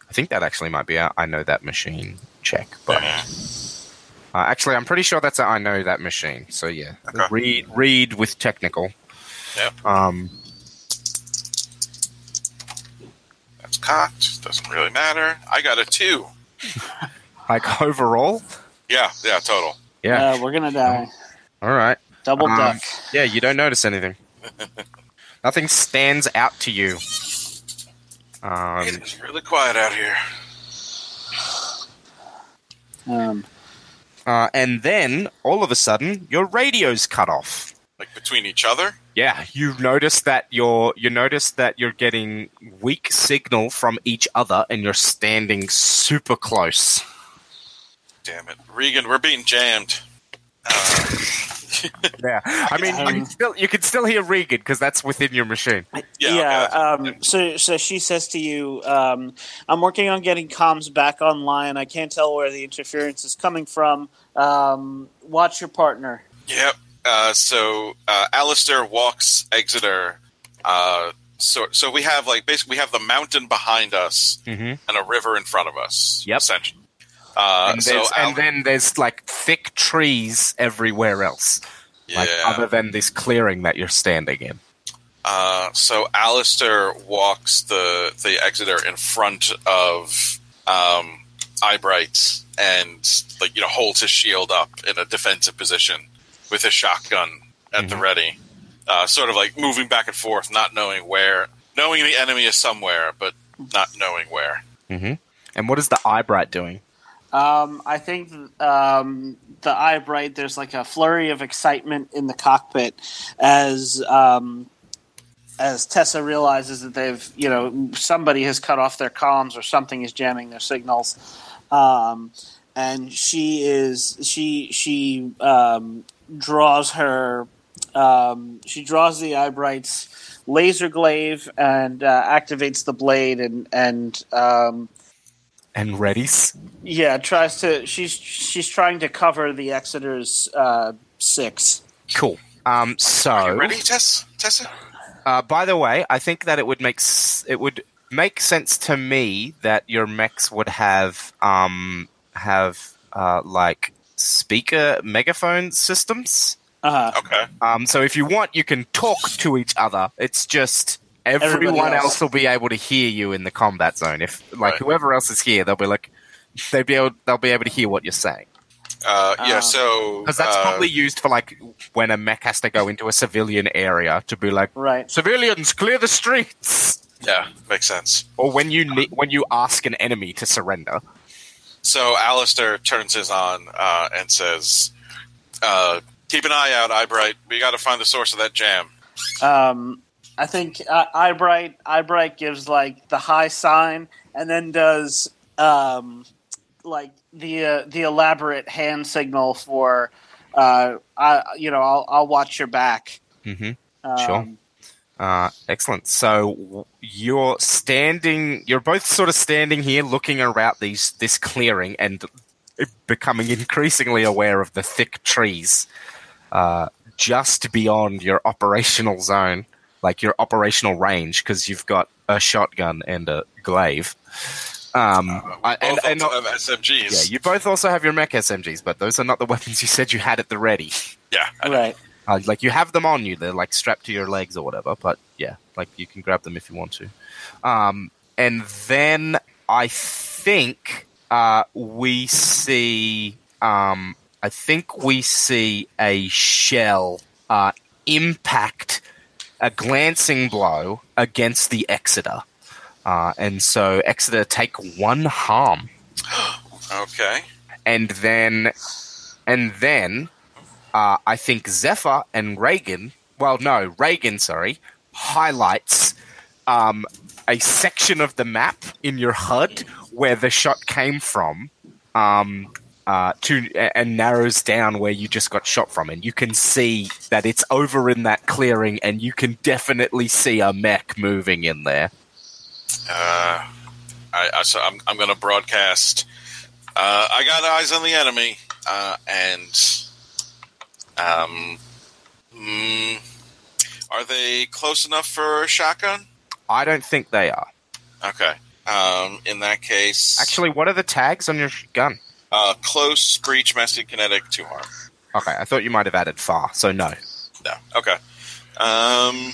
I think that actually might be a I know that machine check, but uh, actually, I'm pretty sure that's a I know that machine. So yeah, Okay. read read with technical. Yep. Um, That's cocked. Doesn't really matter. I got a two. like overall, Yeah, yeah, total. yeah. uh, we're gonna die. All right. Double Um, duck. Yeah, you don't notice anything. Nothing stands out to you. Um, It's really quiet out here. Um, uh, and then all of a sudden, your radio's cut off. Like between each other. Yeah, you notice that you're you notice that you're getting weak signal from each other, and you're standing super close. Damn it, Regan, we're being jammed. Uh, Yeah, I mean, you can still you can still hear Regan because that's within your machine. Yeah, yeah. um, so, so she says to you, um, "I'm working on getting comms back online. I can't tell where the interference is coming from. Um, watch your partner." Yep. Uh, so uh, Alistair walks Exeter. Uh, so so we have like basically we have the mountain behind us Mhm. and a river in front of us. Yep. Essentially. Uh, and, so and then there's like thick trees everywhere else, like other than this clearing that you're standing in. Uh, so Alistair walks the the Exeter in front of um, Eyebright and like you know holds his shield up in a defensive position with his shotgun at the ready, uh, sort of like moving back and forth, not knowing where, knowing the enemy is somewhere, but not knowing where. And what is the Eyebright doing? Um, I think um, the Eyebright, there's like a flurry of excitement in the cockpit as um, as Tessa realizes that they've, you know, somebody has cut off their comms or something is jamming their signals. Um, and she is she she um, draws her um, she draws the Eyebright's laser glaive and uh, activates the blade and and And readies. yeah, tries to. She's she's trying to cover the Exeter's uh, six. Cool. Um, Are so, you ready, Tess? Tessa? uh, by the way, I think that it would make s- it would make sense to me that your mechs would have um have uh like speaker megaphone systems. Uh, Okay. Um, so if you want, you can talk to each other. It's just Everybody everyone else. else. will be able to hear you in the combat zone. If like Right. whoever else is here, they'll be like they'll be able they'll be able to hear what you're saying Uh, yeah. Ah. So because that's uh, probably used for like when a mech has to go into a civilian area to be like right. civilians clear the streets, yeah makes sense. or when you ne- when you ask an enemy to surrender. So Alistair turns his on uh, and says, uh, "Keep an eye out, Eyebright. We got to find the source of that jam." Um, I think uh, Eyebright Eyebright gives like the high sign and then does um, like the uh, the elaborate hand signal for uh, I you know I'll I'll watch your back. Mm-hmm. Um, Sure. Uh, excellent. So you're standing. You're both sort of standing here, looking around these this clearing, and becoming increasingly aware of the thick trees uh, just beyond your operational zone, like your operational range, because you've got a shotgun and a glaive. Um, I- and, Both and not- SMGs. yeah, you both also have your mech SMGs, but those are not the weapons you said you had at the ready. yeah. Right. Uh, like you have them on you, they're like strapped to your legs or whatever. But yeah, like you can grab them if you want to. Um, and then I think uh, we see, um, I think we see a shell uh, impact a glancing blow against the Exeter. Uh, and so Exeter take one harm Okay. and then and then uh, I think Zephyr and Reagan, well, no, Reagan, sorry, highlights um, a section of the map in your HUD where the shot came from, um, uh, to and narrows down where you just got shot from, and you can see that it's over in that clearing, and you can definitely see a mech moving in there. Uh, I, I, so I'm, I'm going to broadcast. Uh, I got eyes on the enemy, uh, and um, mm, are they close enough for a shotgun? I don't think they are. Okay. Um, in that case, Actually, what are the tags on your gun? Uh, close, breach, messy, kinetic, two harm. Okay, I thought you might have added far, so no. No. Okay. Um,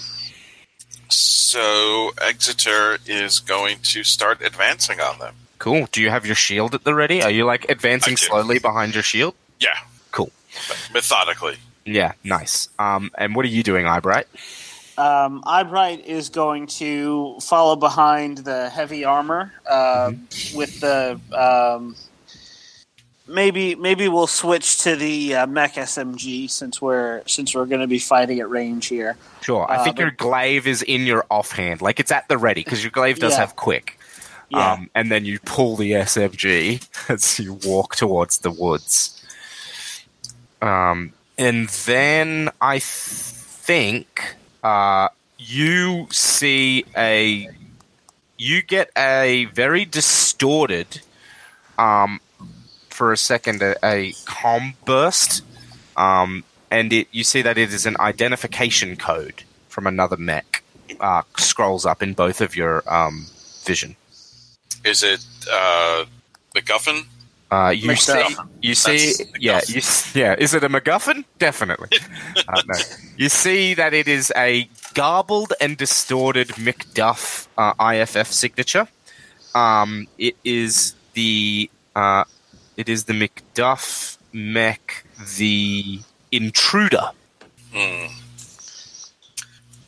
so Exeter is going to start advancing on them. Cool. Do you have your shield at the ready? Are you like advancing slowly behind your shield? Yeah. Cool. Methodically. Yeah, nice. Um, and what are you doing, Eyebright? Um, Eyebright is going to follow behind the heavy armor uh, with the. Um, maybe maybe we'll switch to the uh, mech SMG since we're since we're going to be fighting at range here. Sure. I Uh, think but- your glaive is in your offhand, like it's at the ready because your glaive does Yeah. have quick. Yeah. Um, and then you pull the SMG as you walk towards the woods. Um, and then I think uh, you see a. You get a very distorted, um, for a second, a, a com burst, um, and it you see that it is an identification code from another mech. Uh, scrolls up in both of your um, vision. Is it uh, MacGuffin? Uh, you see, you see, That's yeah, you, yeah. Is it a MacGuffin? Definitely. uh, no. You see that it is a garbled and distorted Macduff uh, IFF signature. Um, it is the uh, it is the Macduff mech, the intruder.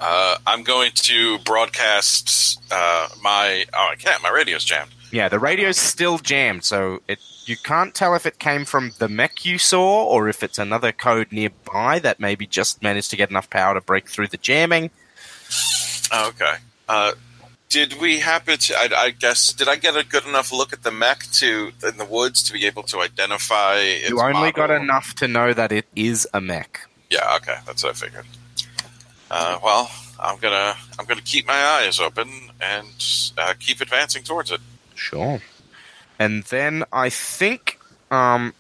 Uh, I'm going to broadcast uh, my. Oh, I can't. My radio's jammed. Yeah, the radio's still jammed, so it you can't tell if it came from the mech you saw or if it's another code nearby that maybe just managed to get enough power to break through the jamming. Okay. Uh, did we happen to? I, I guess did I get a good enough look at the mech to in the woods to be able to identify? You only got enough to know that it is a mech. Yeah. Okay. That's what I figured. Uh, well, I'm gonna I'm gonna keep my eyes open and uh, keep advancing towards it. Sure. And then I think um,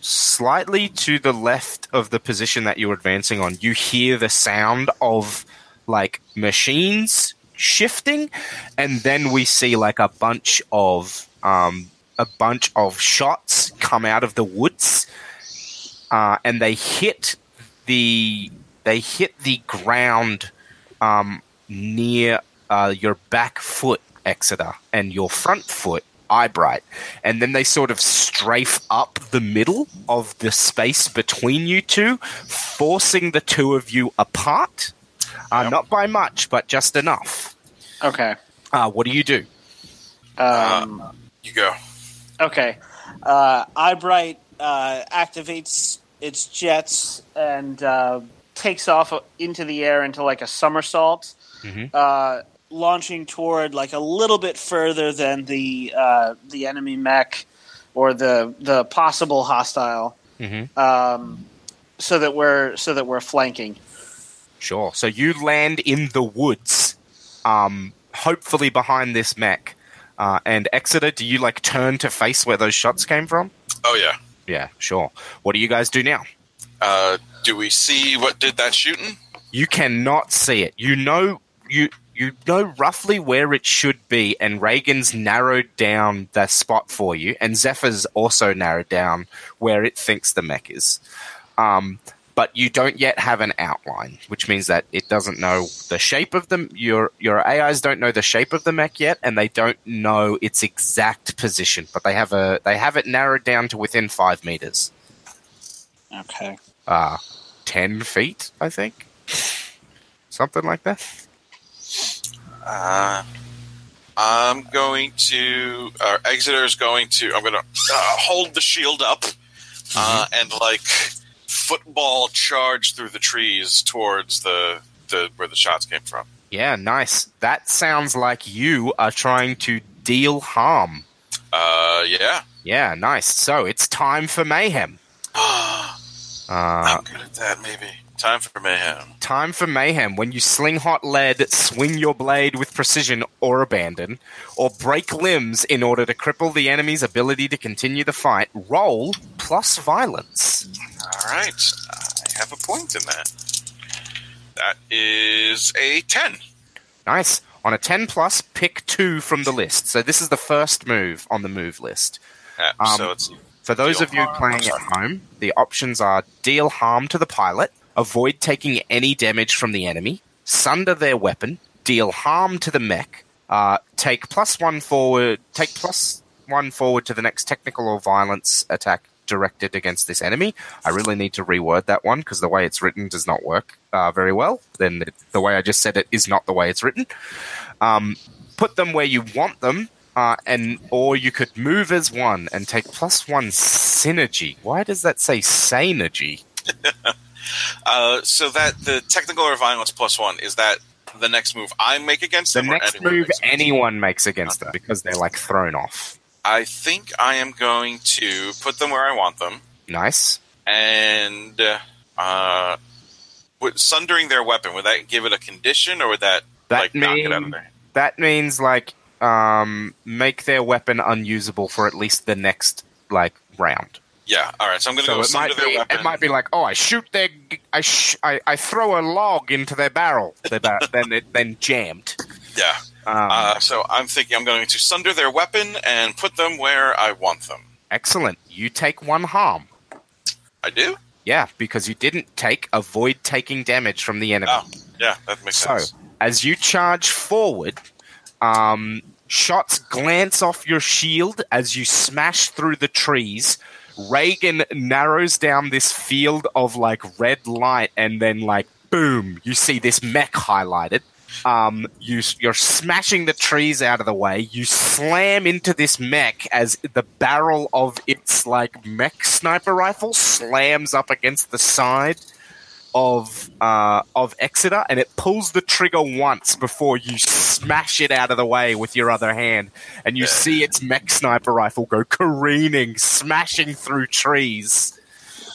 slightly to the left of the position that you're advancing on, you hear the sound of like machines shifting, and then we see like a bunch of um, a bunch of shots come out of the woods, uh, and they hit the they hit the ground um, near uh, your back foot, Exeter, and your front foot, Eyebright. And then they sort of strafe up the middle of the space between you two, forcing the two of you apart. Uh, Yep. Not by much, but just enough. Okay. Uh, what do you do? Um, You go. okay. Uh, Eyebright uh, activates its jets and uh, takes off into the air into like a somersault, Mhm. uh, launching toward like a little bit further than the uh, the enemy mech or the the possible hostile, Mhm. um, so that we're so that we're flanking. Sure. So you land in the woods, um, hopefully behind this mech. Uh, and Exeter, do you like turn to face where those shots came from? Oh yeah. Yeah, sure. What do you guys do now? Uh, do we see what did that shooting? You cannot see it. You know you you know roughly where it should be, and Reagan's narrowed down the spot for you, and Zephyr's also narrowed down where it thinks the mech is. Um, but you don't yet have an outline, which means that it doesn't know the shape of them. Your your AIs don't know the shape of the mech yet, and they don't know its exact position. But they have a they have it narrowed down to within five meters, Okay. uh, ten feet, I think, something like that. Uh, I'm going to. Uh, Exeter's going to. I'm going to uh, hold the shield up uh, and like football charge through the trees towards the the where the shots came from. Yeah, nice. That sounds like you are trying to deal harm. Uh, yeah. Yeah, nice. So it's time for mayhem. Uh, I'm good at that. Maybe time for mayhem. time for mayhem. When you sling hot lead, swing your blade with precision or abandon, or break limbs in order to cripple the enemy's ability to continue the fight, roll plus violence. All right, I have a point in that. That is a ten. Nice. On a 10 plus, pick two from the list. So this is the first move on the move list. Yeah, Um, so For those of you playing at home, the options are deal harm to the pilot, avoid taking any damage from the enemy, sunder their weapon, deal harm to the mech, uh, take plus one forward, take plus one forward to the next technical or violence attack directed against this enemy. I really need to reword that one because the way it's written does not work uh, very well. Then it, the way I just said it is not the way it's written. Um, put them where you want them, uh, and or you could move as one and take plus one synergy. Why does that say synergy? uh, so that the technical or violence plus one is that the next move I make against The them. or next anyone move makes anyone makes against them because they're like thrown off. I think I am going to put them where I want them, Nice. and uh, would sundering their weapon would that give it a condition, or would that, That like knock it out of mean- there? That means like um, make their weapon unusable for at least the next like round. Yeah. All right. So I'm going to So go it their be weapon. it might be like oh I shoot their I sh- I, I throw a log into their barrel. Their bar- then it then jammed. yeah. Um, Uh, so I'm thinking I'm going to sunder their weapon and put them where I want them. excellent. You take one harm. I do. Yeah, because you didn't take avoid taking damage from the enemy. Oh, yeah, that makes So, sense. So as you charge forward, um, shots glance off your shield as you smash through the trees. Reagan narrows down this field of like red light, and then like boom, you see this mech highlighted. Um, you you're smashing the trees out of the way. You slam into this mech as the barrel of its like mech sniper rifle slams up against the side of uh, of Exeter, and it pulls the trigger once before you smash it out of the way with your other hand, and you Yeah. see its mech sniper rifle go careening, smashing through trees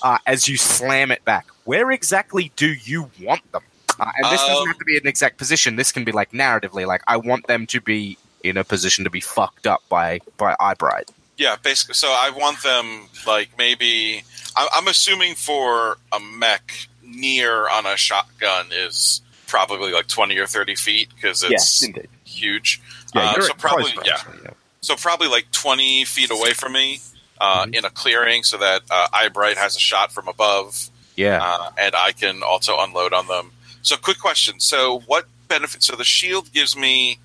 uh, as you slam it back. Where exactly do you want them? Uh, and this doesn't Um, have to be an exact position. This can be like narratively, like I want them to be in a position to be fucked up by by Eyebright. Yeah, basically. So I want them like maybe. I'm, I'm assuming for a mech near on a shotgun is probably like 20 or 30 feet because it's huge. Yeah, Uh, so at probably yeah. so, yeah. So probably like 20 feet away from me uh, Mhm. in a clearing so that uh, Eyebright has a shot from above Yeah. uh, and I can also unload on them. So, quick question. So, what benefit? So, the shield gives me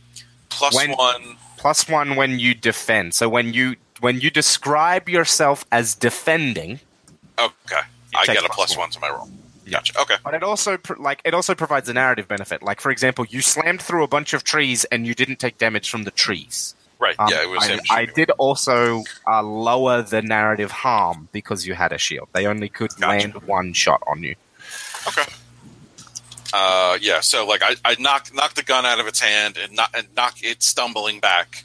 plus When- one. plus one when you defend. So when you when you describe yourself as defending, Okay. I get a plus plus one. one to my roll. Gotcha. Okay. but it also like it also provides a narrative benefit. Like for example, you slammed through a bunch of trees and you didn't take damage from the trees. Right. Um, yeah, it was I. I did also uh, lower the narrative harm because you had a shield. They only could Gotcha. land one shot on you. Okay. Uh, yeah. So, like, I, I knock knock the gun out of its hand and knock and knock it stumbling back.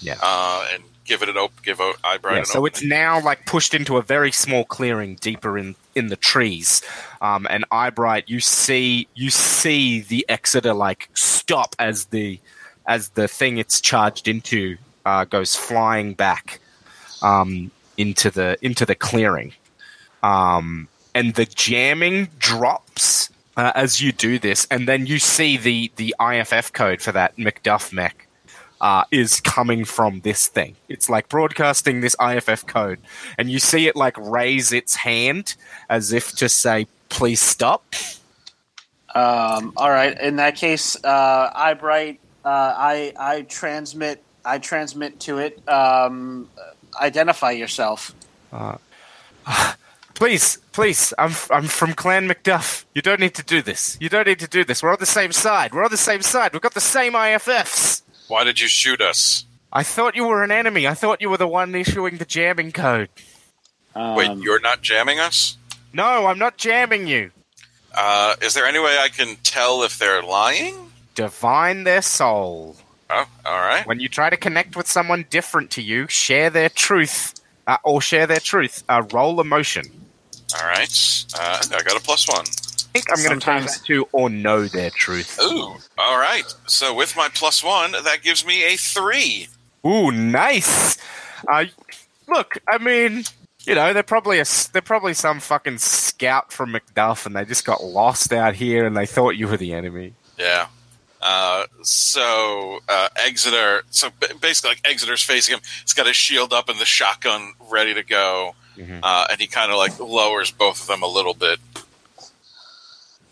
Yeah. Uh, and give it an op- give Eyebright Yeah, so it's now like pushed into a very small clearing deeper in in the trees. Um, and Eyebright, you see you see the Exeter like stop as the as the thing it's charged into uh, goes flying back um, into the into the clearing. Um, and the jamming drops uh, as you do this, and then you see the the IFF code for that Macduff mech uh, is coming from this thing. It's like broadcasting this IFF code, and you see it like raise its hand as if to say, "Please stop." Um, all right. In that case, uh, Eyebright, uh, I I transmit I transmit to it. Um, identify yourself. Please, please, I'm I'm from Clan Macduff. You don't need to do this. You don't need to do this. We're on the same side. We're on the same side. We've got the same IFFs. Why did you shoot us? I thought you were an enemy. I thought you were the one issuing the jamming code. Um, Wait, you're not jamming us? No, I'm not jamming you. Uh, is there any way I can tell if they're lying? Divine their soul. Oh, all right. When you try to connect with someone different to you, share their truth, uh, or share their truth. Uh, roll emotion. All right. Uh, I got a plus one. I think I'm going to change Sometimes- that to or know their truth. Ooh. All right. So with my plus one, that gives me a three. Ooh, nice. Uh, look, I mean, you know, they're probably a, they're probably some fucking scout from Macduff, and they just got lost out here, and they thought you were the enemy. Yeah. Uh, so uh, Exeter. So basically, like Exeter's facing him. He's got his shield up and the shotgun ready to go, Mhm. uh, and he kind of like lowers both of them a little bit.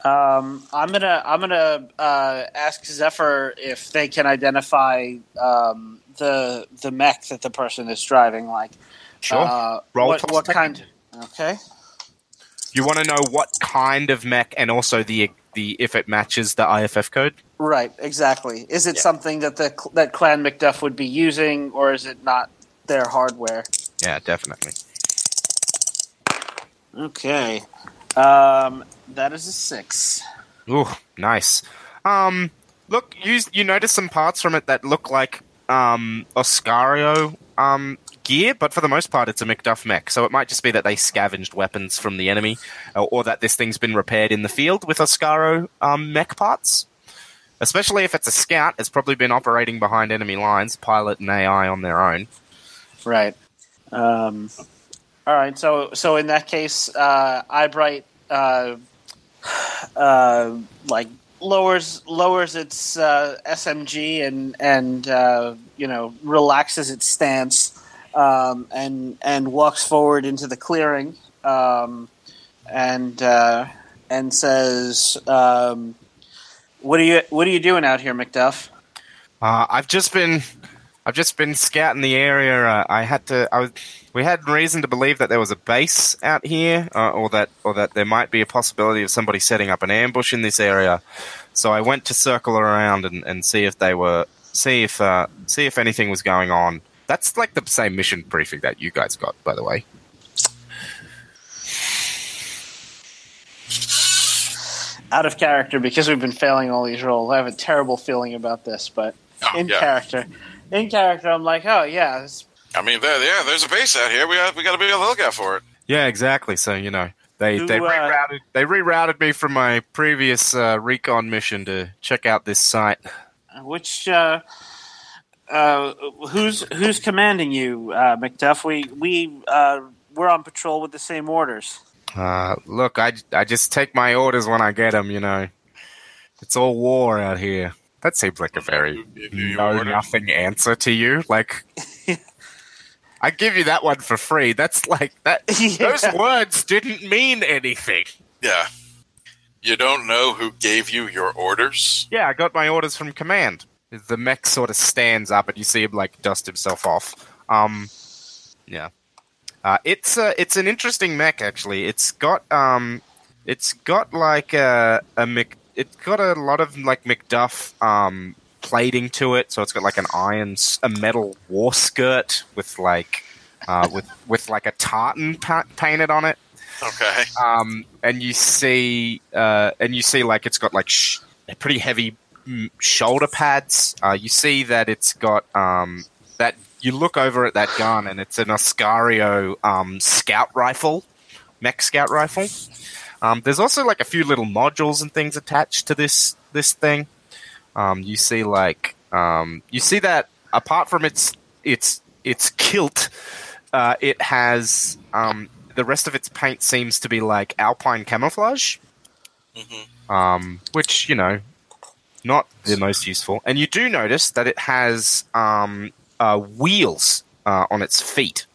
Um, I'm gonna I'm gonna uh, ask Zephyr if they can identify um, the the mech that the person is driving. Like, Sure. uh, Roll what, what kind? Okay. You want to know what kind of mech, and also the the if it matches the IFF code. Right. Exactly. Is it Yeah. something that the that Clan Macduff would be using, or is it not their hardware? Yeah, definitely. Okay. Um, that is a six. Ooh, nice. Um, look, you you notice some parts from it that look like um, Oscario um, gear, but for the most part, it's a Macduff mech. So it might just be that they scavenged weapons from the enemy, or, or that this thing's been repaired in the field with Oscaro um, mech parts. Especially if it's a scout, it's probably been operating behind enemy lines, pilot and AI on their own. Right. Um, all right. So so in that case, uh, Eyebright uh, uh, like lowers lowers its uh, SMG and and uh, you know relaxes its stance um, and and walks forward into the clearing um, and uh, and says, um, "What are you What are you doing out here, Macduff?" Uh, I've just been, I've just been scouting the area. Uh, I had to. I was, we had reason to believe that there was a base out here, uh, or that, or that there might be a possibility of somebody setting up an ambush in this area. So I went to circle around and, and see if they were, see if, uh, see if anything was going on. That's like the same mission briefing that you guys got, by the way. Out of character because we've been failing all these rolls. I have a terrible feeling about this, but Oh, in yeah. character, in character, I'm like, oh yeah, this, I mean, there, yeah, there's a base out here. We got, we got to be on the lookout for it. Yeah, exactly. So you know, they Who, they uh, rerouted they rerouted me from my previous uh, recon mission to check out this site. which uh, uh, who's who's commanding you, uh, Macduff? We we uh, we're on patrol with the same orders. Uh, look, I, I just take my orders when I get them, you know. It's all war out here. That seems like a very You- you no order? nothing answer to you. Like, I give you that one for free. That's like that. Yeah. Those words didn't mean anything. Yeah. You don't know who gave you your orders? Yeah, I got my orders from command. The mech sort of stands up, and you see him like dust himself off. Um, yeah, uh, it's uh, it's an interesting mech actually. It's got um, it's got like a a Mc, it's got a lot of like Macduff um plating to it. So it's got like an iron, a metal war skirt with like uh, with with like a tartan pa- painted on it Okay. um, and you see, uh, and you see like it's got like sh- pretty heavy mm, shoulder pads. Uh, you see that it's got um, that. You look over at that gun, and it's an Oscario um, scout rifle, mech scout rifle. Um, there's also like a few little modules and things attached to this this thing. Um, you see like um, you see that apart from its its its kilt, uh, it has um, the rest of its paint seems to be like alpine camouflage, Mhm. um, which you know, not the most useful. And you do notice that it has um, uh, wheels uh, on its feet.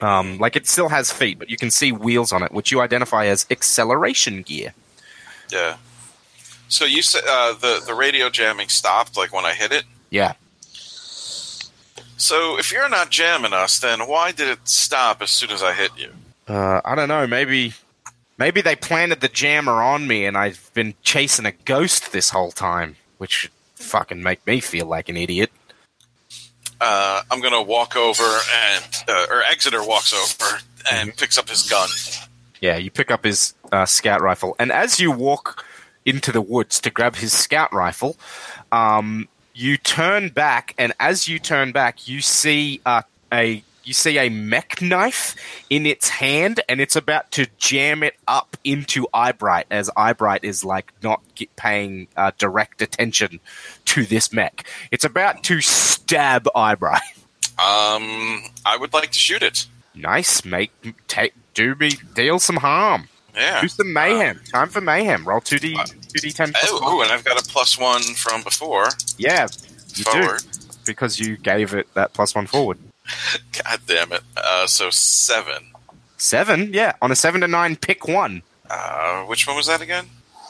Um, like it still has feet, but you can see wheels on it, which you identify as acceleration gear. Yeah. So you said uh, the the radio jamming stopped like when I hit it. Yeah. So if you're not jamming us, then why did it stop as soon as I hit you? Uh, I don't know. Maybe, maybe they planted the jammer on me, and I've been chasing a ghost this whole time, which should fucking make me feel like an idiot. Uh, I'm gonna walk over and uh, or Exeter walks over and picks up his gun. Yeah, you pick up his uh, scout rifle, and as you walk into the woods to grab his scout rifle, um, you turn back, and as you turn back, you see uh, a you see a mech knife in its hand, and it's about to jam it up into Eyebright, as Eyebright is like not paying uh, direct attention to this mech. It's about to stab Eyebright. Um, I would like to shoot it. Nice, make take do me deal some harm. Yeah. Do some mayhem. Time for mayhem. Roll two d two d ten. Oh, and I've got a plus one from before. Yeah, you Forward. do because you gave it that plus one forward. God damn it. Uh, so seven. Seven, yeah. On a seven to nine, pick one. Uh, which one was that again?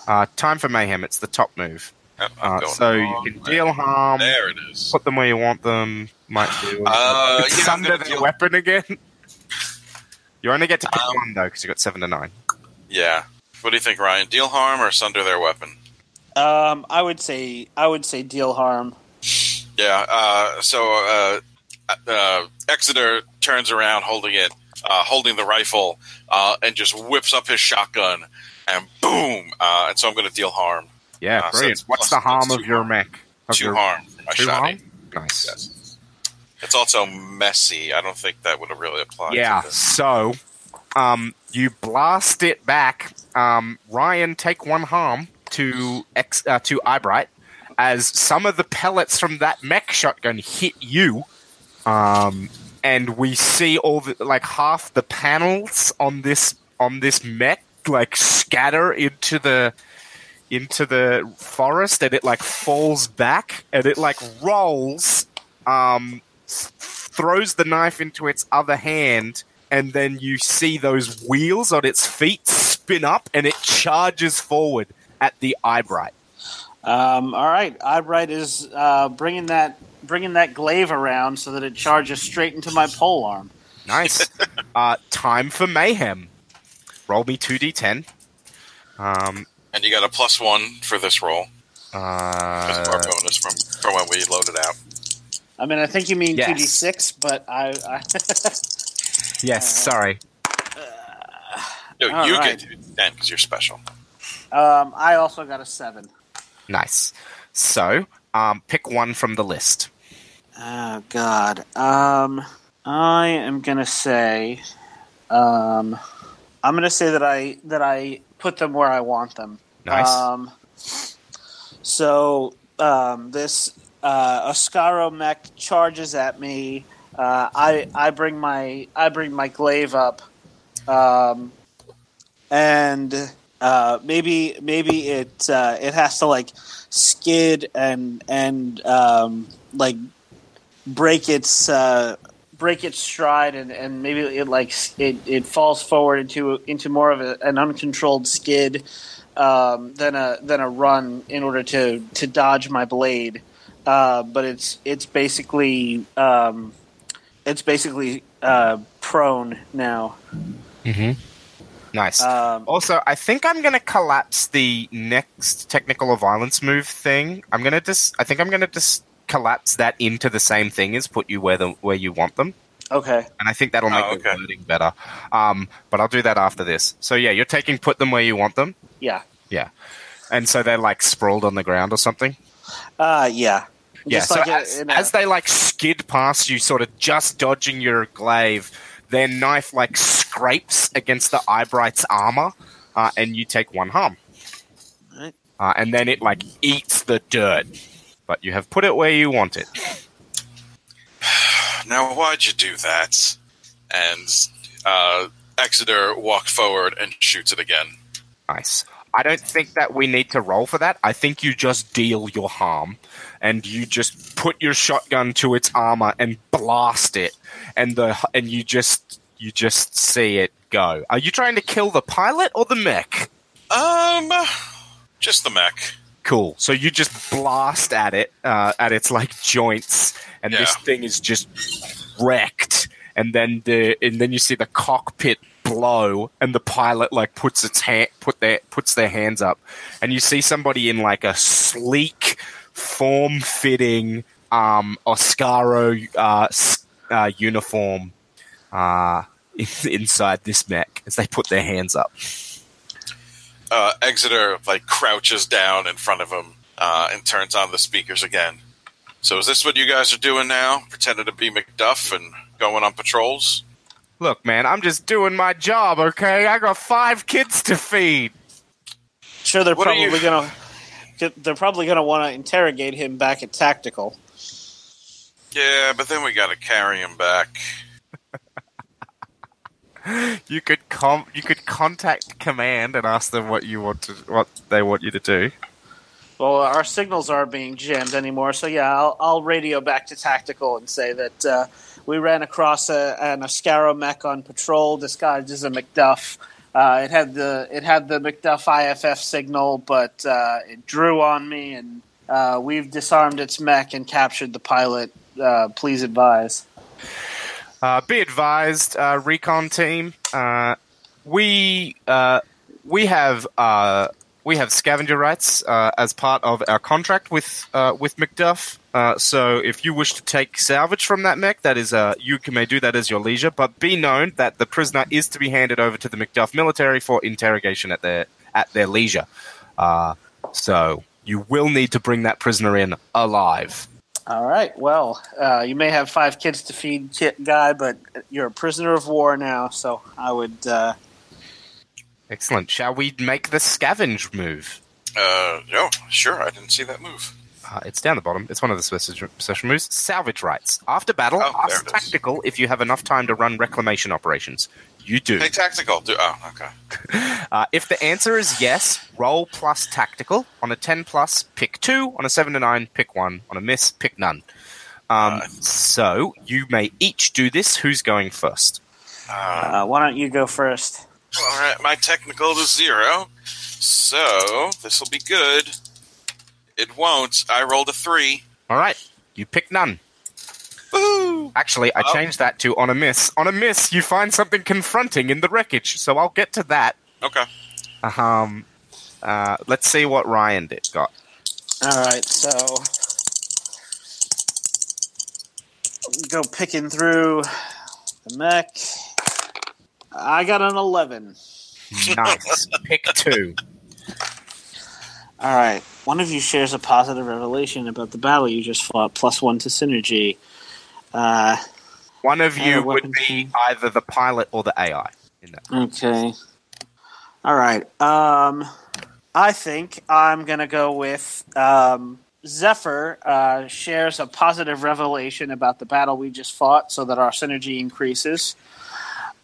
Uh, time for mayhem. It's the top move. Oh, Uh, so you can way. deal harm, There it is. put them where you want them. Might do. Uh, it's yeah, under the deal- weapon again. You only get to pick Um, one though, because you got seven to nine. Yeah. What do you think, Ryan? Deal harm or sunder their weapon? Um, I would say I would say deal harm. Yeah. Uh, so uh, uh, Exeter turns around, holding it, uh, holding the rifle, uh, and just whips up his shotgun, and boom! Uh, and so I'm going to deal harm. Yeah, Uh, so brilliant. it's What's plus- the harm of your harm. mech? Of two your- harm for my Two shoddy. harm? Nice. Yes. It's also messy. I don't think that would have really applied. Yeah. To this. So, um, you blast it back. Um, Ryan, take one harm to ex- uh, to Eyebright as some of the pellets from that mech shotgun hit you. Um, and we see all the like half the panels on this on this mech like scatter into the into the forest and it like falls back and it like rolls um throws the knife into its other hand, and then you see those wheels on its feet spin up, and it charges forward at the Eyebright. Um, all right, Eyebright is uh, bringing that bringing that glaive around so that it charges straight into my pole arm. Nice. uh, time for mayhem. Roll me two d10. Um, And you got a plus one for this roll because of our uh, bonus from, from when we loaded out. I mean, I think you mean Yes. two d six, but I, I yes, sorry. No, All you right. get to do ten because you're special. um, I also got a seven. Nice. So, um, pick one from the list. Oh God. Um, I am gonna say, um, I'm gonna say that I that I put them where I want them. Nice. Um, so um, this uh, Oscaro mech charges at me. Uh, I I bring my I bring my glaive up, um, and uh, maybe maybe it uh, it has to like skid and and um, like break its uh, break its stride and, and maybe it like it, it falls forward into into more of a, an uncontrolled skid um, than a than a run in order to to dodge my blade. Uh, but it's it's basically um, it's basically uh, prone now. Mm-hmm. Nice. Um, Also, I think I'm going to collapse the next technical or violence move thing. I'm going to just. I think I'm going to just collapse that into the same thing as put you where the where you want them, okay. and I think that'll make Oh, the okay. wording better. Um, but I'll do that after this. So yeah, you're taking put them where you want them. Yeah. Yeah, and so they're like sprawled on the ground or something. Uh, yeah. Yeah, Just so like as, in a- as they like skid past you, sort of just dodging your glaive, their knife like scrapes against the Eyebright's armor, uh, and you take one harm. Right. Uh, and then it like eats the dirt, but you have put it where you want it. Now, why'd you do that? And uh, Exeter walked forward and shoots it again. Nice. I don't think that we need to roll for that. I think you just deal your harm, and you just put your shotgun to its armor and blast it, and the and you just you just see it go. Are you trying to kill the pilot or the mech? Um, just the mech. Cool. So you just blast at it, uh, at its like joints, and this thing is just wrecked. And then the and then you see the cockpit blow, and the pilot like puts its hand put their puts their hands up, and you see somebody in like a sleek, form fitting um, Oscaro uh, uh, uniform uh, inside this mech as they put their hands up. Uh, Exeter like crouches down in front of him uh, and turns on the speakers again. So, is this what you guys are doing now? Pretending to be Macduff and going on patrols? Look, man, I'm just doing my job, okay? I got five kids to feed. Sure, they're What probably you- gonna they're probably gonna want to interrogate him back at tactical. Yeah, but then we got to carry him back. You could com- you could contact command and ask them what you want to what they want you to do. Well, our signals aren't being jammed anymore, so yeah, I'll, I'll radio back to tactical and say that uh, we ran across a, an Oscaro mech on patrol disguised as a Macduff. Uh, it had the it had the Macduff IFF signal, but uh, it drew on me, and uh, we've disarmed its mech and captured the pilot. Uh, please advise. Uh, be advised, uh, recon team. We uh, we have uh, we have scavenger rights uh, as part of our contract with uh, with Macduff. Uh, so if you wish to take salvage from that mech, that is uh, you may do that as your leisure. But be known that the prisoner is to be handed over to the Macduff military for interrogation at their at their leisure. Uh, so you will need to bring that prisoner in alive. All right. Well, uh, you may have five kids to feed, guy, but you're a prisoner of war now. So I would. Uh, Excellent. Shall we make the scavenge move? Uh, no, sure. I didn't see that move. Uh, it's down the bottom. It's one of the special, special moves. Salvage rights. After battle, Oh, ask it is. tactical if you have enough time to run reclamation operations. You do. Hey, tactical. Do, oh, okay. Uh, if the answer is yes, roll plus tactical. On a 10 plus, pick 2. On a 7 to 9, pick 1. On a miss, pick none. Um, Right. So, you may each do this. Who's going first? uh, why don't you go first? All right, my technical is zero, so this will be good. It won't. I rolled a three. All right, you pick none. Woo! Actually, I Oh. changed that to on a miss. On a miss, you find something confronting in the wreckage, so I'll get to that. Okay. Um, uh, let's see what Ryan did. Got All right. So go picking through the mech. I got an eleven. nice. pick two. All right. One of you shares a positive revelation about the battle you just fought, plus one to synergy. Uh, One of you would be change. either the pilot or the AI. In that. okay. All right. Um, I think I'm gonna go with um, Zephyr. Uh, shares a positive revelation about the battle we just fought, so that our synergy increases.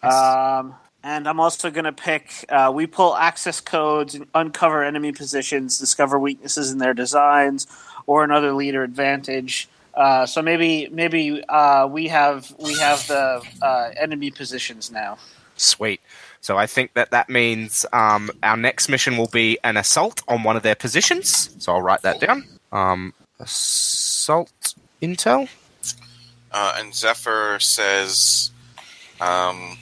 Um, and I'm also going to pick. Uh, we pull access codes, and uncover enemy positions, discover weaknesses in their designs, or another leader advantage. Uh, so maybe maybe uh, we have we have the uh, enemy positions now. Sweet. So I think that that means um, our next mission will be an assault on one of their positions. So I'll write that down. Um, assault intel. Uh, and Zephyr says, um,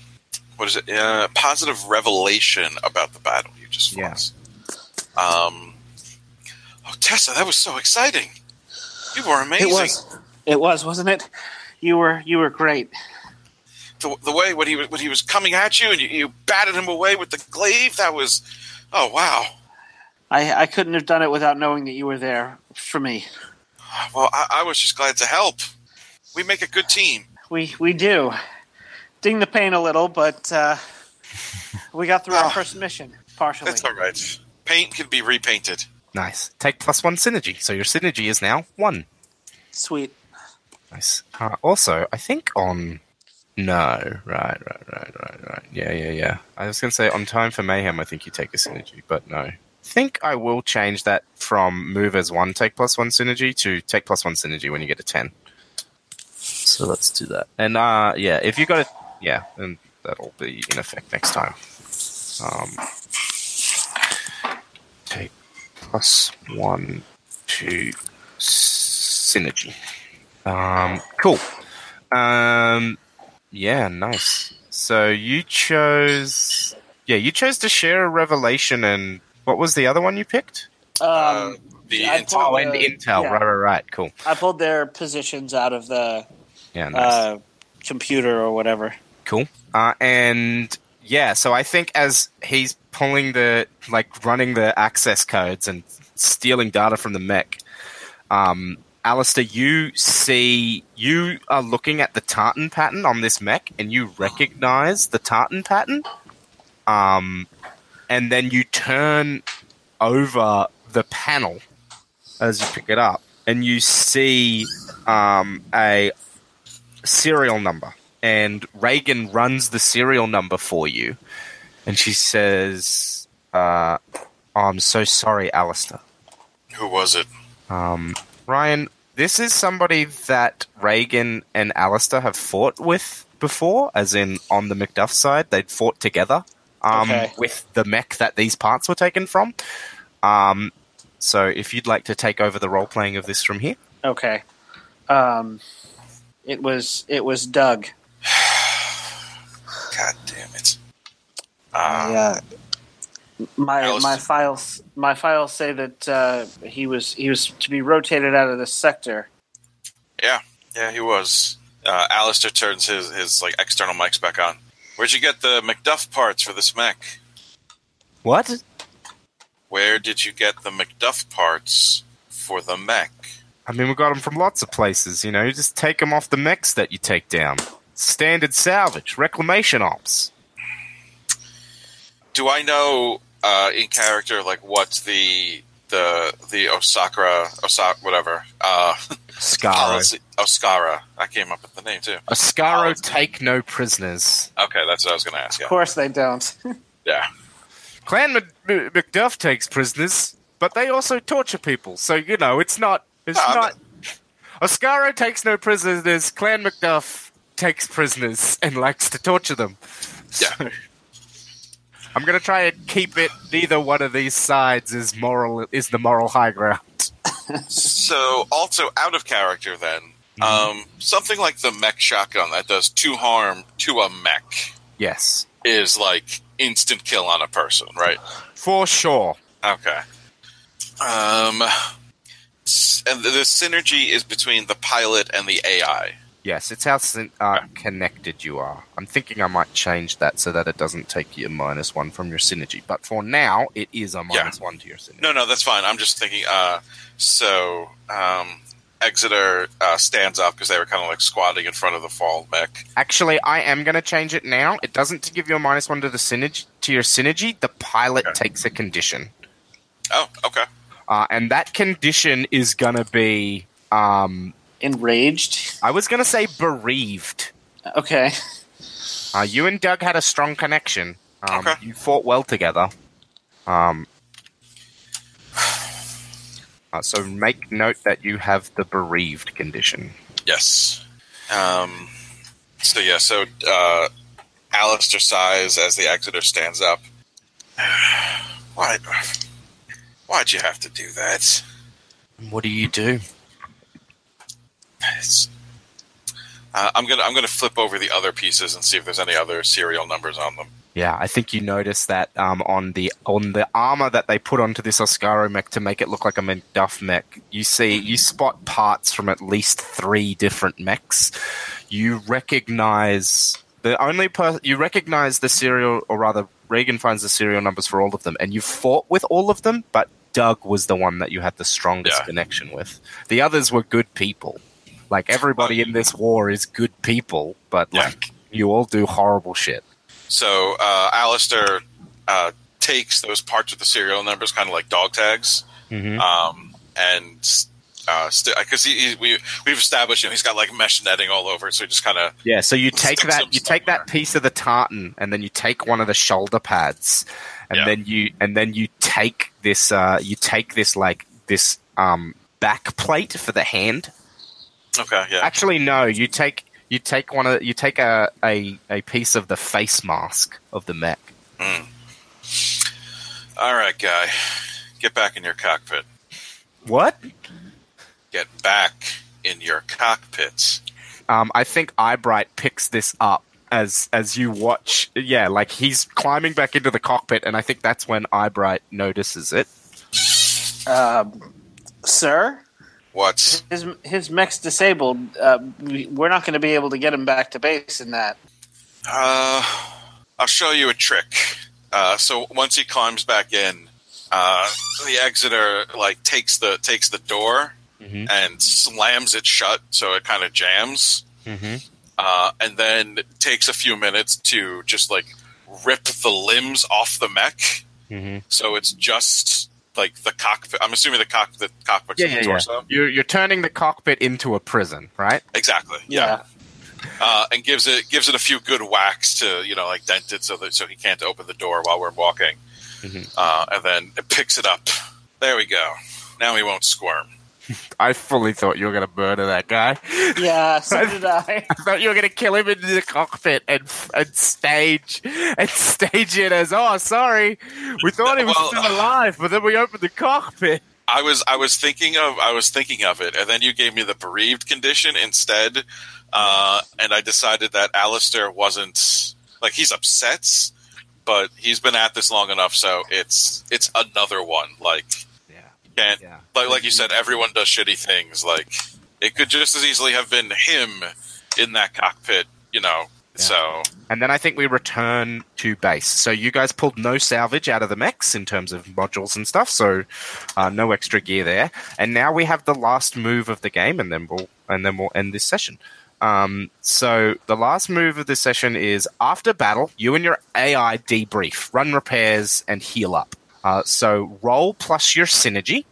"What is it? Uh, positive revelation about the battle you just Yeah. fought." Um, oh, Tessa, that was so exciting. You were amazing. It was. It was, wasn't it? You were you were great. the, the way when he was when he was coming at you and you, you batted him away with the glaive. That was, oh wow. I I couldn't have done it without knowing that you were there for me. Well, I, I was just glad to help. We make a good team. We we do. Ding the pain a little, but uh, we got through our Ah. first mission partially. That's all right. Paint can be repainted. Nice. Take plus one synergy. So your synergy is now one. Sweet. Nice. Uh, also, I think on. No. Right, right, right, right, right. Yeah, yeah, yeah. I was going to say on Time for Mayhem, I think you take a synergy, but no. I think I will change that from move as one take plus one synergy to take plus one synergy when you get a 10. So let's do that. And uh, yeah, if you got a. Yeah, and that'll be in effect next time. Um, take plus one to synergy. Um, cool. Um, yeah, nice. So you chose, yeah, you chose to share a revelation, and what was the other one you picked? Um, Uh, the I intel- Oh, and the- Intel. yeah. Right, right, right. Cool. I pulled their positions out of the Yeah, nice. uh, computer or whatever. Cool. Uh, and yeah, so I think as he's pulling the like running the access codes and stealing data from the mech, um, Alistair, you see you are looking at the tartan pattern on this mech, and you recognize the tartan pattern. Um, and then you turn over the panel as you pick it up, and you see um, a serial number and Reagan runs the serial number for you, and she says, uh, oh, "I'm so sorry, Alistair. Who was it? Um, Ryan, this is somebody that Reagan and Alistair have fought with before, as in on the Macduff side, they'd fought together um, Okay. with the mech that these parts were taken from. Um, so, if you'd like to take over the role playing of this from here, Okay. Um, it was it was Doug. God damn it. Uh, yeah. My Alice- my files my files say that uh, he was he was to be rotated out of this sector. Yeah, he was. Uh, Alistair turns his, his like external mics back on. Where'd you get the Macduff parts for this mech? what? where did you get the Macduff parts for the mech? I mean, we got them from lots of places. You know, you just take them off the mechs that you take down. Standard salvage, reclamation ops. Do I know uh, in character like what's the the the Osakura Osaka whatever uh, Scaro. Oscara? I came up with the name too. Oscaro take no prisoners. Okay, that's what I was going to ask. Of Yeah, course they don't. yeah. Clan Mc- M- Macduff takes prisoners, but they also torture people. So you know, it's not. It's No, not. Oscaro takes no prisoners. Clan Macduff takes prisoners and likes to torture them. Yeah. I'm gonna try and keep it. Neither one of these sides is moral. Is the moral high ground. So, also out of character, then um, something like the mech shotgun that does two harm to a mech Yes, is like instant kill on a person, right? for sure. Okay. Um, and the synergy is between the pilot and the AI. Yes, it's how uh, connected you are. I'm thinking I might change that so that it doesn't take you a minus one from your synergy. But for now, it is a minus one to your synergy. No, no, that's fine. I'm just thinking. Uh, so um, Exeter uh, stands up because they were kind of like squatting in front of the fall mech. Actually, I am going to change it now. It doesn't give you a minus one to the synergy. To your synergy, the pilot Okay. takes a condition, Oh, okay. uh, and that condition is going to be. Um, Enraged. I was going to say bereaved. Okay. Uh, you and Doug had a strong connection. Um, Okay. You fought well together. Um, uh, so make note that you have the bereaved condition. Yes. Um, so yeah. So uh, Alistair sighs as the Exeter stands up. Why? Why'd you have to do that? What do you do? Uh, I'm gonna I'm gonna flip over the other pieces and see if there's any other serial numbers on them. Yeah, I think you noticed that um, on the on the armor that they put onto this Oscaro mech to make it look like a Macduff mech. You see, you spot parts from at least three different mechs. You recognize the only person you recognize the serial, or rather, Reagan finds the serial numbers for all of them, and you fought with all of them, but Doug was the one that you had the strongest Yeah. connection with. The others were good people. Like everybody in this war is good people, but Yeah. like you all do horrible shit. So uh, Alistair uh, takes those parts of the serial numbers, kind of like dog tags, Mm-hmm. um, and because he, he, we we've established you know, he's got like mesh netting all over, so he just kind of Yeah, so you take that you take that piece of the tartan and then you take one of the shoulder pads and Yeah. then you and then you take this uh you take this like this um back plate for the hand. Okay, yeah, Actually no, you take you take one of you take a a, a piece of the face mask of the mech. all right, guy, get back in your cockpit. What? Get back in your cockpits. Um I think Eyebright picks this up as as you watch yeah, like he's climbing back into the cockpit and I think that's when Eyebright notices it. Um, sir, What? his his mech's disabled. Uh, we, we're not going to be able to get him back to base in that. Uh, I'll show you a trick. Uh, so once he climbs back in, uh, the Exeter like takes the takes the door Mhm. and slams it shut, so it kind of jams. Mm-hmm. uh, and then takes a few minutes to just like rip the limbs off the mech. Mm-hmm. So it's just like the cockpit. I'm assuming the cock the cockpit's Yeah, in the yeah, yeah. You're, you're turning the cockpit into a prison, right? Exactly. Yeah. Uh, and gives it gives it a few good whacks to you know like dent it so that so he can't open the door while we're walking. Mhm. Uh, and then it picks it up. There we go. Now he won't squirm. I fully thought you were going to murder that guy. Yeah, so did I. I thought you were going to kill him in the cockpit and and stage and stage it as, oh, sorry, we thought he was Well- still alive, but then we opened the cockpit. I was I was thinking of I was thinking of it, and then you gave me the bereaved condition instead, uh, and I decided that Alistair wasn't like he's upset, but he's been at this long enough, so it's it's another one. Like Yeah, can't yeah. like like you said, everyone does shitty things. Like it could just as easily have been him in that cockpit, you know, So And then I think we return to base. So you guys pulled no salvage out of the mechs in terms of modules and stuff, so uh, no extra gear there. And now we have the last move of the game, and then we'll and then we'll end this session. Um, so the last move of this session is after battle, you and your AI debrief, run repairs, and heal up. Uh, so roll plus your synergy,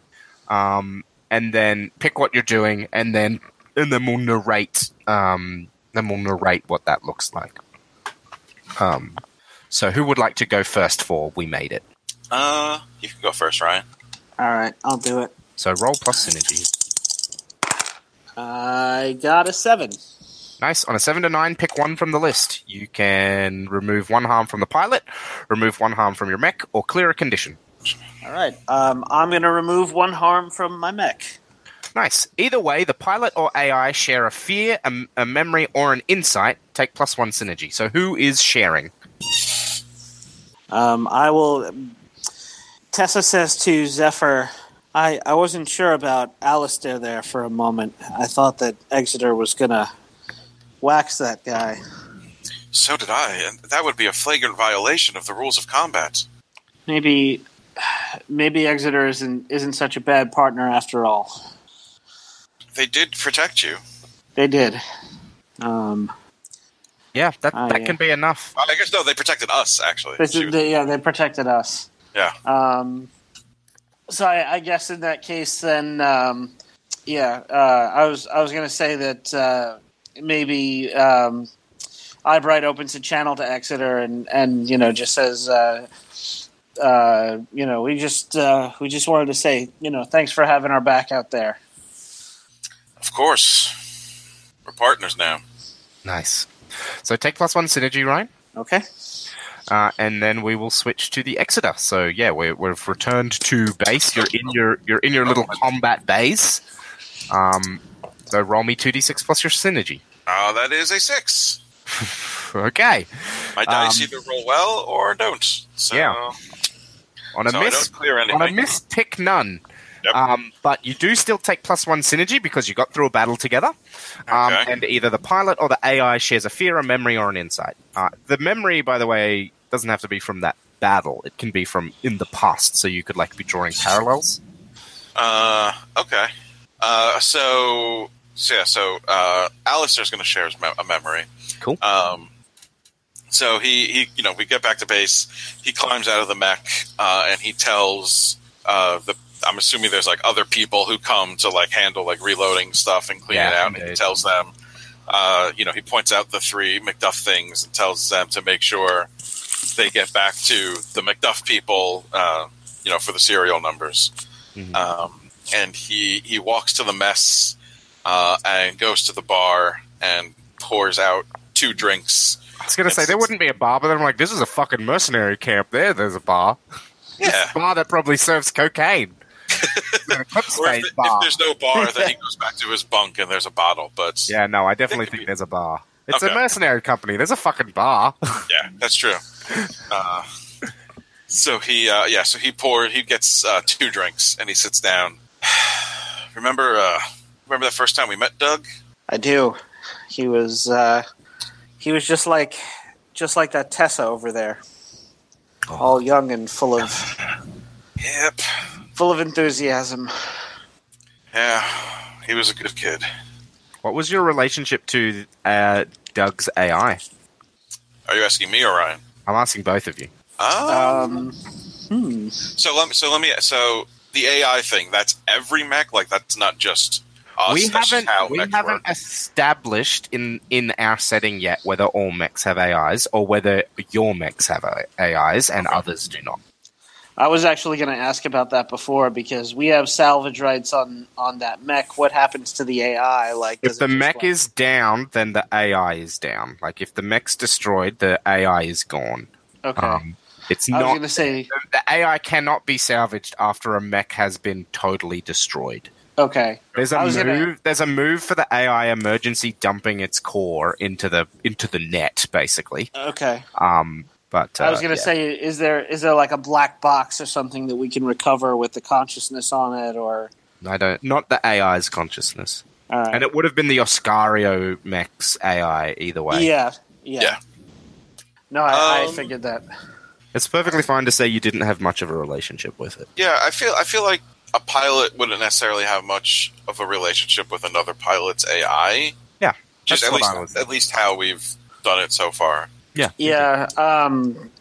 um, and then pick what you're doing, and then and then we'll narrate. Um, then we'll narrate what that looks like. Um, so who would like to go first for we made it? uh, you can go first, Ryan. All right, I'll do it. So roll plus synergy. I got a seven. Nice. On a seven to nine, pick one from the list. You can remove one harm from the pilot, remove one harm from your mech, or clear a condition. All right, um, I'm going to remove one harm from my mech. Nice. Either way, the pilot or AI share a fear, a, a memory, or an insight. Take plus one synergy. So who is sharing? Um, I will. Tessa says to Zephyr, I, I wasn't sure about Alistair there for a moment. I thought that Exeter was going to wax that guy. So did I, and that would be a flagrant violation of the rules of combat. Maybe. Maybe Exeter isn't isn't such a bad partner after all. They did protect you. They did. Um, Yeah, that, Ah, that yeah. can be enough. I guess no, they protected us actually. this She is, was- they, yeah, they protected us. yeah. Um, so I, I guess in that case, then, um, yeah, uh, I was I was going to say that uh, maybe um, Eyebright opens a channel to Exeter and and you know just says. Uh, you know, we just uh, we just wanted to say, you know, thanks for having our back out there. Of course. We're partners now. Nice. So take plus one synergy, Ryan. Okay. Uh, and then we will switch to the Exeter. So yeah, we, we've returned to base. You're in your you're in your little combat base. Um, so roll me two d six plus your synergy. Uh, that is a six. Okay. My dice Um, either roll well or don't. So, Yeah. On a so miss, don't clear anything. on a miss, tick none. Yep. Um, but you do still take plus one synergy because you got through a battle together. Um, Okay. And either the pilot or the AI shares a fear, a memory, or an insight. Uh, the memory, by the way, doesn't have to be from that battle. It can be from in the past, so you could like be drawing parallels. Uh, okay. Uh, so, so yeah, so uh, Alistair's going to share his mem- a memory. Cool. Um, so he, he, you know, we get back to base. He climbs out of the mech uh, and he tells uh, the. I'm assuming there's like other people who come to like handle like reloading stuff and clean it Yeah, out. And he tells them, uh, you know, he points out the three Macduff things and tells them to make sure they get back to the Macduff people, uh, you know, for the serial numbers. Mhm. Um, and he he walks to the mess uh, and goes to the bar and pours out two drinks. I was gonna say there wouldn't be a bar, but then I'm like, this is a fucking mercenary camp. There, there's a bar. Yeah. A bar that probably serves cocaine. Or if, state if there's no bar, then he goes back to his bunk and there's a bottle. But Yeah, no, I definitely think be- there's a bar. It's a mercenary company. There's a fucking bar. yeah, that's true. Uh, so he, uh, yeah, so he poured, he gets uh, two drinks and he sits down. remember, uh, remember the first time we met Doug? I do. He was uh, he was just like just like that Tessa over there, all young and full of Yep. full of enthusiasm. Yeah, he was a good kid. what was your relationship to uh, Doug's AI? Are you asking me or Ryan? I'm asking both of you. Oh. Um, hmm. So let me. So let me. So the AI thing. That's every mech. Like that's not just us. we that's haven't how we haven't established in in our setting yet whether all mechs have AIs or whether your mechs have AIs and Okay. others do not. I was actually going to ask about that before because we have salvage rights on on that mech. What happens to the AI? Like, If the it mech like- is down, then the AI is down. Like if the mech's destroyed, the AI is gone. okay, Um, it's I not going to say the AI cannot be salvaged after a mech has been totally destroyed. Okay. There's a I was move. gonna- There's a move for the AI emergency dumping its core into the into the net, basically. Okay, Um, but uh, I was going to yeah. say, is there is there like a black box or something that we can recover with the consciousness on it, or I don't. Not the AI's consciousness, all right. and it would have been the Oscario Max AI either way. Yeah, Yeah. Yeah. No, I, I Um, figured that. It's perfectly fine to say you didn't have much of a relationship with it. Yeah, I feel I feel like a pilot wouldn't necessarily have much of a relationship with another pilot's AI. Yeah, just at least at least how we've done it so far. Yeah. Yeah. Um,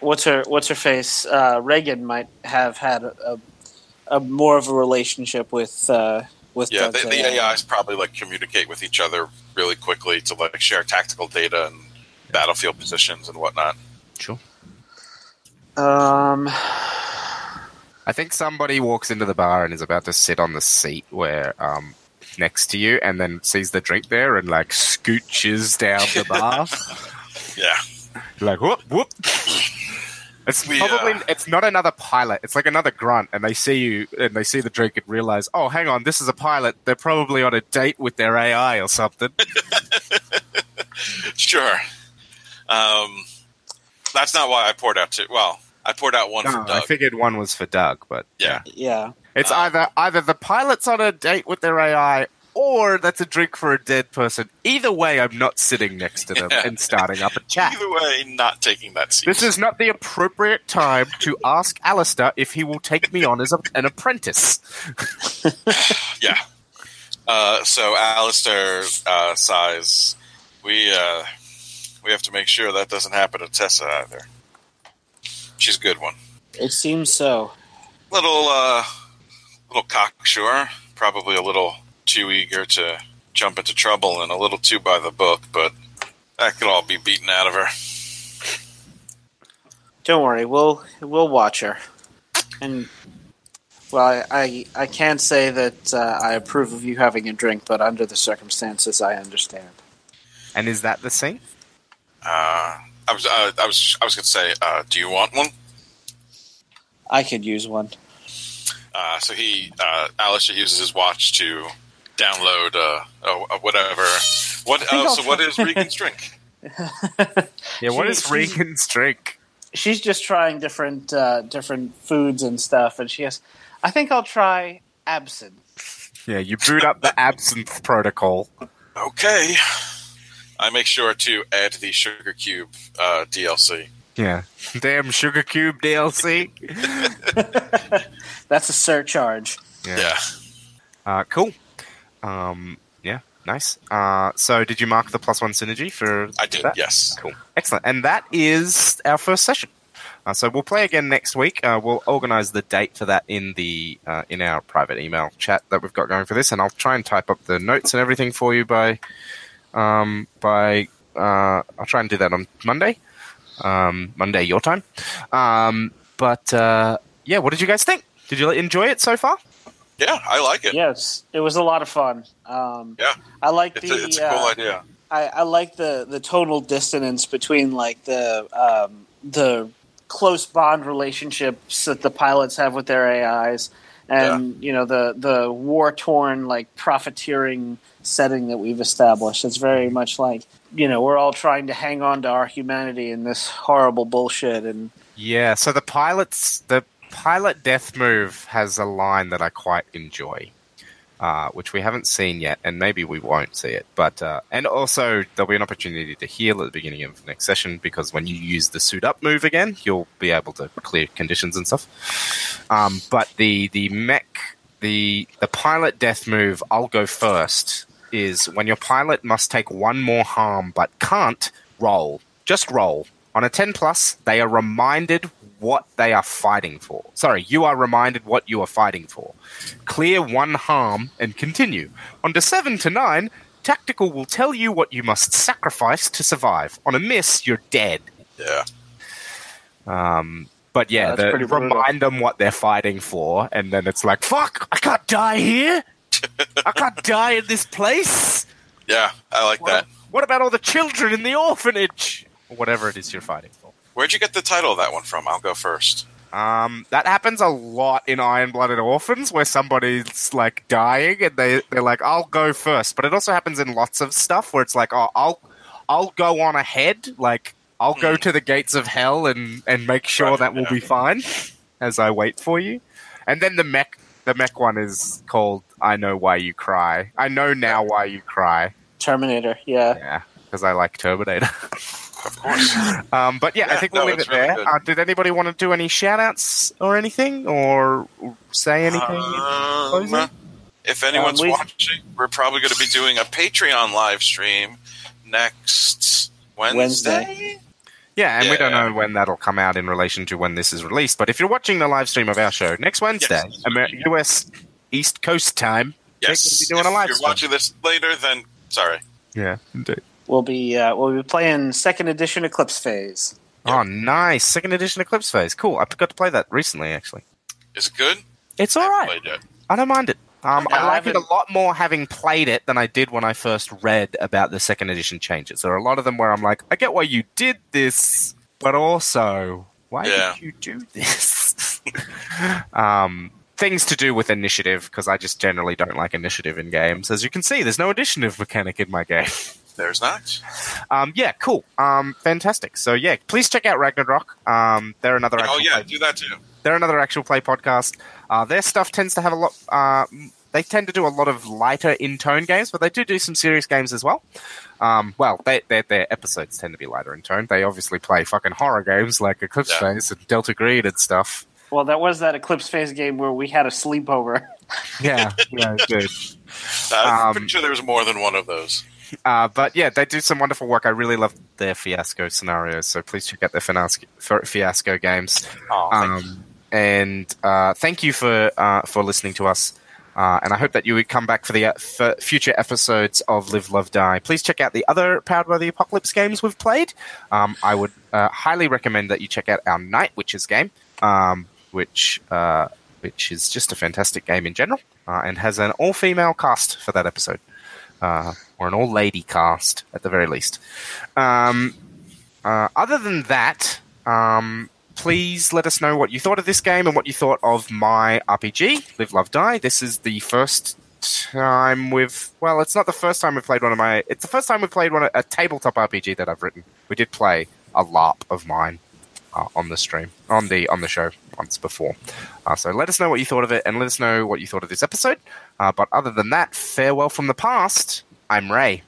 what's her What's her face? Uh, Reagan might have had a, a, a more of a relationship with uh, with Yeah, the, Doug's the AIs probably like communicate with each other really quickly to like share tactical data and battlefield positions and whatnot. Sure. Um, I think somebody walks into the bar and is about to sit on the seat where um next to you and then sees the drink there and like scooches down the bar. Yeah, like whoop whoop. It's We, probably uh, it's not another pilot. It's like another grunt, and they see you and they see the drink and realize, oh, hang on, this is a pilot. They're probably on a date with their AI or something. sure. Um, that's not why I poured out two. Well, I poured out one No, for I figured one was for Doug, but Yeah. yeah. it's Uh, either either the pilot's on a date with their AI. Or that's a drink for a dead person. Either way, I'm not sitting next to them Yeah. and starting up a chat. Either way, not taking that seat. This is not the appropriate time to ask Alistair if he will take me on as a, an apprentice. yeah. Uh, so Alistair uh, sighs. We uh, we have to make sure that doesn't happen to Tessa either. She's a good one. It seems so. Little uh, little cocksure, probably a little too eager to jump into trouble and a little too by the book, but that could all be beaten out of her. Don't worry, we'll we'll watch her. And well, I I, I can't say that uh, I approve of you having a drink, but under the circumstances, I understand. And is that the scene? Uh, I was uh, I was I was going to say, uh, do you want one? I could use one. Uh, so he, uh, Alistair uses his watch to download uh, oh, uh, whatever. What? Uh, so what try- is Regan's drink? Yeah, what She- is Regan's drink? She's just trying different uh, different foods and stuff, and she has. I think I'll try absinthe. Yeah, you boot up the absinthe protocol. Okay. I make sure to add the sugar cube uh, DLC. Yeah. Damn Sugar Cube DLC. That's a surcharge. Yeah. Uh, cool. Um, yeah, nice. Uh, so did you mark the plus one synergy for I did. that? Yes. Cool. Excellent. And that is our first session. Uh, so we'll play again next week. Uh, we'll organise the date for that in the uh, in our private email chat that we've got going for this, and I'll try and type up the notes and everything for you by um, by uh, I'll try and do that on Monday, um, Monday your time. Um, but uh, yeah, what did you guys think? Did you enjoy it so far? Yeah, I like it. Yes, it was a lot of fun. Um, Yeah. I like It's the. a, it's a cool uh, idea. I, I like the the tonal dissonance between like the um, the close bond relationships that the pilots have with their AIs, and you know the the war torn like profiteering setting that we've established. It's very much like you know we're all trying to hang on to our humanity in this horrible bullshit, and Yeah, so the pilot's the pilot death move has a line that I quite enjoy, uh, which we haven't seen yet, and maybe we won't see it. But uh, and also there'll be an opportunity to heal at the beginning of the next session because when you use the suit up move again, you'll be able to clear conditions and stuff. Um, but the the mech the the pilot death move, I'll go first. Is when your pilot must take one more harm but can't roll. Just roll. On a 10 plus, they are reminded what they are fighting for. Sorry, you are reminded what you are fighting for. Clear one harm and continue. On to 7 to 9, tactical will tell you what you must sacrifice to survive. On a miss, you're dead. Yeah. Um, but yeah, Yeah, the, remind them what they're fighting for, and then it's like, fuck, I can't die here. I can't die in this place. Yeah, I like that. What about all the children in the orphanage? Or whatever it is you're fighting for. Where'd you get the title of that one from? I'll go first. Um, that happens a lot in Iron Blooded Orphans, where somebody's like dying and they they're like, "I'll go first. But it also happens in lots of stuff where it's like, "Oh, I'll I'll go on ahead. Like, I'll go to the gates of hell and and make sure Right, that will yeah. be fine as I wait for you." And then the mech the mech one is called "I know why you cry." I know now why you cry. Terminator. Yeah, Yeah. because I like Terminator. Of course. um, but yeah, I think we'll no, leave it really there. Uh, did anybody want to do any shout outs or anything? Or say anything? Um, if anyone's Um, we- watching, we're probably going to be doing a Patreon live stream next Wednesday. Wednesday. Yeah, and we don't Yeah. know when that'll come out in relation to when this is released. But if you're watching the live stream of our show next Wednesday, Yes. Amer- US East Coast time, Yes. Jake will be doing if a live you're stream. watching this later, then sorry. yeah, indeed. We'll be uh, we'll be playing second edition Eclipse Phase. Oh, nice! Second edition Eclipse Phase, cool. I got to play that recently, actually. Is it good? It's all I right. haven't played yet. I don't mind it. Um, I I like it a lot more having played it than I did when I first read about the second edition changes. There are a lot of them where I'm like, I get why you did this, but also, why Yeah. did you do this? um, things to do with initiative, because I just generally don't like initiative in games. As you can see, there's no initiative mechanic in my game. There's not. Um, yeah, cool. Um, fantastic. So yeah, please check out Ragnarok. Um, they're another. Oh yeah, play- do that too. they're another actual play podcast. Uh, their stuff tends to have a lot. Uh, they tend to do a lot of lighter in tone games, but they do do some serious games as well. Um, well, they, their their episodes tend to be lighter in tone. They obviously play fucking horror games like Eclipse Yeah. Phase and Delta Green and stuff. Well, that was that Eclipse Phase game where we had a sleepover. Yeah, yeah, good. I'm Um, pretty sure there's more than one of those. Uh, but yeah, they do some wonderful work. I really love their fiasco scenarios, so please check out their fiasco, fiasco games. Oh, thank you. Um, and uh, thank you for uh, for listening to us. Uh, and I hope that you would come back for the uh, future episodes of Live, Love, Die. Please check out the other Powered by the Apocalypse games we've played. Um, I would uh, highly recommend that you check out our Night Witches game, um, which uh, which is just a fantastic game in general, and has an all female cast for that episode, or an all lady cast at the very least. Um, other than that, um, please let us know what you thought of this game and what you thought of my RPG, Live, Love, Die. This is the first time we've well, it's not the first time we've played one of my. It's the first time we've played one a tabletop RPG that I've written. We did play a LARP of mine uh, on the stream on the on the show once before. Uh, so let us know what you thought of it and let us know what you thought of this episode. Uh, but other than that, farewell from the past. I'm Ray.